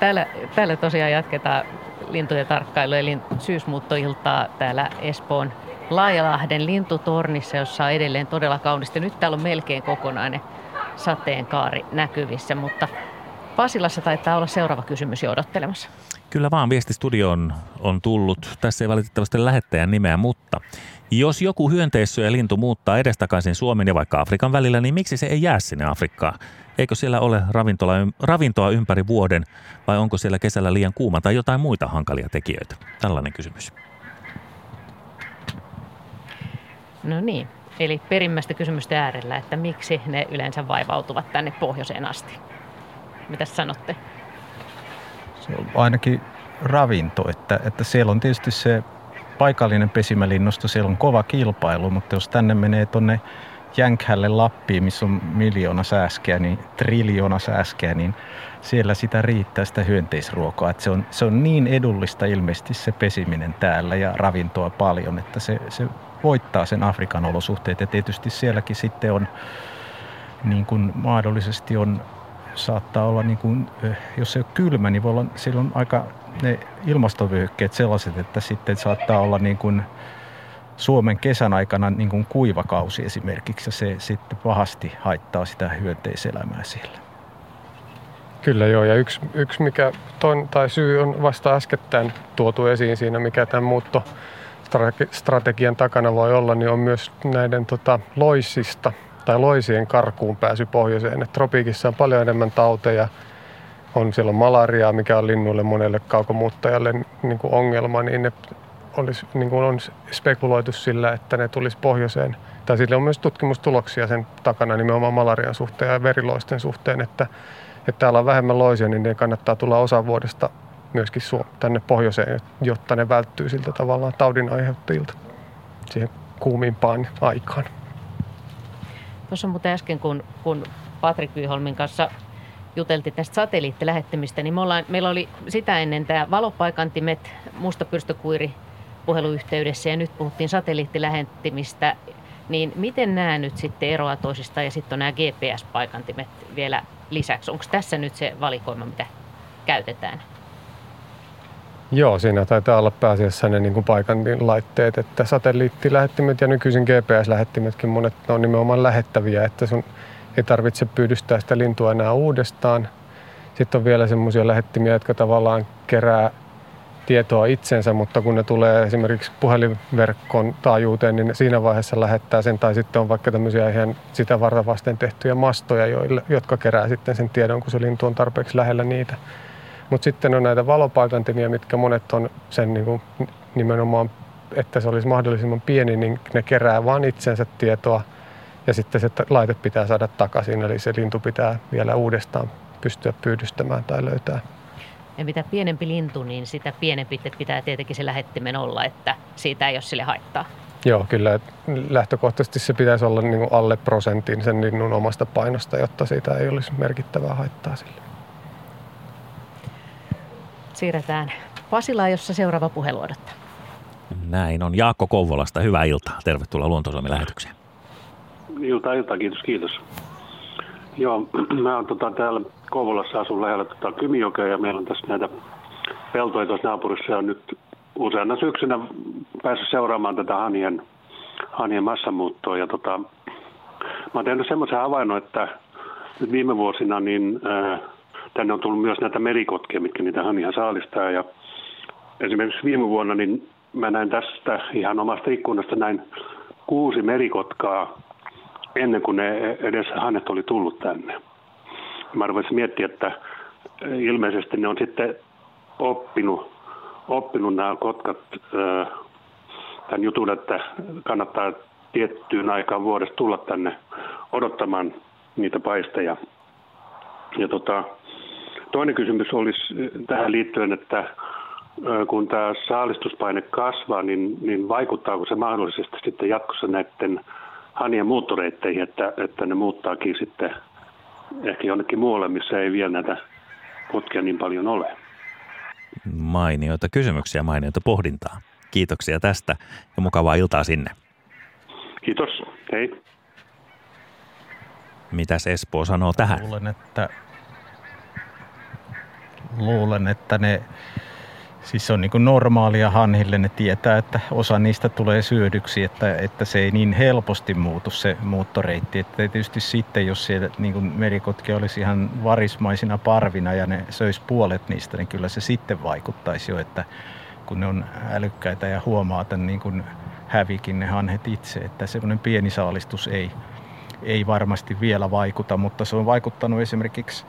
Täällä, täällä tosiaan jatketaan lintujen tarkkailua eli syysmuuttoiltaa täällä Espoon Laajalahden lintutornissa, jossa on edelleen todella kaunista. Nyt täällä on melkein kokonainen sateenkaari näkyvissä, mutta Pasilassa taitaa olla seuraava kysymys jo odottelemassa. Kyllä vaan viestistudioon on tullut. Tässä ei valitettavasti lähettäjän nimeä, mutta jos joku hyönteissö ja lintu muuttaa edestakaisin Suomen ja vaikka Afrikan välillä, niin miksi se ei jää sinne Afrikkaan? Eikö siellä ole ravintola, ravintoa ympäri vuoden vai onko siellä kesällä liian kuuma tai jotain muita hankalia tekijöitä? Tällainen kysymys. No niin, eli perimmäistä kysymystä äärellä, että miksi ne yleensä vaivautuvat tänne pohjoiseen asti? Mitä sanotte? Se on ainakin ravinto, että, että siellä on tietysti se paikallinen pesimälinnusto, siellä on kova kilpailu, mutta jos tänne menee tuonne Jänkhälle Lappiin, missä on miljoona sääskeä, niin triljoona sääskeä, niin siellä sitä riittää sitä hyönteisruokaa. Että se, on, se on niin edullista ilmeisesti se pesiminen täällä ja ravintoa paljon, että se, se voittaa sen Afrikan olosuhteet. Ja tietysti sielläkin sitten on, niin kuin mahdollisesti on, saattaa olla, niin kuin, jos se on kylmä, niin voi olla, siellä on aika ne ilmastovyöhykkeet sellaiset, että sitten saattaa olla niin kuin Suomen kesän aikana niin kuin kuivakausi esimerkiksi, ja se sitten pahasti haittaa sitä hyönteiselämää siellä. Kyllä joo, ja yksi, yksi mikä ton, tai syy on vasta äskettäin tuotu esiin siinä, mikä tämän muuttostrategian takana voi olla, niin on myös näiden tota, loisista tai loisien karkuun pääsy pohjoiseen. Et tropiikissa on paljon enemmän tauteja, on siellä on malariaa, mikä on linnuille monelle kaukomuuttajalle niin kuin ongelma, niin ne olisi, niin kuin on spekuloitu sillä, että ne tulisi pohjoiseen. Tai sillä on myös tutkimustuloksia sen takana nimenomaan malarian suhteen ja veriloisten suhteen, että, että täällä on vähemmän loisia, niin ne kannattaa tulla osa vuodesta myöskin tänne pohjoiseen, jotta ne välttyy siltä tavallaan taudin aiheuttajilta siihen kuumimpaan aikaan. Tuossa muuten äsken, kun, kun Patrik Vyholmin kanssa juteltiin tästä satelliittilähettimistä, niin me ollaan, meillä oli sitä ennen tämä valopaikantimet, mustapyrstökuiri puheluyhteydessä ja nyt puhuttiin satelliittilähettimistä, niin miten nämä nyt sitten eroaa toisistaan ja sitten on nämä GPS-paikantimet vielä lisäksi? Onko tässä nyt se valikoima, mitä käytetään? Joo, siinä taitaa olla pääasiassa ne niin paikantin laitteet, että satelliittilähettimet ja nykyisin GPS-lähettimetkin monet on nimenomaan lähettäviä, että sun ei tarvitse pyydystää sitä lintua enää uudestaan. Sitten on vielä semmoisia lähettimiä, jotka tavallaan kerää tietoa itsensä, mutta kun ne tulee esimerkiksi puhelinverkon taajuuteen, niin siinä vaiheessa lähettää sen. Tai sitten on vaikka tämmöisiä ihan sitä varta vasten tehtyjä mastoja, jotka kerää sitten sen tiedon, kun se lintu on tarpeeksi lähellä niitä. Mutta sitten on näitä valopaikantimia, mitkä monet on sen niin kuin nimenomaan, että se olisi mahdollisimman pieni, niin ne kerää vain itsensä tietoa ja sitten se laite pitää saada takaisin, eli se lintu pitää vielä uudestaan pystyä pyydystämään tai löytää. Ja mitä pienempi lintu, niin sitä pienempi pitää tietenkin se lähettimen olla, että siitä ei ole sille haittaa. Joo, kyllä. Lähtökohtaisesti se pitäisi olla niin kuin alle prosentin sen linnun omasta painosta, jotta siitä ei olisi merkittävää haittaa sille. Siirretään Pasilaan, jossa seuraava puhelu odottaa. Näin on. Jaakko Kouvolasta, hyvää iltaa. Tervetuloa Luontosuomi lähetykseen. Ilta, ilta, kiitos, kiitos. Joo, mä oon tota, täällä Kouvolassa asun lähellä tota, Kymijokea ja meillä on tässä näitä peltoja tuossa naapurissa ja nyt useana syksynä päässyt seuraamaan tätä hanien, hanien massamuuttoa ja tota, mä oon tehnyt semmoisen havainnon, että nyt viime vuosina niin ää, tänne on tullut myös näitä merikotkia, mitkä niitä hania saalistaa ja esimerkiksi viime vuonna niin mä näin tästä ihan omasta ikkunasta näin kuusi merikotkaa ennen kuin ne edes hannet oli tullut tänne. Mä rupesin miettiä, että ilmeisesti ne on sitten oppinut, oppinut nämä kotkat tämän jutun, että kannattaa tiettyyn aikaan vuodesta tulla tänne odottamaan niitä paisteja. Ja tota, toinen kysymys olisi tähän liittyen, että kun tämä saalistuspaine kasvaa, niin, niin vaikuttaako se mahdollisesti sitten jatkossa näiden hanien muuttoreitteihin, että, että ne muuttaakin sitten ehkä jonnekin muualle, missä ei vielä näitä putkia niin paljon ole. Mainioita kysymyksiä, mainioita pohdintaa. Kiitoksia tästä ja mukavaa iltaa sinne. Kiitos, hei. Mitäs Espoo sanoo tähän? Luulen, että, luulen, että ne Siis se on niin normaalia hanhille, ne tietää, että osa niistä tulee syödyksi, että, että se ei niin helposti muutu se muuttoreitti. Että tietysti sitten, jos siellä niin kuin merikotki olisi ihan varismaisina parvina ja ne söisi puolet niistä, niin kyllä se sitten vaikuttaisi jo, että kun ne on älykkäitä ja huomaa tämän niin kuin hävikin ne hanhet itse, että semmoinen pieni saalistus ei, ei varmasti vielä vaikuta, mutta se on vaikuttanut esimerkiksi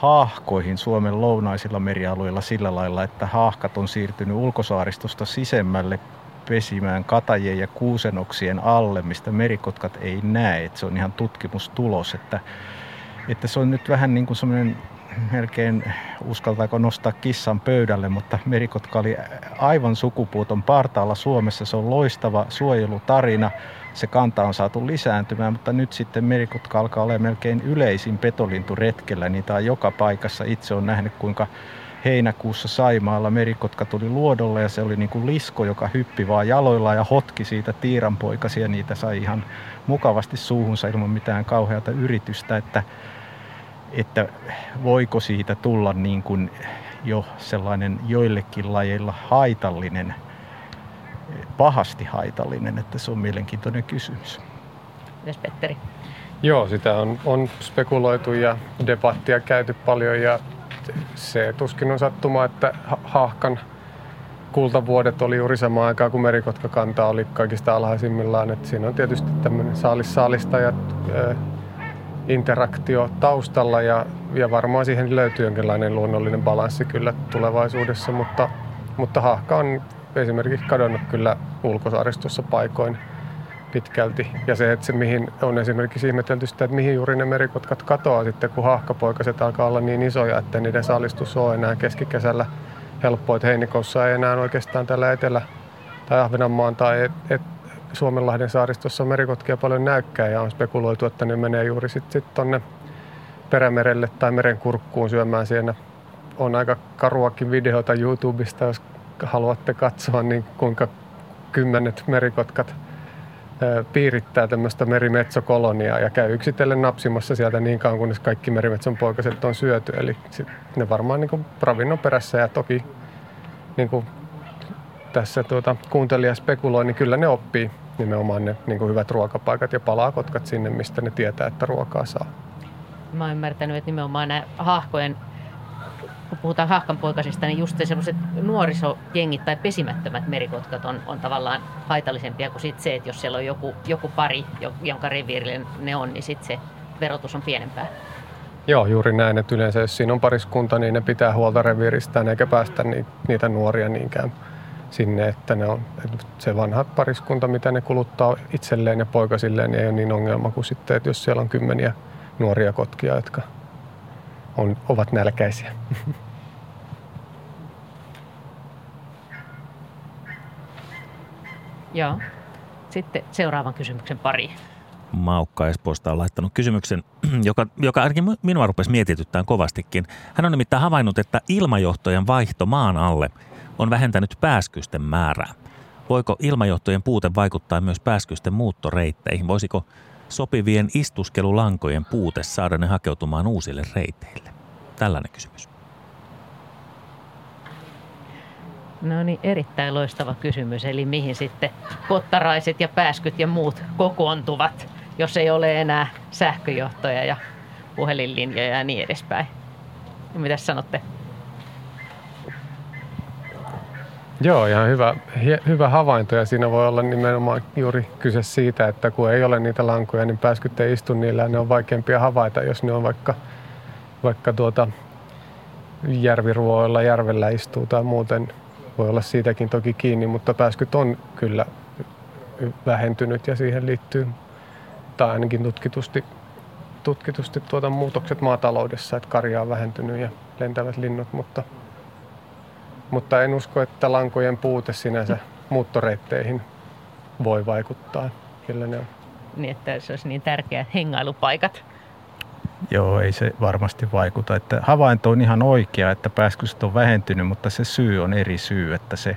haahkoihin Suomen lounaisilla merialueilla sillä lailla, että haahkat on siirtynyt ulkosaaristosta sisemmälle pesimään katajien ja kuusenoksien alle, mistä merikotkat ei näe. Että se on ihan tutkimustulos, että, että se on nyt vähän niin kuin semmoinen melkein uskaltaako nostaa kissan pöydälle, mutta merikotka oli aivan sukupuuton partaalla Suomessa. Se on loistava suojelutarina se kanta on saatu lisääntymään, mutta nyt sitten merikotka alkaa olla melkein yleisin petolinturetkellä. Niitä on joka paikassa. Itse on nähnyt, kuinka heinäkuussa Saimaalla merikotka tuli luodolle ja se oli niin kuin lisko, joka hyppi vaan jaloilla ja hotki siitä tiiranpoikasia. Niitä sai ihan mukavasti suuhunsa ilman mitään kauheata yritystä, että, että voiko siitä tulla niin kuin jo sellainen joillekin lajeilla haitallinen – pahasti haitallinen, että se on mielenkiintoinen kysymys. Mitäs Petteri? Joo, sitä on, on spekuloitu ja debattia käyty paljon ja se tuskin on sattuma, että hahkan kultavuodet oli juuri samaan aikaan, kun merikotkakanta oli kaikista alhaisimmillaan. Et siinä on tietysti tämmöinen saalis-saalista ja äh, interaktio taustalla ja, ja varmaan siihen löytyy jonkinlainen luonnollinen balanssi kyllä tulevaisuudessa, mutta, mutta hahka on esimerkiksi kadonnut kyllä ulkosaaristossa paikoin pitkälti. Ja se, että se mihin on esimerkiksi ihmetelty sitä, että mihin juuri ne merikotkat katoaa sitten, kun hahkapoikaset alkaa olla niin isoja, että niiden saalistus on enää keskikesällä helppoa, että heinikossa ei enää oikeastaan tällä etelä- tai Ahvenanmaan tai et, et Suomenlahden saaristossa merikotkia paljon näykkää ja on spekuloitu, että ne menee juuri sitten sit tonne perämerelle tai meren kurkkuun syömään siinä. On aika karuakin videota YouTubesta, jos haluatte katsoa, niin kuinka kymmenet merikotkat piirittää tämmöistä merimetsokolonia ja käy yksitellen napsimassa sieltä niin kauan, kunnes kaikki merimetson poikaset on syöty. Eli ne varmaan niin ravinnon perässä ja toki niin kuin tässä tuota, kuuntelija spekuloi, niin kyllä ne oppii nimenomaan ne niin kuin hyvät ruokapaikat ja palaa kotkat sinne, mistä ne tietää, että ruokaa saa. Mä oon ymmärtänyt, että nimenomaan nämä hahkojen kun puhutaan hahkanpoikasista, niin just sellaiset nuorisojengit tai pesimättömät merikotkat on, on tavallaan haitallisempia kuin sit se, että jos siellä on joku, joku pari, jonka reviirille ne on, niin sitten se verotus on pienempää. Joo, juuri näin, että yleensä jos siinä on pariskunta, niin ne pitää huolta reviiristään eikä päästä niitä nuoria niinkään sinne, että ne on että se vanha pariskunta, mitä ne kuluttaa itselleen ja poikasilleen, niin ei ole niin ongelma kuin sitten, että jos siellä on kymmeniä nuoria kotkia, jotka on, ovat nälkäisiä. Joo. Sitten seuraavan kysymyksen pari. Maukka Espoosta on laittanut kysymyksen, joka, joka ainakin minua rupesi mietityttämään kovastikin. Hän on nimittäin havainnut, että ilmajohtojen vaihto maan alle on vähentänyt pääskysten määrää. Voiko ilmajohtojen puute vaikuttaa myös pääskysten muuttoreitteihin? Voisiko sopivien istuskelulankojen puute saada ne hakeutumaan uusille reiteille? Tällainen kysymys. No niin, erittäin loistava kysymys. Eli mihin sitten pottaraiset ja pääskyt ja muut kokoontuvat, jos ei ole enää sähköjohtoja ja puhelinlinjoja ja niin edespäin. Mitä sanotte? Joo, ihan hyvä, hyvä havainto. Ja siinä voi olla nimenomaan juuri kyse siitä, että kun ei ole niitä lankoja, niin pääskyt ei istu niillä. Ja ne on vaikeampia havaita, jos ne on vaikka, vaikka tuota järviruoilla järvellä istuu tai muuten. Voi olla siitäkin toki kiinni, mutta pääskyt on kyllä vähentynyt ja siihen liittyy, tai ainakin tutkitusti tutkitusti tuota muutokset maataloudessa, että karja on vähentynyt ja lentävät linnut, mutta, mutta en usko, että lankojen puute sinänsä muuttoreitteihin voi vaikuttaa, kyllä ne on. Niin, että se olisi niin tärkeät hengailupaikat. Joo, ei se varmasti vaikuta. Että havainto on ihan oikea, että pääskyset on vähentynyt, mutta se syy on eri syy, että se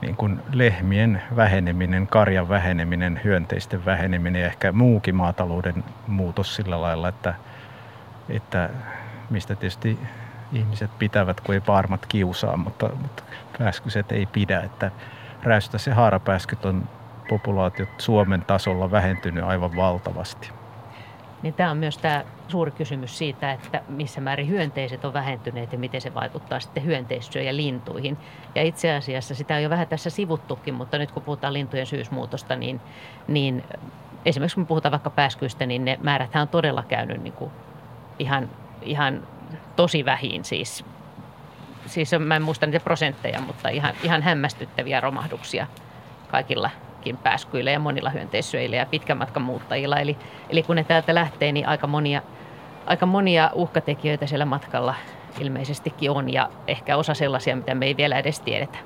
niin kuin lehmien väheneminen, karjan väheneminen, hyönteisten väheneminen ja ehkä muukin maatalouden muutos sillä lailla, että, että mistä tietysti ihmiset pitävät, kun ei paarmat kiusaa, mutta, mutta pääskyset ei pidä. Että räystäs ja haarapääskyt on populaatiot Suomen tasolla vähentynyt aivan valtavasti. Niin tämä on myös tämä suuri kysymys siitä, että missä määrin hyönteiset on vähentyneet ja miten se vaikuttaa sitten hyönteissyöjä lintuihin. Ja itse asiassa sitä on jo vähän tässä sivuttukin, mutta nyt kun puhutaan lintujen syysmuutosta, niin, niin esimerkiksi kun puhutaan vaikka pääskyistä, niin ne määrät on todella käynyt niin kuin ihan, ihan tosi vähin siis. Siis mä en muista niitä prosentteja, mutta ihan, ihan hämmästyttäviä romahduksia kaikilla muillakin pääskyillä ja monilla hyönteissyöillä ja pitkän matkan muuttajilla. Eli, eli kun ne täältä lähtee, niin aika monia, aika monia uhkatekijöitä siellä matkalla ilmeisestikin on ja ehkä osa sellaisia, mitä me ei vielä edes tiedetä.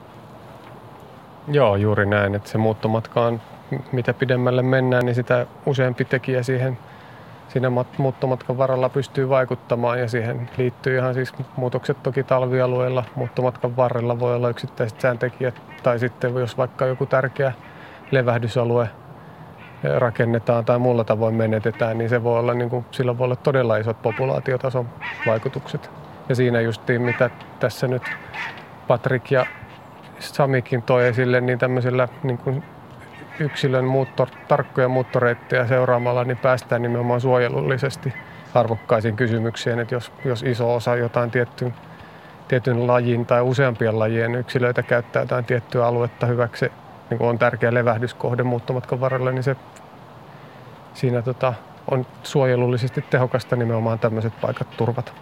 Joo, juuri näin, että se muuttomatka on, mitä pidemmälle mennään, niin sitä useampi tekijä siihen siinä muuttomatkan varrella pystyy vaikuttamaan ja siihen liittyy ihan siis muutokset toki talvialueella, muuttomatkan varrella voi olla yksittäiset sääntekijät tai sitten jos vaikka joku tärkeä levähdysalue rakennetaan tai muulla tavoin menetetään, niin se voi olla, niin kuin, sillä voi olla todella isot populaatiotason vaikutukset. Ja siinä justiin, mitä tässä nyt Patrik ja Samikin toi esille, niin tämmöisellä niin kuin yksilön muutto, tarkkoja muuttoreittejä seuraamalla, niin päästään nimenomaan suojelullisesti arvokkaisiin kysymyksiin, että jos, jos iso osa jotain tietyn, tietyn lajin tai useampien lajien yksilöitä käyttää jotain tiettyä aluetta hyväksi niin on tärkeä levähdyskohde muuttomatkan varrella, niin se siinä tota, on suojelullisesti tehokasta nimenomaan tämmöiset paikat turvata.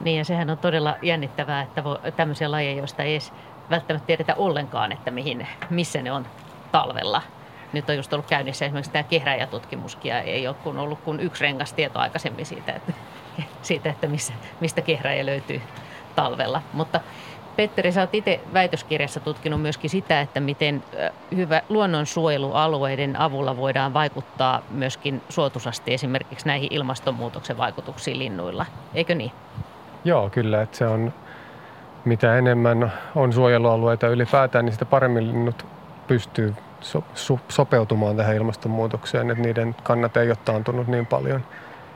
Niin ja sehän on todella jännittävää, että tämmöisiä lajeja, joista ei edes välttämättä tiedetä ollenkaan, että mihin, missä ne on talvella. Nyt on just ollut käynnissä esimerkiksi tämä kehräjätutkimuskin ja ei ole kun ollut kuin yksi rengas tieto aikaisemmin siitä, että, siitä, että missä, mistä kehräjä löytyy talvella. Mutta Petteri, sä oot itse väitöskirjassa tutkinut myöskin sitä, että miten hyvä luonnonsuojelualueiden avulla voidaan vaikuttaa myöskin suotusasti esimerkiksi näihin ilmastonmuutoksen vaikutuksiin linnuilla. Eikö niin? Joo, kyllä. Että se on, mitä enemmän on suojelualueita ylipäätään, niin sitä paremmin linnut pystyy so, so, sopeutumaan tähän ilmastonmuutokseen, että niiden kannat ei ole taantunut niin paljon.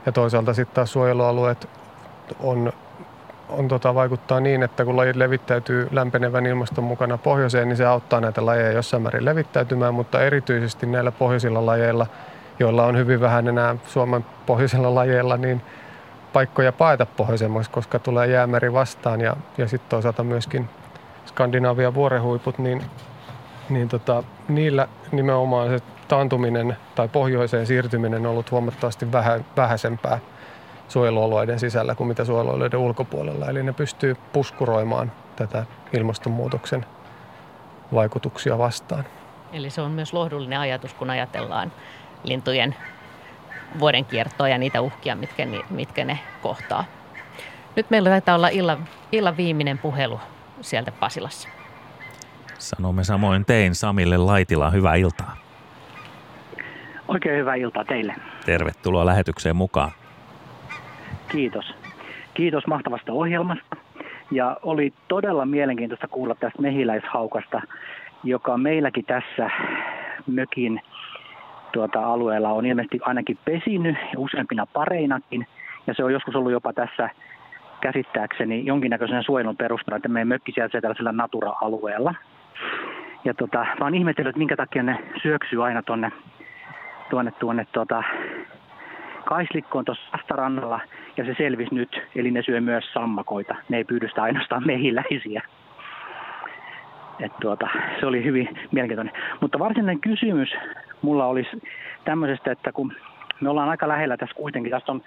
Ja toisaalta sitten taas suojelualueet on on tota, vaikuttaa niin, että kun lajit levittäytyy lämpenevän ilmaston mukana pohjoiseen, niin se auttaa näitä lajeja jossain määrin levittäytymään, mutta erityisesti näillä pohjoisilla lajeilla, joilla on hyvin vähän enää Suomen pohjoisilla lajeilla, niin paikkoja paeta pohjoisemmaksi, koska tulee jäämeri vastaan ja, ja sitten toisaalta myöskin Skandinavian vuorehuiput, niin, niin tota, niillä nimenomaan se taantuminen tai pohjoiseen siirtyminen on ollut huomattavasti vähä, vähäisempää suojelualueiden sisällä kuin mitä suojelualueiden ulkopuolella. Eli ne pystyy puskuroimaan tätä ilmastonmuutoksen vaikutuksia vastaan. Eli se on myös lohdullinen ajatus, kun ajatellaan lintujen vuoden kiertoa ja niitä uhkia, mitkä, mitkä ne kohtaa. Nyt meillä taitaa olla illan, illan viimeinen puhelu sieltä Pasilassa. Sanomme samoin tein Samille Laitila. Hyvää iltaa. Oikein hyvää iltaa teille. Tervetuloa lähetykseen mukaan. Kiitos. Kiitos mahtavasta ohjelmasta. Ja oli todella mielenkiintoista kuulla tästä mehiläishaukasta, joka meilläkin tässä mökin tuota, alueella on ilmeisesti ainakin pesinyt useampina pareinakin. Ja se on joskus ollut jopa tässä käsittääkseni jonkinnäköisen suojelun perustana, että meidän mökki sijaitsee tällaisella Natura-alueella. Ja tota, mä oon ihmetellyt, että minkä takia ne syöksyy aina tuonne, tuonne, tuonne tuota, kaislikko on tuossa vastarannalla ja se selvisi nyt, eli ne syö myös sammakoita. Ne ei pyydystä ainoastaan mehiläisiä. Et tuota, se oli hyvin mielenkiintoinen. Mutta varsinainen kysymys mulla olisi tämmöisestä, että kun me ollaan aika lähellä tässä kuitenkin, tästä on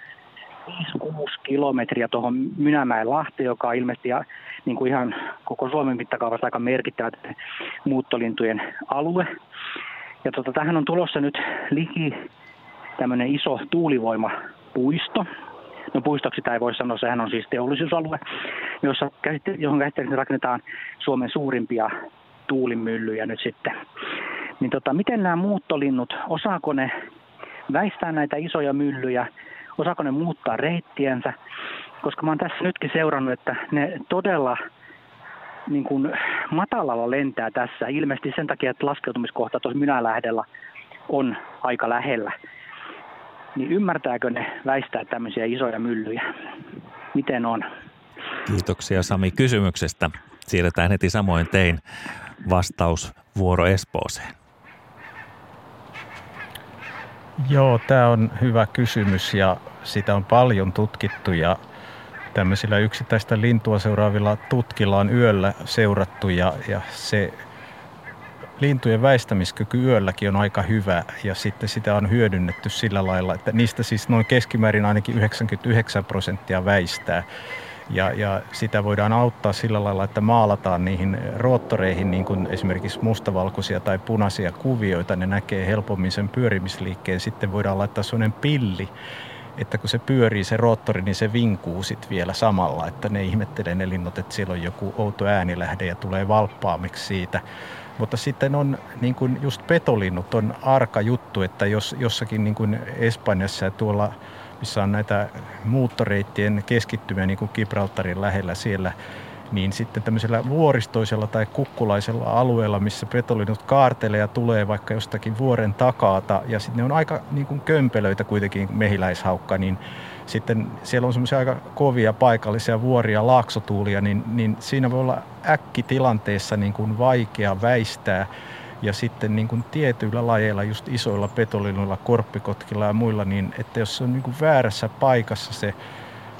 5-6 kilometriä tuohon Mynämäen Lahti, joka on ilmeisesti niin kuin ihan koko Suomen mittakaavassa aika merkittävä muuttolintujen alue. Ja tota, tähän on tulossa nyt liki tämmöinen iso tuulivoima puisto. No puistoksi sitä ei voi sanoa, sehän on siis teollisuusalue, jossa, johon käsittääkseni rakennetaan Suomen suurimpia tuulimyllyjä nyt sitten. Niin tota, miten nämä muuttolinnut, osaako ne väistää näitä isoja myllyjä, osaako ne muuttaa reittiensä, koska mä oon tässä nytkin seurannut, että ne todella niin kuin matalalla lentää tässä, ilmeisesti sen takia, että laskeutumiskohta tuossa Mynälähdellä on aika lähellä. Niin ymmärtääkö ne väistää tämmöisiä isoja myllyjä? Miten on? Kiitoksia Sami kysymyksestä. Siirretään heti samoin tein vastausvuoro Espooseen. Joo, tämä on hyvä kysymys ja sitä on paljon tutkittu ja tämmöisillä yksittäistä lintua seuraavilla tutkilla on yöllä seurattu ja, ja se lintujen väistämiskyky yölläkin on aika hyvä ja sitten sitä on hyödynnetty sillä lailla, että niistä siis noin keskimäärin ainakin 99 prosenttia väistää. Ja, ja sitä voidaan auttaa sillä lailla, että maalataan niihin roottoreihin niin kuin esimerkiksi mustavalkoisia tai punaisia kuvioita. Ne näkee helpommin sen pyörimisliikkeen. Sitten voidaan laittaa sellainen pilli, että kun se pyörii se roottori, niin se vinkuu sitten vielä samalla, että ne ihmettelee ne linnut, että siellä on joku outo äänilähde ja tulee valppaamiksi siitä. Mutta sitten on niin kuin just petolinnut on arka juttu, että jos jossakin niin kuin Espanjassa ja tuolla missä on näitä muuttoreittien keskittymiä niin kuin Gibraltarin lähellä siellä, niin sitten tämmöisellä vuoristoisella tai kukkulaisella alueella, missä petolinnut kaartelee ja tulee vaikka jostakin vuoren takaata, ja sitten ne on aika niin kuin kömpelöitä kuitenkin mehiläishaukka, niin sitten siellä on semmoisia aika kovia paikallisia vuoria, laaksotuulia, niin, niin siinä voi olla äkkitilanteessa niin kuin vaikea väistää ja sitten niin kuin tietyillä lajeilla, just isoilla petolinuilla, korppikotkilla ja muilla, niin että jos se on niin kuin väärässä paikassa se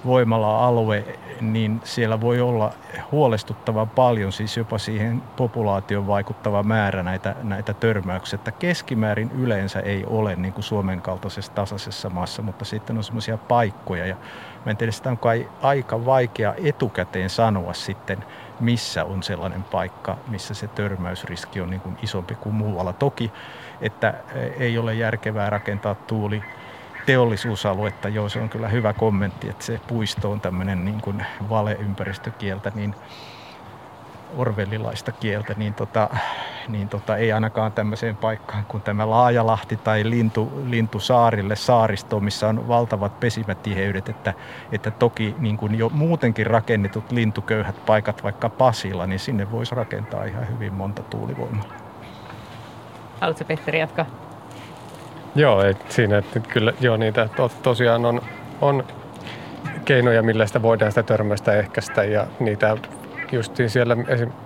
voimala-alue, niin siellä voi olla huolestuttavan paljon, siis jopa siihen populaation vaikuttava määrä näitä, näitä törmäyksiä. Että keskimäärin yleensä ei ole niin kuin Suomen kaltaisessa tasaisessa maassa, mutta sitten on semmoisia paikkoja. Ja mä en tiedä, sitä on kai aika vaikea etukäteen sanoa sitten, missä on sellainen paikka, missä se törmäysriski on niin kuin isompi kuin muualla. Toki, että ei ole järkevää rakentaa tuuli teollisuusaluetta, joo se on kyllä hyvä kommentti, että se puisto on tämmöinen niin kuin valeympäristökieltä, niin orvellilaista kieltä, niin, tota, niin tota, ei ainakaan tämmöiseen paikkaan kuin tämä Laajalahti tai Lintu, Lintusaarille saaristo, missä on valtavat pesimätiheydet, että, että toki niin kuin jo muutenkin rakennetut lintuköyhät paikat, vaikka Pasilla, niin sinne voisi rakentaa ihan hyvin monta tuulivoimaa. Haluatko Petteri jatkaa? Joo, et siinä että kyllä joo, niitä to, tosiaan on, on keinoja, millä sitä voidaan sitä törmästä ehkäistä ja niitä justiin siellä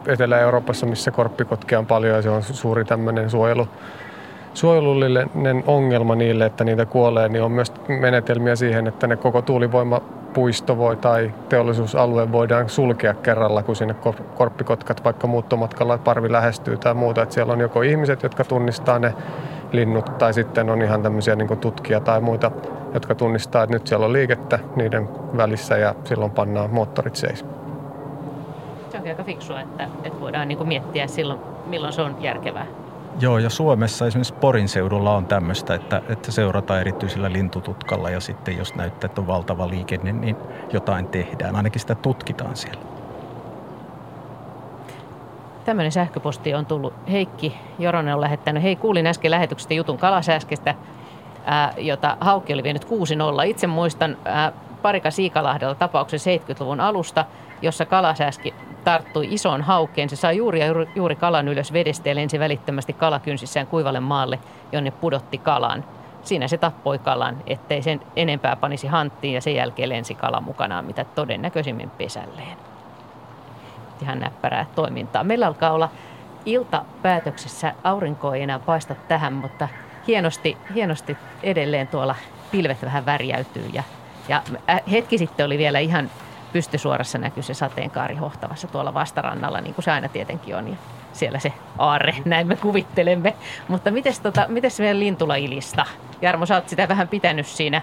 Etelä-Euroopassa, missä korppikotkia on paljon ja se on suuri tämmöinen suojelu, suojelullinen ongelma niille, että niitä kuolee, niin on myös menetelmiä siihen, että ne koko tuulivoimapuisto voi tai teollisuusalue voidaan sulkea kerralla, kun sinne korppikotkat vaikka muuttomatkalla parvi lähestyy tai muuta. Että siellä on joko ihmiset, jotka tunnistaa ne linnut tai sitten on ihan tämmöisiä niin tutkija tai muita, jotka tunnistaa, että nyt siellä on liikettä niiden välissä ja silloin pannaan moottorit seis. Se on aika fiksua, että, että voidaan niin miettiä silloin, milloin se on järkevää. Joo, ja Suomessa esimerkiksi Porin seudulla on tämmöistä, että, että seurataan erityisellä lintututkalla ja sitten jos näyttää, että on valtava liikenne, niin jotain tehdään. Ainakin sitä tutkitaan siellä. Tämmöinen sähköposti on tullut. Heikki Joronen on lähettänyt. Hei, kuulin äsken lähetyksestä jutun kalasääskestä, ää, jota Haukki oli vienyt 6-0. Itse muistan ää, Parika Siikalahdella tapauksen 70-luvun alusta, jossa kalasääski tarttui isoon haukkeen. Se sai juuri ja juuri kalan ylös vedestä ja lensi välittömästi kalakynsissään kuivalle maalle, jonne pudotti kalan. Siinä se tappoi kalan, ettei sen enempää panisi hanttiin ja sen jälkeen lensi kala mukanaan, mitä todennäköisimmin pesälleen ihan näppärää toimintaa. Meillä alkaa olla iltapäätöksessä, aurinko ei enää paista tähän, mutta hienosti, hienosti edelleen tuolla pilvet vähän värjäytyy. Ja, ja hetki sitten oli vielä ihan pystysuorassa näkyy se sateenkaari hohtavassa tuolla vastarannalla, niin kuin se aina tietenkin on. Ja siellä se aarre, näin me kuvittelemme. Mutta mites, tota, mites meidän lintulajilista? Jarmo, sä oot sitä vähän pitänyt siinä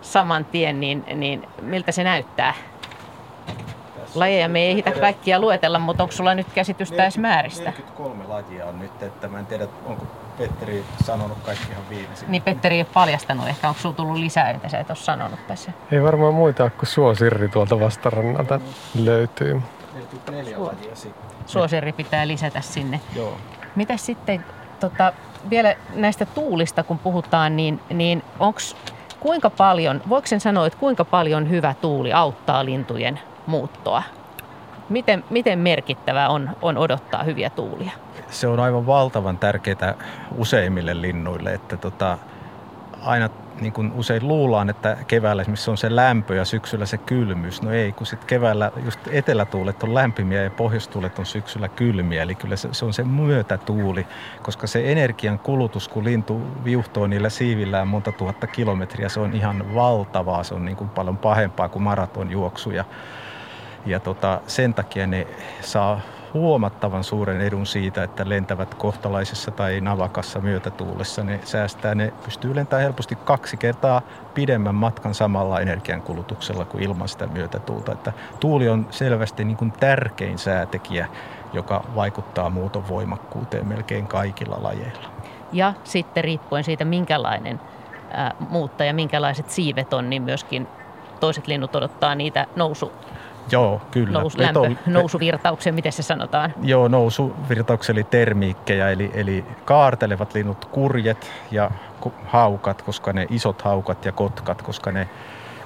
saman tien, niin, niin miltä se näyttää? lajeja me ei ehditä kaikkia luetella, mutta onko sulla nyt käsitystä edes määristä? 43 lajia on nyt, että mä en tiedä, onko Petteri sanonut kaikki ihan viimeisin. Niin Petteri ei ole paljastanut, ehkä onko sulla tullut lisää, mitä sä et ole sanonut tässä? Ei varmaan muita ole kuin suosirri tuolta vastarannalta löytyy. 44 lajia sitten. Suosirri pitää lisätä sinne. Joo. Mitäs sitten tota, vielä näistä tuulista, kun puhutaan, niin, niin onko kuinka paljon, voiko sen sanoa, että kuinka paljon hyvä tuuli auttaa lintujen muuttoa? Miten, miten merkittävä on, on odottaa hyviä tuulia? Se on aivan valtavan tärkeää useimmille linnuille, että tota, aina niin kuin usein luullaan, että keväällä esimerkiksi on se lämpö ja syksyllä se kylmyys. No ei, kun sitten keväällä just etelätuulet on lämpimiä ja pohjoistuulet on syksyllä kylmiä. Eli kyllä se, se on se myötätuuli, koska se energian kulutus, kun lintu viuhtoo niillä siivillään monta tuhatta kilometriä, se on ihan valtavaa. Se on niin kuin paljon pahempaa kuin maratonjuoksu. Ja, tota, sen takia ne saa huomattavan suuren edun siitä, että lentävät kohtalaisessa tai navakassa myötätuulessa. Ne säästää, ne pystyy lentämään helposti kaksi kertaa pidemmän matkan samalla energiankulutuksella kuin ilman sitä myötätuulta. Että tuuli on selvästi niin kuin tärkein säätekijä, joka vaikuttaa muuton voimakkuuteen melkein kaikilla lajeilla. Ja sitten riippuen siitä, minkälainen muuttaja, minkälaiset siivet on, niin myöskin toiset linnut odottaa niitä nousu Joo, kyllä. Nous, lämpö, nousuvirtauksia, miten se sanotaan? Joo, nousuvirtauksia eli termiikkejä, eli, eli kaartelevat linnut, kurjet ja haukat, koska ne isot haukat ja kotkat, koska ne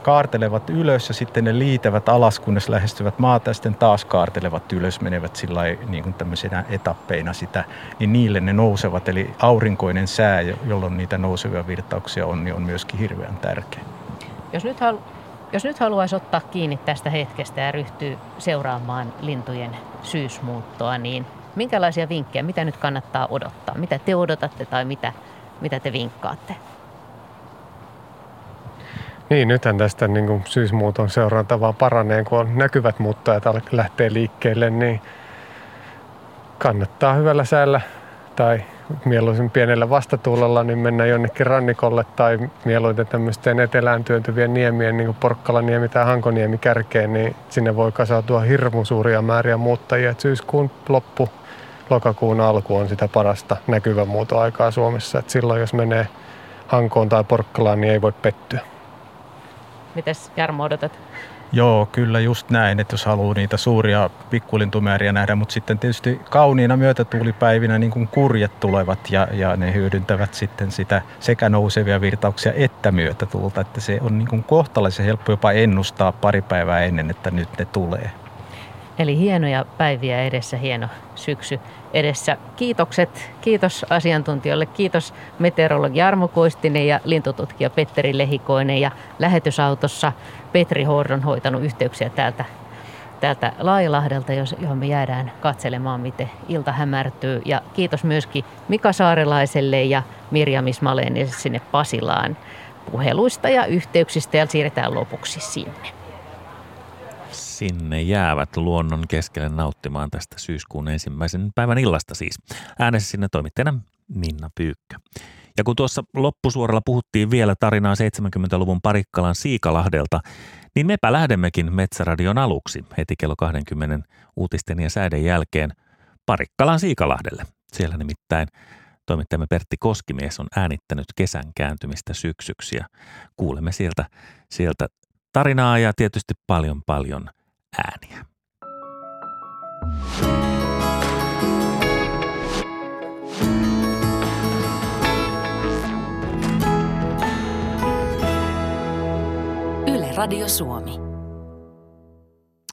kaartelevat ylös ja sitten ne liitävät alas, kunnes lähestyvät maata ja sitten taas kaartelevat ylös, menevät sillä niin kuin tämmöisenä etappeina sitä, niin niille ne nousevat. Eli aurinkoinen sää, jolloin niitä nousevia virtauksia on, niin on myöskin hirveän tärkeä. Jos nyt jos nyt haluaisi ottaa kiinni tästä hetkestä ja ryhtyy seuraamaan lintujen syysmuuttoa, niin minkälaisia vinkkejä, mitä nyt kannattaa odottaa? Mitä te odotatte tai mitä, mitä te vinkkaatte? Niin, nythän tästä niin kuin syysmuuton seuranta vaan paranee, kun on näkyvät muuttajat lähtee liikkeelle, niin kannattaa hyvällä säällä tai mieluisin pienellä vastatuulella, niin mennä jonnekin rannikolle tai mieluiten tämmöisten etelään työntyvien niemien, niin kuin Porkkalaniemi tai Hankoniemi kärkeen, niin sinne voi kasautua hirmu suuria määriä muuttajia. Et syyskuun loppu, lokakuun alku on sitä parasta näkyvän muutoaikaa Suomessa. Et silloin jos menee Hankoon tai Porkkalaan, niin ei voi pettyä. Mites Jarmo odotat? Joo, kyllä just näin, että jos haluaa niitä suuria pikkulintumääriä nähdä, mutta sitten tietysti kauniina myötätuulipäivinä niin kuin kurjet tulevat ja, ja ne hyödyntävät sitten sitä sekä nousevia virtauksia että myötätuulta, että se on niin kuin kohtalaisen helppo jopa ennustaa pari päivää ennen, että nyt ne tulee. Eli hienoja päiviä edessä, hieno syksy edessä. Kiitokset, kiitos asiantuntijoille, kiitos meteorologi Jarmo Koistinen ja lintututkija Petteri Lehikoinen ja lähetysautossa Petri Hordon hoitanut yhteyksiä täältä, täältä Laajalahdelta, johon me jäädään katselemaan, miten ilta hämärtyy. Ja kiitos myöskin Mika Saarelaiselle ja Mirjam Ismaleen sinne Pasilaan puheluista ja yhteyksistä ja siirretään lopuksi sinne sinne jäävät luonnon keskelle nauttimaan tästä syyskuun ensimmäisen päivän illasta siis. Äänessä sinne toimittajana Minna Pyykkö. Ja kun tuossa loppusuoralla puhuttiin vielä tarinaa 70-luvun Parikkalan Siikalahdelta, niin mepä lähdemmekin Metsäradion aluksi heti kello 20 uutisten ja säiden jälkeen Parikkalan Siikalahdelle. Siellä nimittäin toimittajamme Pertti Koskimies on äänittänyt kesän kääntymistä syksyksi ja kuulemme sieltä, sieltä tarinaa ja tietysti paljon paljon ääniä. Yle Radio Suomi.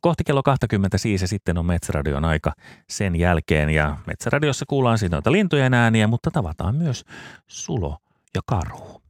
Kohti kello 20 siis ja sitten on Metsäradion aika sen jälkeen ja Metsäradiossa kuullaan siitä lintujen ääniä, mutta tavataan myös sulo ja karhu.